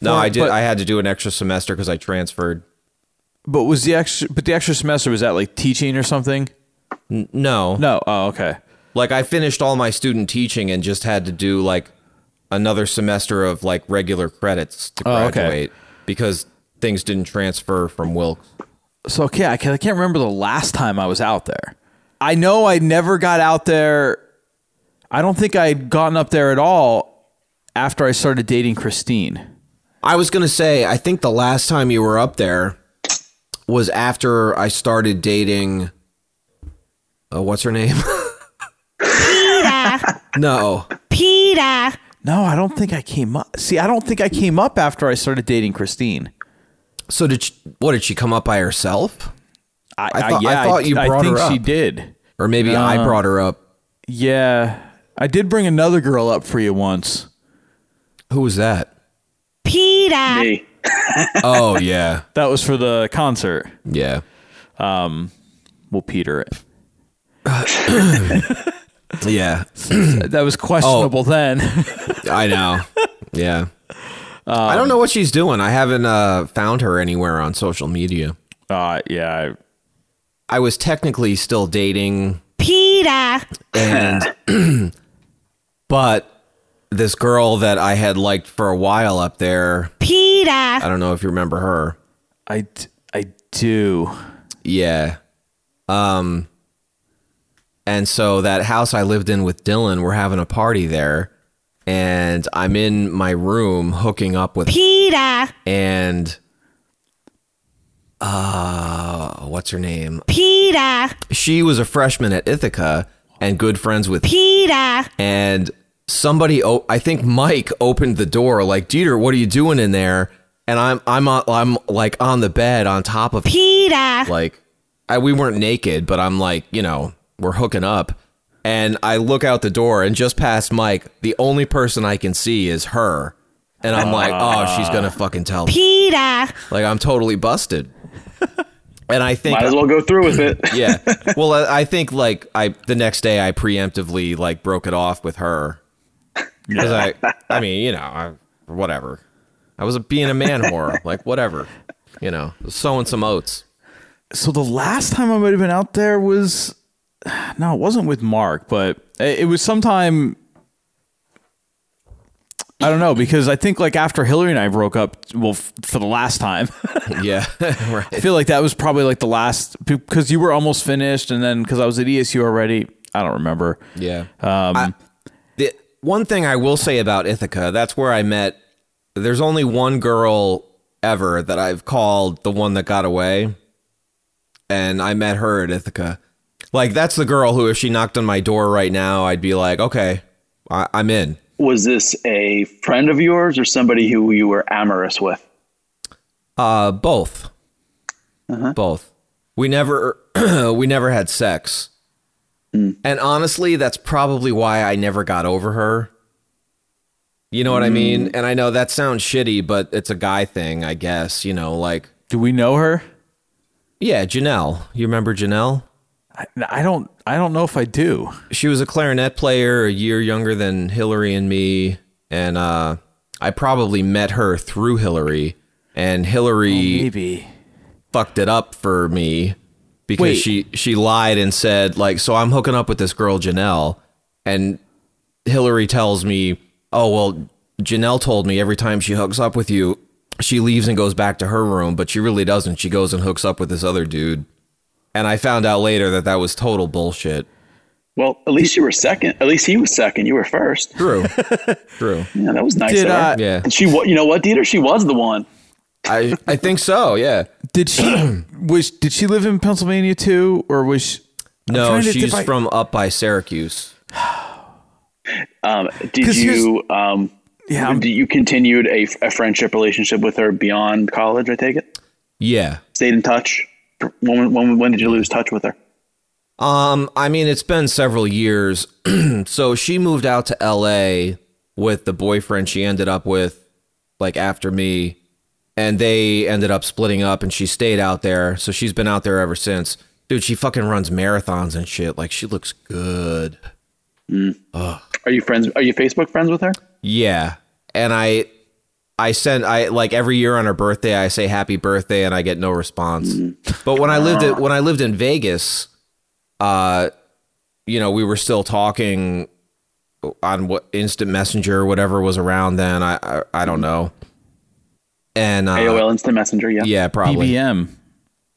No, Four- I did. but- I had to do an extra semester because I transferred. But was the extra? But the extra semester was that like teaching or something? N- no, No. Oh, okay. Like I finished all my student teaching and just had to do like another semester of like regular credits to Oh, okay. graduate because things didn't transfer from Wilkes. So okay, I can't, I can't remember the last time I was out there. I know I never got out there. I don't think I'd gotten up there at all after I started dating Christine. I was gonna say, I think the last time you were up there was after I started dating. Uh, what's her name? Peter. no, Peter. No, I don't think I came up. See, I don't think I came up after I started dating Christine. So did she, what? Did she come up by herself? I, I thought, yeah, I thought you brought think her up. she did. or maybe I Uh, brought her up. Yeah, I did bring another girl up for you once. Who was that? Peter. Me. Oh yeah, That was for the concert. yeah. Um, we'll Peter it. Yeah, That was questionable then. I know. Yeah. I don't know what she's doing. I haven't uh, found her anywhere on social media. Uh, yeah. I was technically still dating, Peter. and but this girl that I had liked for a while up there, Peter. I don't know if you remember her. I I do. Yeah. Um and so that house I lived in with Dylan, we're having a party there and I'm in my room hooking up with Peter. and uh what's her name? Peter. She was a freshman at Ithaca and good friends with Peter. and somebody oh, I think Mike opened the door like Dieter what are you doing in there and I'm I'm on, I'm like on the bed on top of Peter. like I, we weren't naked but I'm like you know we're hooking up and I look out the door and just past Mike the only person I can see is her and I'm like oh she's gonna fucking tell me Peter. like I'm totally busted and I think Might as well go through with it. yeah. Well, I I think like I the next day I preemptively like broke it off with her. Because I, I mean, you know, I, whatever. I was being a man whore, like whatever, you know, sowing some oats. So the last time I might have been out there was no, it wasn't with Mark, but it was sometime. I don't know because I think like after Hillary and I broke up, well, f- for the last time, Yeah, I feel like that was probably like the last because you were almost finished, and then because I was at ESU already, I don't remember. Yeah. Um, I- the one thing I will say about Ithaca, that's where I met. There's only one girl ever that I've called the one that got away, and I met her at Ithaca. Like that's the girl who, if she knocked on my door right now, I'd be like, okay, I, I'm in. Was this a friend of yours or somebody who you were amorous with? Uh, both. Uh-huh. Both. We never, we never had sex. Hmm. And honestly, that's probably why I never got over her. You know what I mean? Hmm. And I know that sounds shitty, but it's a guy thing, I guess. You know, like. Do we know her? Yeah, Janelle. You remember Janelle? I, I don't. I don't know if I do. She was a clarinet player, a year younger than Hillary and me, and uh, I probably met her through Hillary, and Hillary maybe fucked it up for me because Wait. she she lied and said like, so I'm hooking up with this girl Janelle, and Hillary tells me, oh well, Janelle told me every time she hooks up with you, she leaves and goes back to her room, but she really doesn't. She goes and hooks up with this other dude. And I found out later that that was total bullshit. Well, at least you were second. At least he was second. You were first. True. True. Yeah, that was nice. Did, of her. uh, Yeah. Did she? wa- You know what, Dieter? She was the one. I I think so. Yeah. Did she was did she live in Pennsylvania too, or was she, No, she's divide- from up by Syracuse. Um, did 'Cause you? Um, Yeah, Did you continued a, a friendship relationship with her beyond college? I take it. Yeah. Stayed in touch. When when when did you lose touch with her? Um, I mean, it's been several years. so she moved out to LA with the boyfriend she ended up with, like after me, and they ended up splitting up, and she stayed out there. So she's been out there ever since. Dude, she fucking runs marathons and shit. Like she looks good. Ugh. Are you friends? Are you Facebook friends with her? Yeah, and I, I send I like every year on her birthday I say happy birthday and I get no response. But when I lived at, when I lived in Vegas, uh, you know we were still talking on what instant messenger whatever was around then. I I, I don't know. And uh, AOL Instant Messenger. Yeah. yeah, probably BBM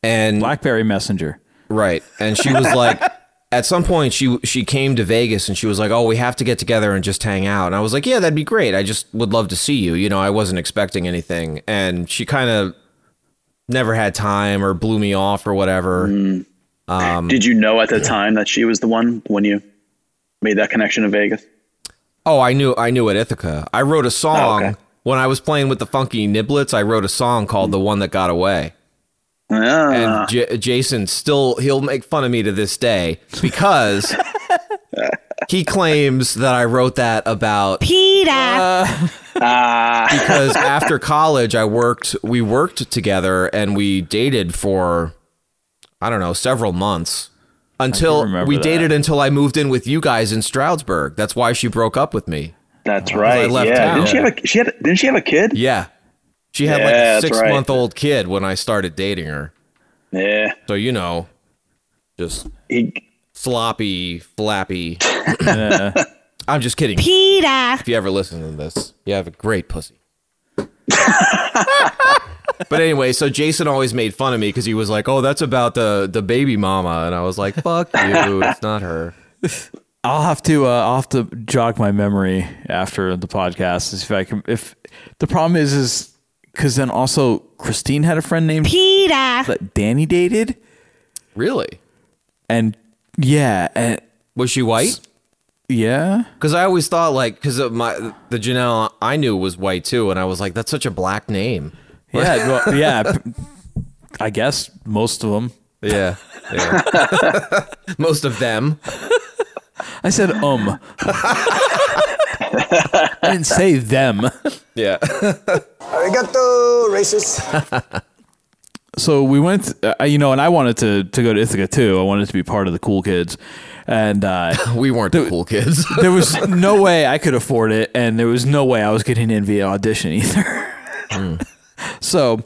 and BlackBerry Messenger? Right. And she was like at some point she she came to Vegas and she was like, "Oh, we have to get together and just hang out." And I was like, "Yeah, that'd be great. I just would love to see you." You know, I wasn't expecting anything. And she kind of never had time or blew me off or whatever. Um Did you know at the time that she was the one when you made that connection in Vegas? Oh, I knew I knew at Ithaca. I wrote a song Oh, okay. when I was playing with the Funky Niblets. I wrote a song called "The One That Got Away." Ah. And J- Jason still he'll make fun of me to this day because he claims that I wrote that about Peter. Ah. because after college I worked we worked together and we dated for I don't know several months until we that. dated until I moved in with you guys in Stroudsburg. That's why she broke up with me. That's I right. left yeah. town. Didn't she have a? She had. Didn't she have a kid? Yeah. She had Yeah, like a six right. month old kid when I started dating her. Yeah. So you know, just He, sloppy, flappy. Yeah. I'm just kidding. Peter. If you ever listen to this, you have a great pussy. but anyway, so Jason always made fun of me because he was like, "Oh, that's about the the baby mama," and I was like, "Fuck you, it's not her." I'll have to. Uh, I'll have to jog my memory after the podcast. If I can. If the problem is, is because then also Christine had a friend named Peter. that Danny dated, Really? and yeah, and Was she white? yeah, Because I always thought like because of my the Janelle I knew was white too, and I was like, "That's such a black name." yeah, well, yeah. I guess most of them. Yeah, yeah. Most of them. I said um. I didn't say them. Yeah. Arigato, racist. so we went, uh, you know, and I wanted to to go to Ithaca too. I wanted to be part of the cool kids, and uh, we weren't the cool kids. there was no way I could afford it, and there was no way I was getting in via audition either. So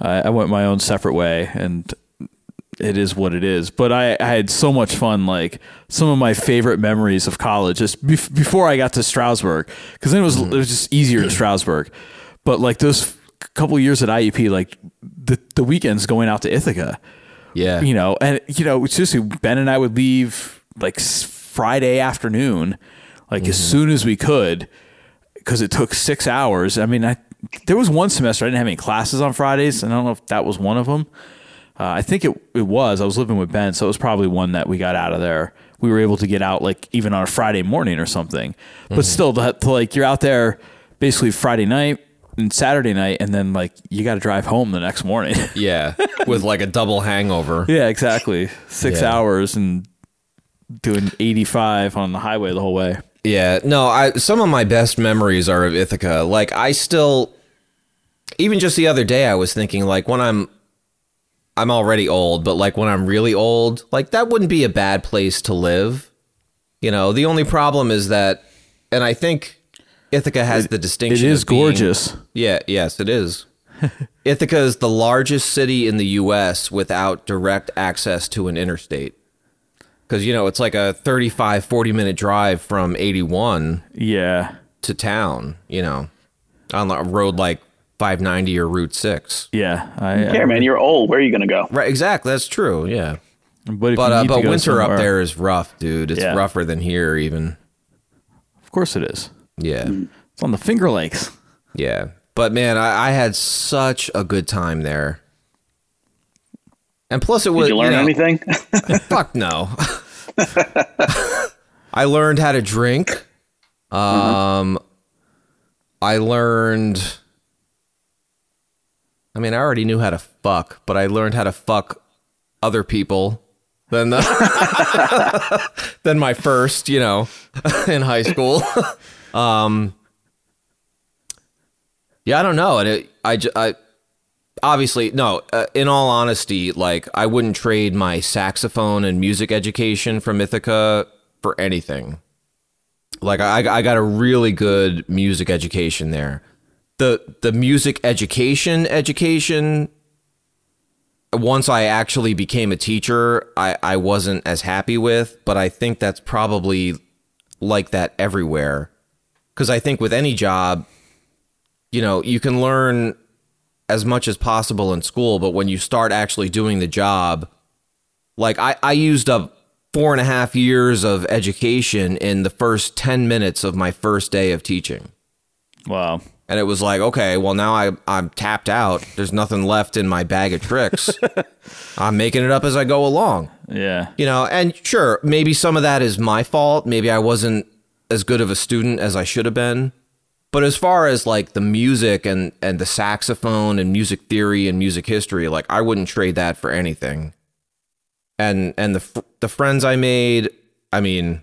I I went my own separate way, and it is what it is. But I, I had so much fun. Like some of my favorite memories of college, just bef- before I got to Stroudsburg, because then it was it was just easier in Stroudsburg. But like those couple years at IUP, like the the weekends going out to Ithaca, Yeah. you know, and you know, it's just Ben and I would leave like Friday afternoon, like Mm-hmm. as soon as we could, because it took six hours. I mean, I there was one semester I didn't have any classes on Fridays, and I don't know if that was one of them. Uh, I think it it was. I was living with Ben, so it was probably one that we got out of there. We were able to get out like even on a Friday morning or something. But Mhm. still, to, to like you're out there basically Friday night and Saturday night, and then like you got to drive home the next morning. Yeah, with like a double hangover. yeah, exactly. Six Yeah. hours and doing 85 on the highway the whole way. Yeah, no, I some of my best memories are of Ithaca. Like I still even just the other day I was thinking like when I'm I'm already old, but like when I'm really old, like that wouldn't be a bad place to live. You know, the only problem is that and I think Ithaca has the distinction it is being- gorgeous. Yeah, yes, it is. Ithaca is the largest city in the US without direct access to an interstate. Cuz you know, it's like a 35 40 minute drive from 81 Yeah. to town, you know, on a road like 590 or Route 6. Yeah, I Yeah, man, you're old. Where are you going to go? Right, exactly. That's true. Yeah. But if but you uh, need to but go winter up there is rough, dude. It's Yeah. rougher than here even. Of course it is. Yeah. It's on the Finger Lakes. Yeah. But man, I, I had such a good time there. And plus it was Did you learn know, anything? Fuck no. I learned how to drink. Um I learned I mean, I already knew how to fuck, but I learned how to fuck other people than the than my first, you know, in high school. um Yeah, I don't know. And it, I, I obviously no. Uh, in all honesty, like I wouldn't trade my saxophone and music education from Ithaca for anything. Like I, I got a really good music education there. The the music education education. Once I actually became a teacher, I, I wasn't as happy with, but I think that's probably like that everywhere. Because I think with any job, you know, you can learn as much as possible in school, but when you start actually doing the job, like I, I used up four and a half years of education in the first 10 minutes of my first day of teaching. Wow. And it was like, okay, well, now I, I'm tapped out. There's nothing left in my bag of tricks. I'm making it up as I go along. Yeah. You know, and sure, maybe some of that is my fault. Maybe I wasn't as good of a student as I should have been. But as far as like the music and and the saxophone and music theory and music history, like I wouldn't trade that for anything. And and the fr- the friends I made, I mean,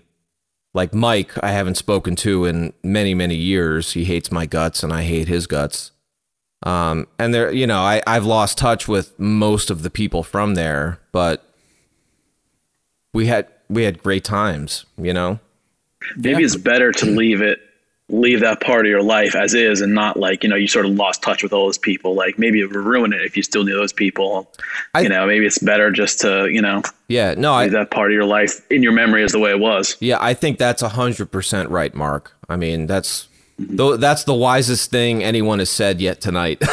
like Mike, I haven't spoken to in many many years. He hates my guts and I hate his guts. Um, and there, you know, I I've lost touch with most of the people from there, but we had we had great times, you know. Maybe it's better to leave it, leave that part of your life as is, and not like you know you sort of lost touch with all those people. Like maybe it would ruin it if you still knew those people. you know, maybe it's better just to you know Yeah, no, I that part of your life in your memory as the way it was. Yeah, I think that's a hundred percent right, Mark. I mean, that's mm-hmm. though that's the wisest thing anyone has said yet tonight.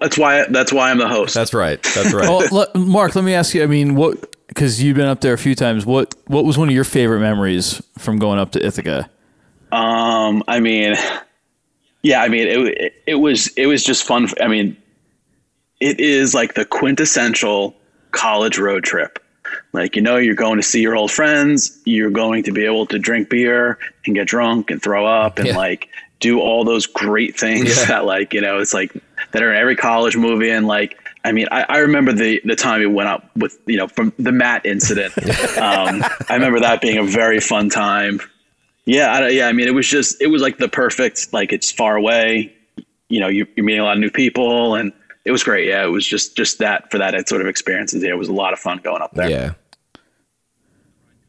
That's why that's why I'm the host. That's right. That's right. well, let, Mark, let me ask you. I mean, what? Because you've been up there a few times. What? What was one of your favorite memories from going up to Ithaca? Um, I mean, yeah, I mean, it, it, it was, it was just fun. I mean, it is like the quintessential college road trip. Like, you know, you're going to see your old friends, you're going to be able to drink beer and get drunk and throw up and Yeah. like do all those great things Yeah. that like, you know, it's like that are in every college movie. And like, I mean, I, I remember the, the time we went up with, you know, from the Matt incident. um, I remember that being a very fun time. Yeah, I, yeah. I mean, it was just it was like the perfect like it's far away. You know, you, you're meeting a lot of new people, and it was great. Yeah, it was just just that for that sort of experiences. Yeah, it was a lot of fun going up there. Yeah,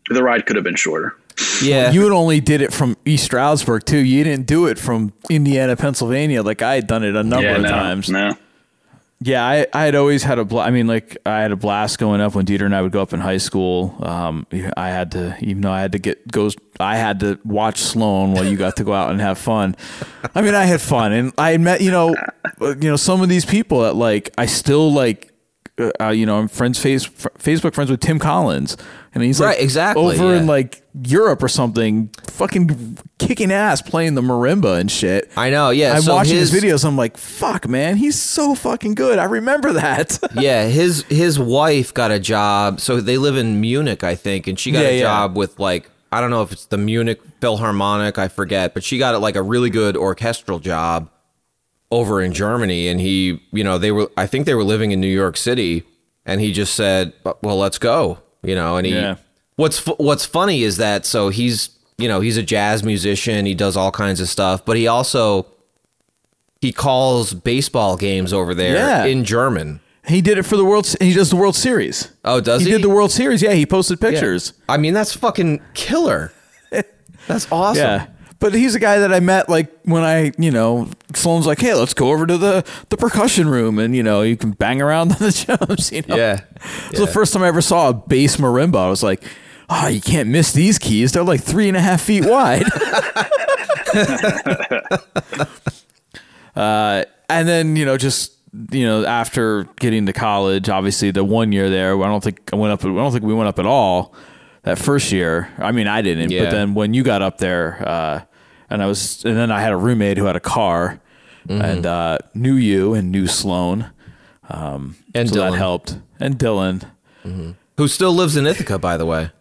the ride could have been shorter. Yeah. You had only did it from East Stroudsburg too. You didn't do it from Indiana, Pennsylvania, like I had done it a number yeah, of no, times. No, Yeah, I, I had always had a bl- I mean, like I had a blast going up when Dieter and I would go up in high school. Um, I had to, even though I had to get goes, I had to watch Sloan while you got to go out and have fun. I mean, I had fun, and I met you know, you know, some of these people that like I still like. Uh, uh, you know, I'm friends face, Facebook friends with Tim Collins. And he's like exactly, over in like Europe or something, fucking kicking ass playing the marimba and shit. I know, yeah. I'm so watching his, his videos. I'm like, fuck, man, he's so fucking good. I remember that. yeah, his his wife got a job. So they live in Munich, I think, and she got Yeah, a yeah. job with like I don't know if it's the Munich Philharmonic, I forget, but she got like a really good orchestral job over in Germany and he, you know, they were I think they were living in New York City and he just said, "Well, let's go." You know, and he Yeah. What's what's funny is that so he's, you know, he's a jazz musician, he does all kinds of stuff, but he also he calls baseball games over there Yeah. in German. he did it for the World. He does the World Series. Oh, does he? He did the World Series. Yeah, he posted pictures. I mean, that's fucking killer. That's awesome. Yeah. But he's a guy that I met like when I, you know, Sloan's like, hey, let's go over to the, the percussion room and, you know, you can bang around on the drums, you know? Yeah. It's the first time I ever saw a bass marimba. I was like, oh, you can't miss these keys. They're like three and a half feet wide. uh, and then, you know, just, you know, after getting to college, obviously the one year there, I don't think I went up, I don't think we went up at all that first year. I mean, I didn't, Yeah. but then when you got up there, uh, and I was, and then I had a roommate who had a car Mm-hmm. and uh, knew you and knew Sloan. Um, And so Dylan. that helped. And Dylan. Who still lives in Ithaca, by the way,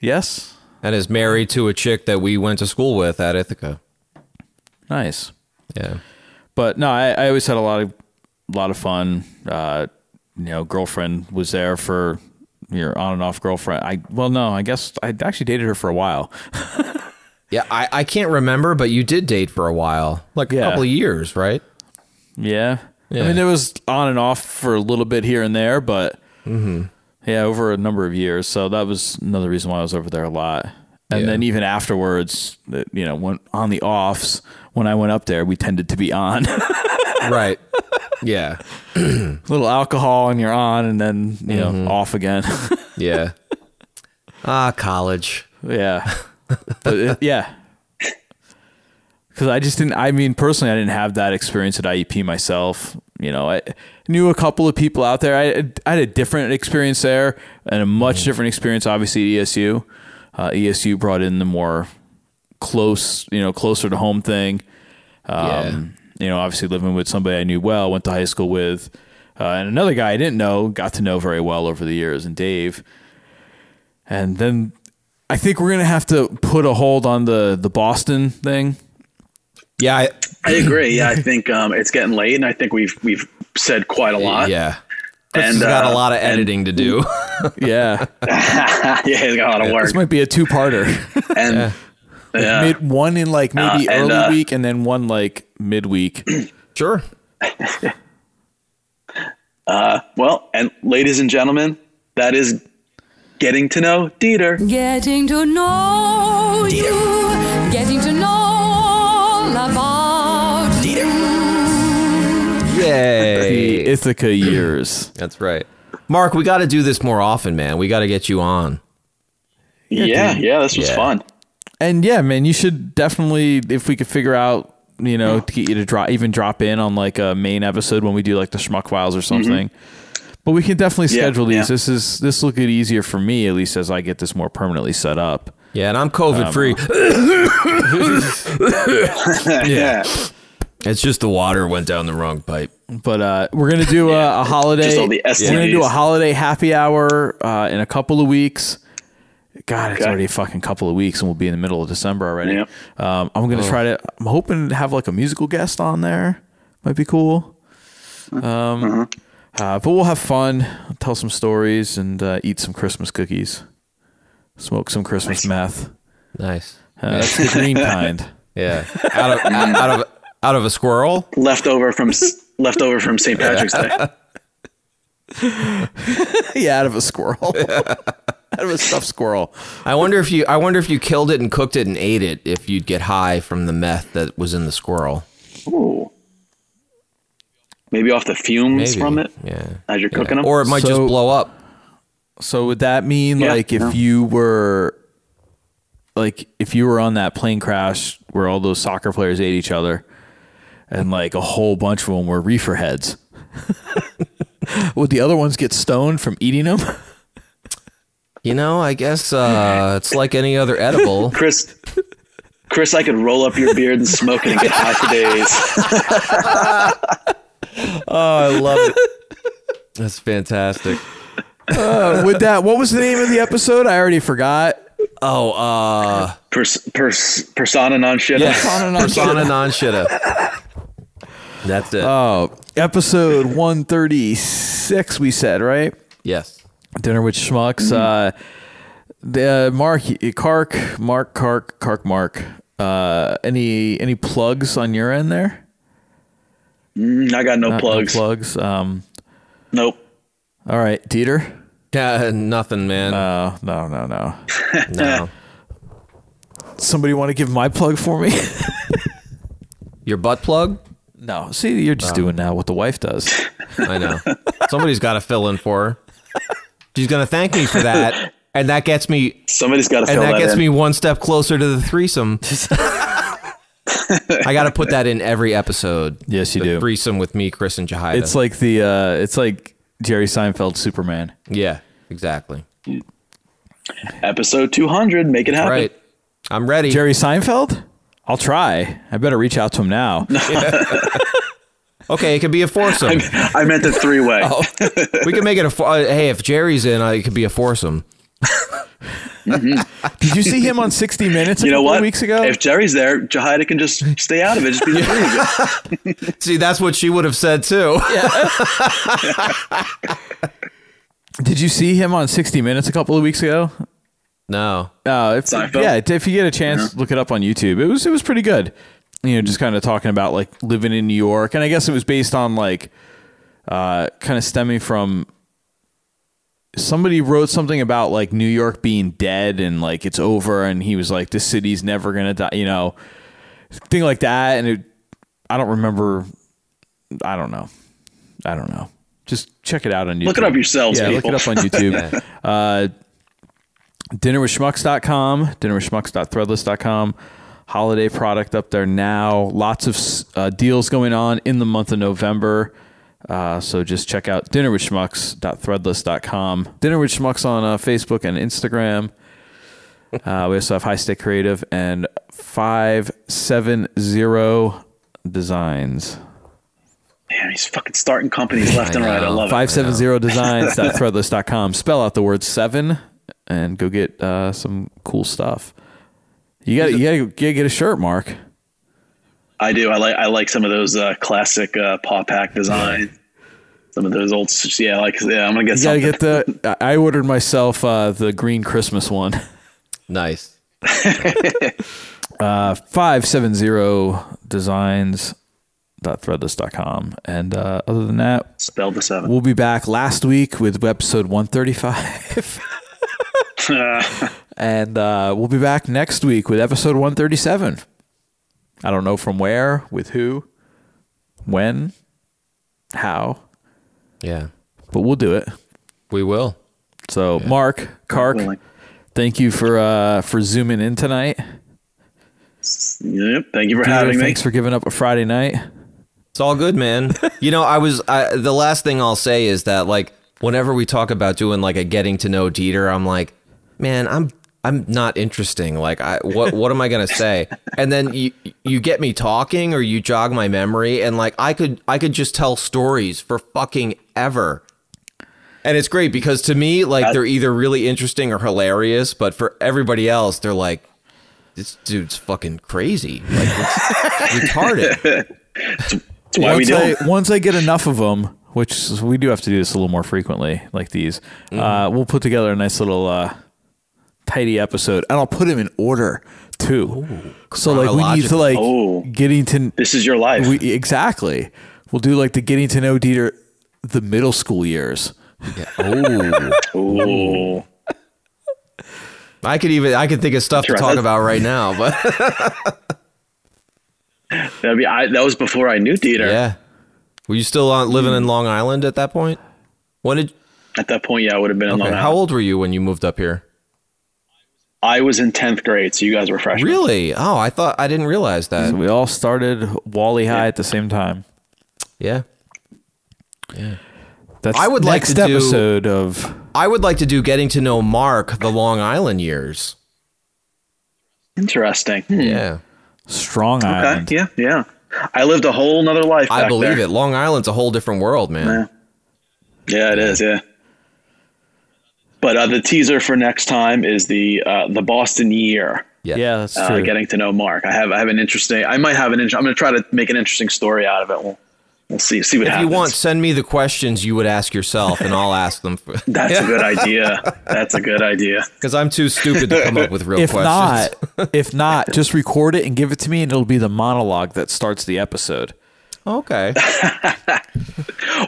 Yes. and is married to a chick that we went to school with at Ithaca. Nice. Yeah. But no, I, I always had a lot of, lot of fun. Uh, you know, girlfriend was there for your on and off girlfriend. I, well, no, I guess I actually dated her for a while. Yeah, I, I can't remember, but you did date for a while, like a Yeah. couple of years, right? Yeah. Yeah. I mean, it was on and off for a little bit here and there, but Mm-hmm. yeah, over a number of years. So that was another reason why I was over there a lot. And Yeah. then even afterwards, you know, when on the offs, when I went up there, we tended to be on. right. Yeah. little alcohol and you're on, and then you know Mhm. off again. Yeah. Ah, college. yeah, but it- yeah. Because I just didn't. I mean, personally, I didn't have that experience at IUP myself. You know, I knew a couple of people out there. I, I had a different experience there, and a much different experience, obviously, at ESU. Uh, ESU brought in the more close, you know, closer to home thing. Um, You know, obviously living with somebody I knew well, went to high school with, uh, and another guy I didn't know, got to know very well over the years, and Dave. And then I think we're gonna have to put a hold on the the Boston thing. Yeah, I, I agree. Yeah, I think um, it's getting late, and I think we've we've said quite a lot. Yeah. Chris and has got uh, a lot of and- editing to do. yeah, yeah, he's got a lot of work. This might be a two parter. and Like yeah. mid one in like maybe Uh, and, early uh, week, and then one like midweek. sure. Uh, well, and ladies and gentlemen, that is getting to know Dieter. Getting to know you, getting to know all about you. Yay. The Ithaca years. That's right. Mark, we got to do this more often, man. We got to get you on. Yeah, yeah, this was Yeah. fun. And yeah, man, you should definitely if we could figure out, you know, to get you to drop even drop in on like a main episode when we do like the Schmuck Files or mm-hmm. something. But we can definitely Mm-hmm. Yeah, schedule these. yeah. This is this will get easier for me at least as I get this more permanently set up. Yeah, and I'm COVID Um, free. yeah. It's just the water went down the wrong pipe. But uh, we're gonna do a, a holiday. Just all the we're gonna do a holiday happy hour uh, in a couple of weeks. God, it's Okay. already a fucking couple of weeks, and we'll be in the middle of December already. Yep. Um, I'm gonna Oh. try to. I'm hoping to have like a musical guest on there. Might be cool. Um, uh, but we'll have fun, tell some stories, and uh, eat some Christmas cookies. Smoke some Christmas meth. Nice. Uh, that's the green kind. Yeah. Out of out of out of a squirrel. Leftover from s- left over from St. Patrick's Day. yeah, out of a squirrel. out of a stuffed squirrel. I wonder if you I wonder if you killed it and cooked it and ate it if you'd get high from the meth that was in the squirrel. Ooh. Maybe off the fumes Maybe. from it Yeah. as you're cooking them. Or it might just blow up. So would that mean Yeah, like if no. you were like if you were on that plane crash where all those soccer players ate each other and like a whole bunch of them were reefer heads. would the other ones get stoned from eating them? You know, I guess uh, it's like any other edible. Chris, Chris, I could roll up your beard and smoke it and get high for days. oh, I love it. That's fantastic. Uh, with that, what was the name of the episode? I already forgot. Oh, uh, Pers- pers- persona non shit. yes, persona non shitta. That's it. Oh, episode 136, we said, right? yes. Dinner with Schmucks. Uh, the uh, Mark Kark, Mark Kark, Kark Mark. Uh, any any plugs on your end there? Mm, I got no Not- plugs. plugs. Um, Nope. all right, Dieter. Yeah, nothing, man. No, no, no, no. no. Somebody want to give my plug for me? Your butt plug? no. See, you're just Oh. doing now what the wife does. I know. Somebody's got to fill in for her. She's gonna thank me for that, and that gets me. Somebody's got to And fill that that gets in. me one step closer to the threesome. I got to put that in every episode. Yes, you the do. Threesome with me, Chris, and Jahida. It's like the uh, it's like Jerry Seinfeld Superman. yeah, exactly. Episode 200. Make it happen. Right. I'm ready. Jerry Seinfeld? I'll try. I better reach out to him now. Okay, it could be a foursome. I meant the three way. Oh. we could make it a. four- uh, Hey, if Jerry's in, uh, it could be a foursome. Did you see him on 60 Minutes a You know couple what? weeks ago? If Jerry's there, Jahida can just stay out of it. Just be the three. See, that's what she would have said too. Did you see him on 60 Minutes a couple of weeks ago? No. Uh, if, Seinfeld? yeah, if you get a chance, look it up on YouTube. It was it was pretty good. You know, just kind of talking about like living in New York, and I guess it was based on like uh, kind of stemming from somebody wrote something about like New York being dead and like it's over, and he was like, the city's never gonna die," you know, thing like that. And it, I don't remember. I don't know. I don't know. Just check it out on YouTube. Look it up yourselves, Yeah, people. look it up on YouTube. uh, dinnerwithschmucks.com, dinnerwithschmucks.threadless.com. Holiday product up there now. Lots of uh, deals going on in the month of November. Uh, so just check out dinnerwithschmucks.threadless.com. Dinner with Schmucks on uh, Facebook and Instagram. Uh, we also have High Stick Creative and 570 Designs. Man, he's fucking starting companies left and right. I love it. 570designs.threadless.com. Spell out the word seven and go get uh, some cool stuff. You got you got to get a shirt, Mark. I do. I like. I like some of those uh, classic uh, Paupack designs. Some of those old. Yeah, like yeah. I'm gonna get You got to something. get the. I ordered myself uh, the green Christmas one. Nice. Uh, 570 designs.threadless.com. And uh, other than that, Spell the seven. we'll be back last week with episode 135. and uh, we'll be back next week with episode 137. I don't know from where, with who, when, how, Yeah, but we'll do it. we will. So, Mark, Kark, thank you for uh, for zooming in tonight. Yep. Thank you for Peter, having me. thanks for giving up a Friday night. It's all good, man. you know, I was I, the last thing I'll say is that like whenever we talk about doing like a getting to know Dieter, I'm like, man, I'm I'm not interesting. Like, I what what am I gonna say? And then you you get me talking or you jog my memory, and like I could I could just tell stories for fucking ever. And it's great because to me, like they're either really interesting or hilarious, but for everybody else, they're like, this dude's fucking crazy, like it's retarded. That's why we once do. I, 'em. once I get enough of them, which we do have to do this a little more frequently, like these, Mm-hmm. uh, we'll put together a nice little uh, tidy episode, and I'll put them in order too. so like we need to like Oh. getting to This is your life. we, exactly. We'll do like the getting to know Dieter the middle school years. Oh, Ooh. I could even I could think of stuff to right. talk That's- about right now, but That'd be, I, that was before I knew Dieter. yeah. Were you still on, living in Long Island at that point? When did At that point, yeah, I would have been in okay, Long How old were you when you moved up here? I was in tenth grade, so you guys were freshmen. Really? Oh, I thought I didn't realize that. So we all started Wally High at the same time. Yeah. Yeah. That's I would like next to do- episode of I would like to do getting to know Mark the Long Island years. Interesting. Hmm. Yeah. Strong Okay. Yeah. Yeah. I lived a whole nother life. I back believe there. it. Long Island's a whole different world, man. Yeah, it is. Yeah. But uh, the teaser for next time is the uh, the Boston year. Yeah, yeah that's uh, true. Getting to know Mark. I have I have an interesting. I might have an. int- I'm going to try to make an interesting story out of it. We'll we'll see see what If happens. you want, send me the questions you would ask yourself, and I'll ask them. For- That's a good idea. That's a good idea. Because I'm too stupid to come up with real if questions. not, if not, just record it and give it to me, and it'll be the monologue that starts the episode. Okay.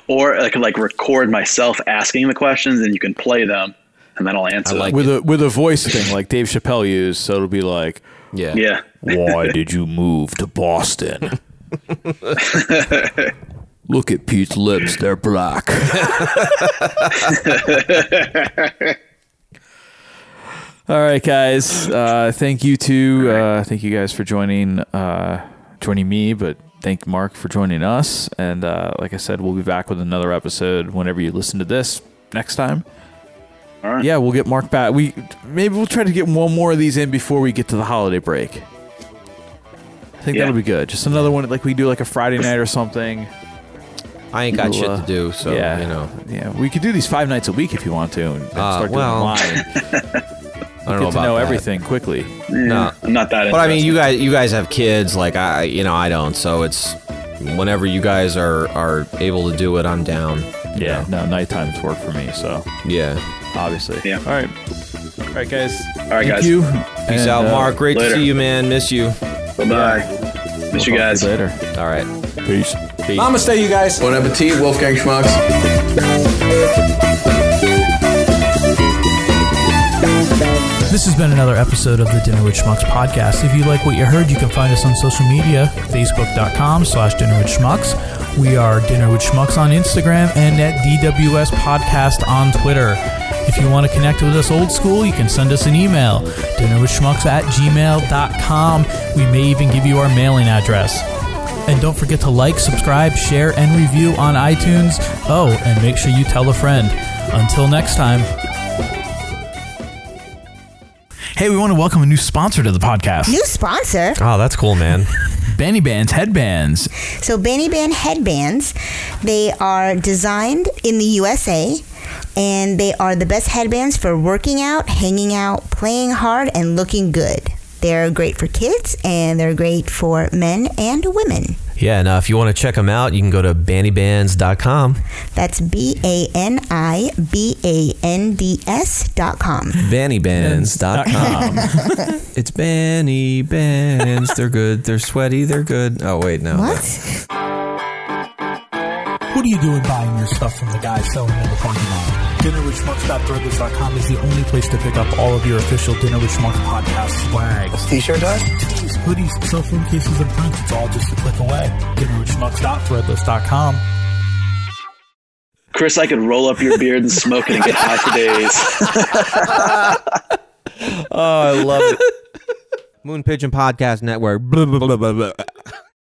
Or I could like record myself asking the questions, and you can play them, and then I'll answer. them. with a with a voice thing like Dave Chappelle used, so it'll be like, yeah, yeah. Why did you move to Boston? Look at Pete's lips; they're black. All right, guys. Uh, thank you to uh, thank you guys for joining uh, joining me, but thank Mark for joining us. And uh, like I said, we'll be back with another episode whenever you listen to this next time. All right. Yeah, we'll get Mark back. We maybe we'll try to get one more of these in before we get to the holiday break. I think Yeah. that'll be good. Just another one, like we do, like a Friday night or something. I ain't got We'll, shit uh, to do, so yeah, you know. Yeah, we could do these five nights a week if you want to, and, and Uh, start well, doing them. I don't know. get know to about know that. everything quickly. No, I'm not that. But I mean, you guys, you guys have kids, like I, you know, I don't. So it's whenever you guys are are able to do it, I'm down. Yeah, no, nighttime's work for me. So yeah, obviously. Yeah. All right. All right, guys. All right, Thank guys. you. Peace And, out, uh, Mark. Great later. to see you, man. Miss you. Bye bye. Miss you We'll talk guys. you later. All right. Peace. Peace. Namaste, you guys. Bon appetit, Wolfgang Schmucks. This has been another episode of the Dinner with Schmucks podcast. If you like what you heard, you can find us on social media, facebook.com slash dinner with schmucks. We are Dinner with Schmucks on Instagram and at DWS Podcast on Twitter. If you want to connect with us old school, you can send us an email, dinnerwithschmucks at gmail.com. We may even give you our mailing address. And don't forget to like, subscribe, share, and review on iTunes. Oh, and make sure you tell a friend. Until next time. Hey, we want to welcome a new sponsor to the podcast. New sponsor. Oh, that's cool, man. Benny Bands headbands. So Benny Band headbands, they are designed in the USA and they are the best headbands for working out, hanging out, playing hard and looking good. They're great for kids and they're great for men and women. Yeah, now if you want to check them out, you can go to bandybands.com. That's B A N I B A N D S dot com. Bandybands.com. it's Banny Bands. They're good. They're sweaty. They're good. Oh, wait, no. What? What are you doing buying your stuff from the guy selling in the parking lot? DinnerWithSchmucks.threadless.com is the only place to pick up all of your official Dinner with Schmucks podcast swag. T-shirt time? Tees, hoodies, cell phone cases, and prints. It's all just a click away. DinnerWithSchmucks.threadless.com. Chris, I could roll up your beard and smoke it and get high for days. Oh, I love it. Moon Pigeon Podcast Network. Blah, blah, blah, blah, blah.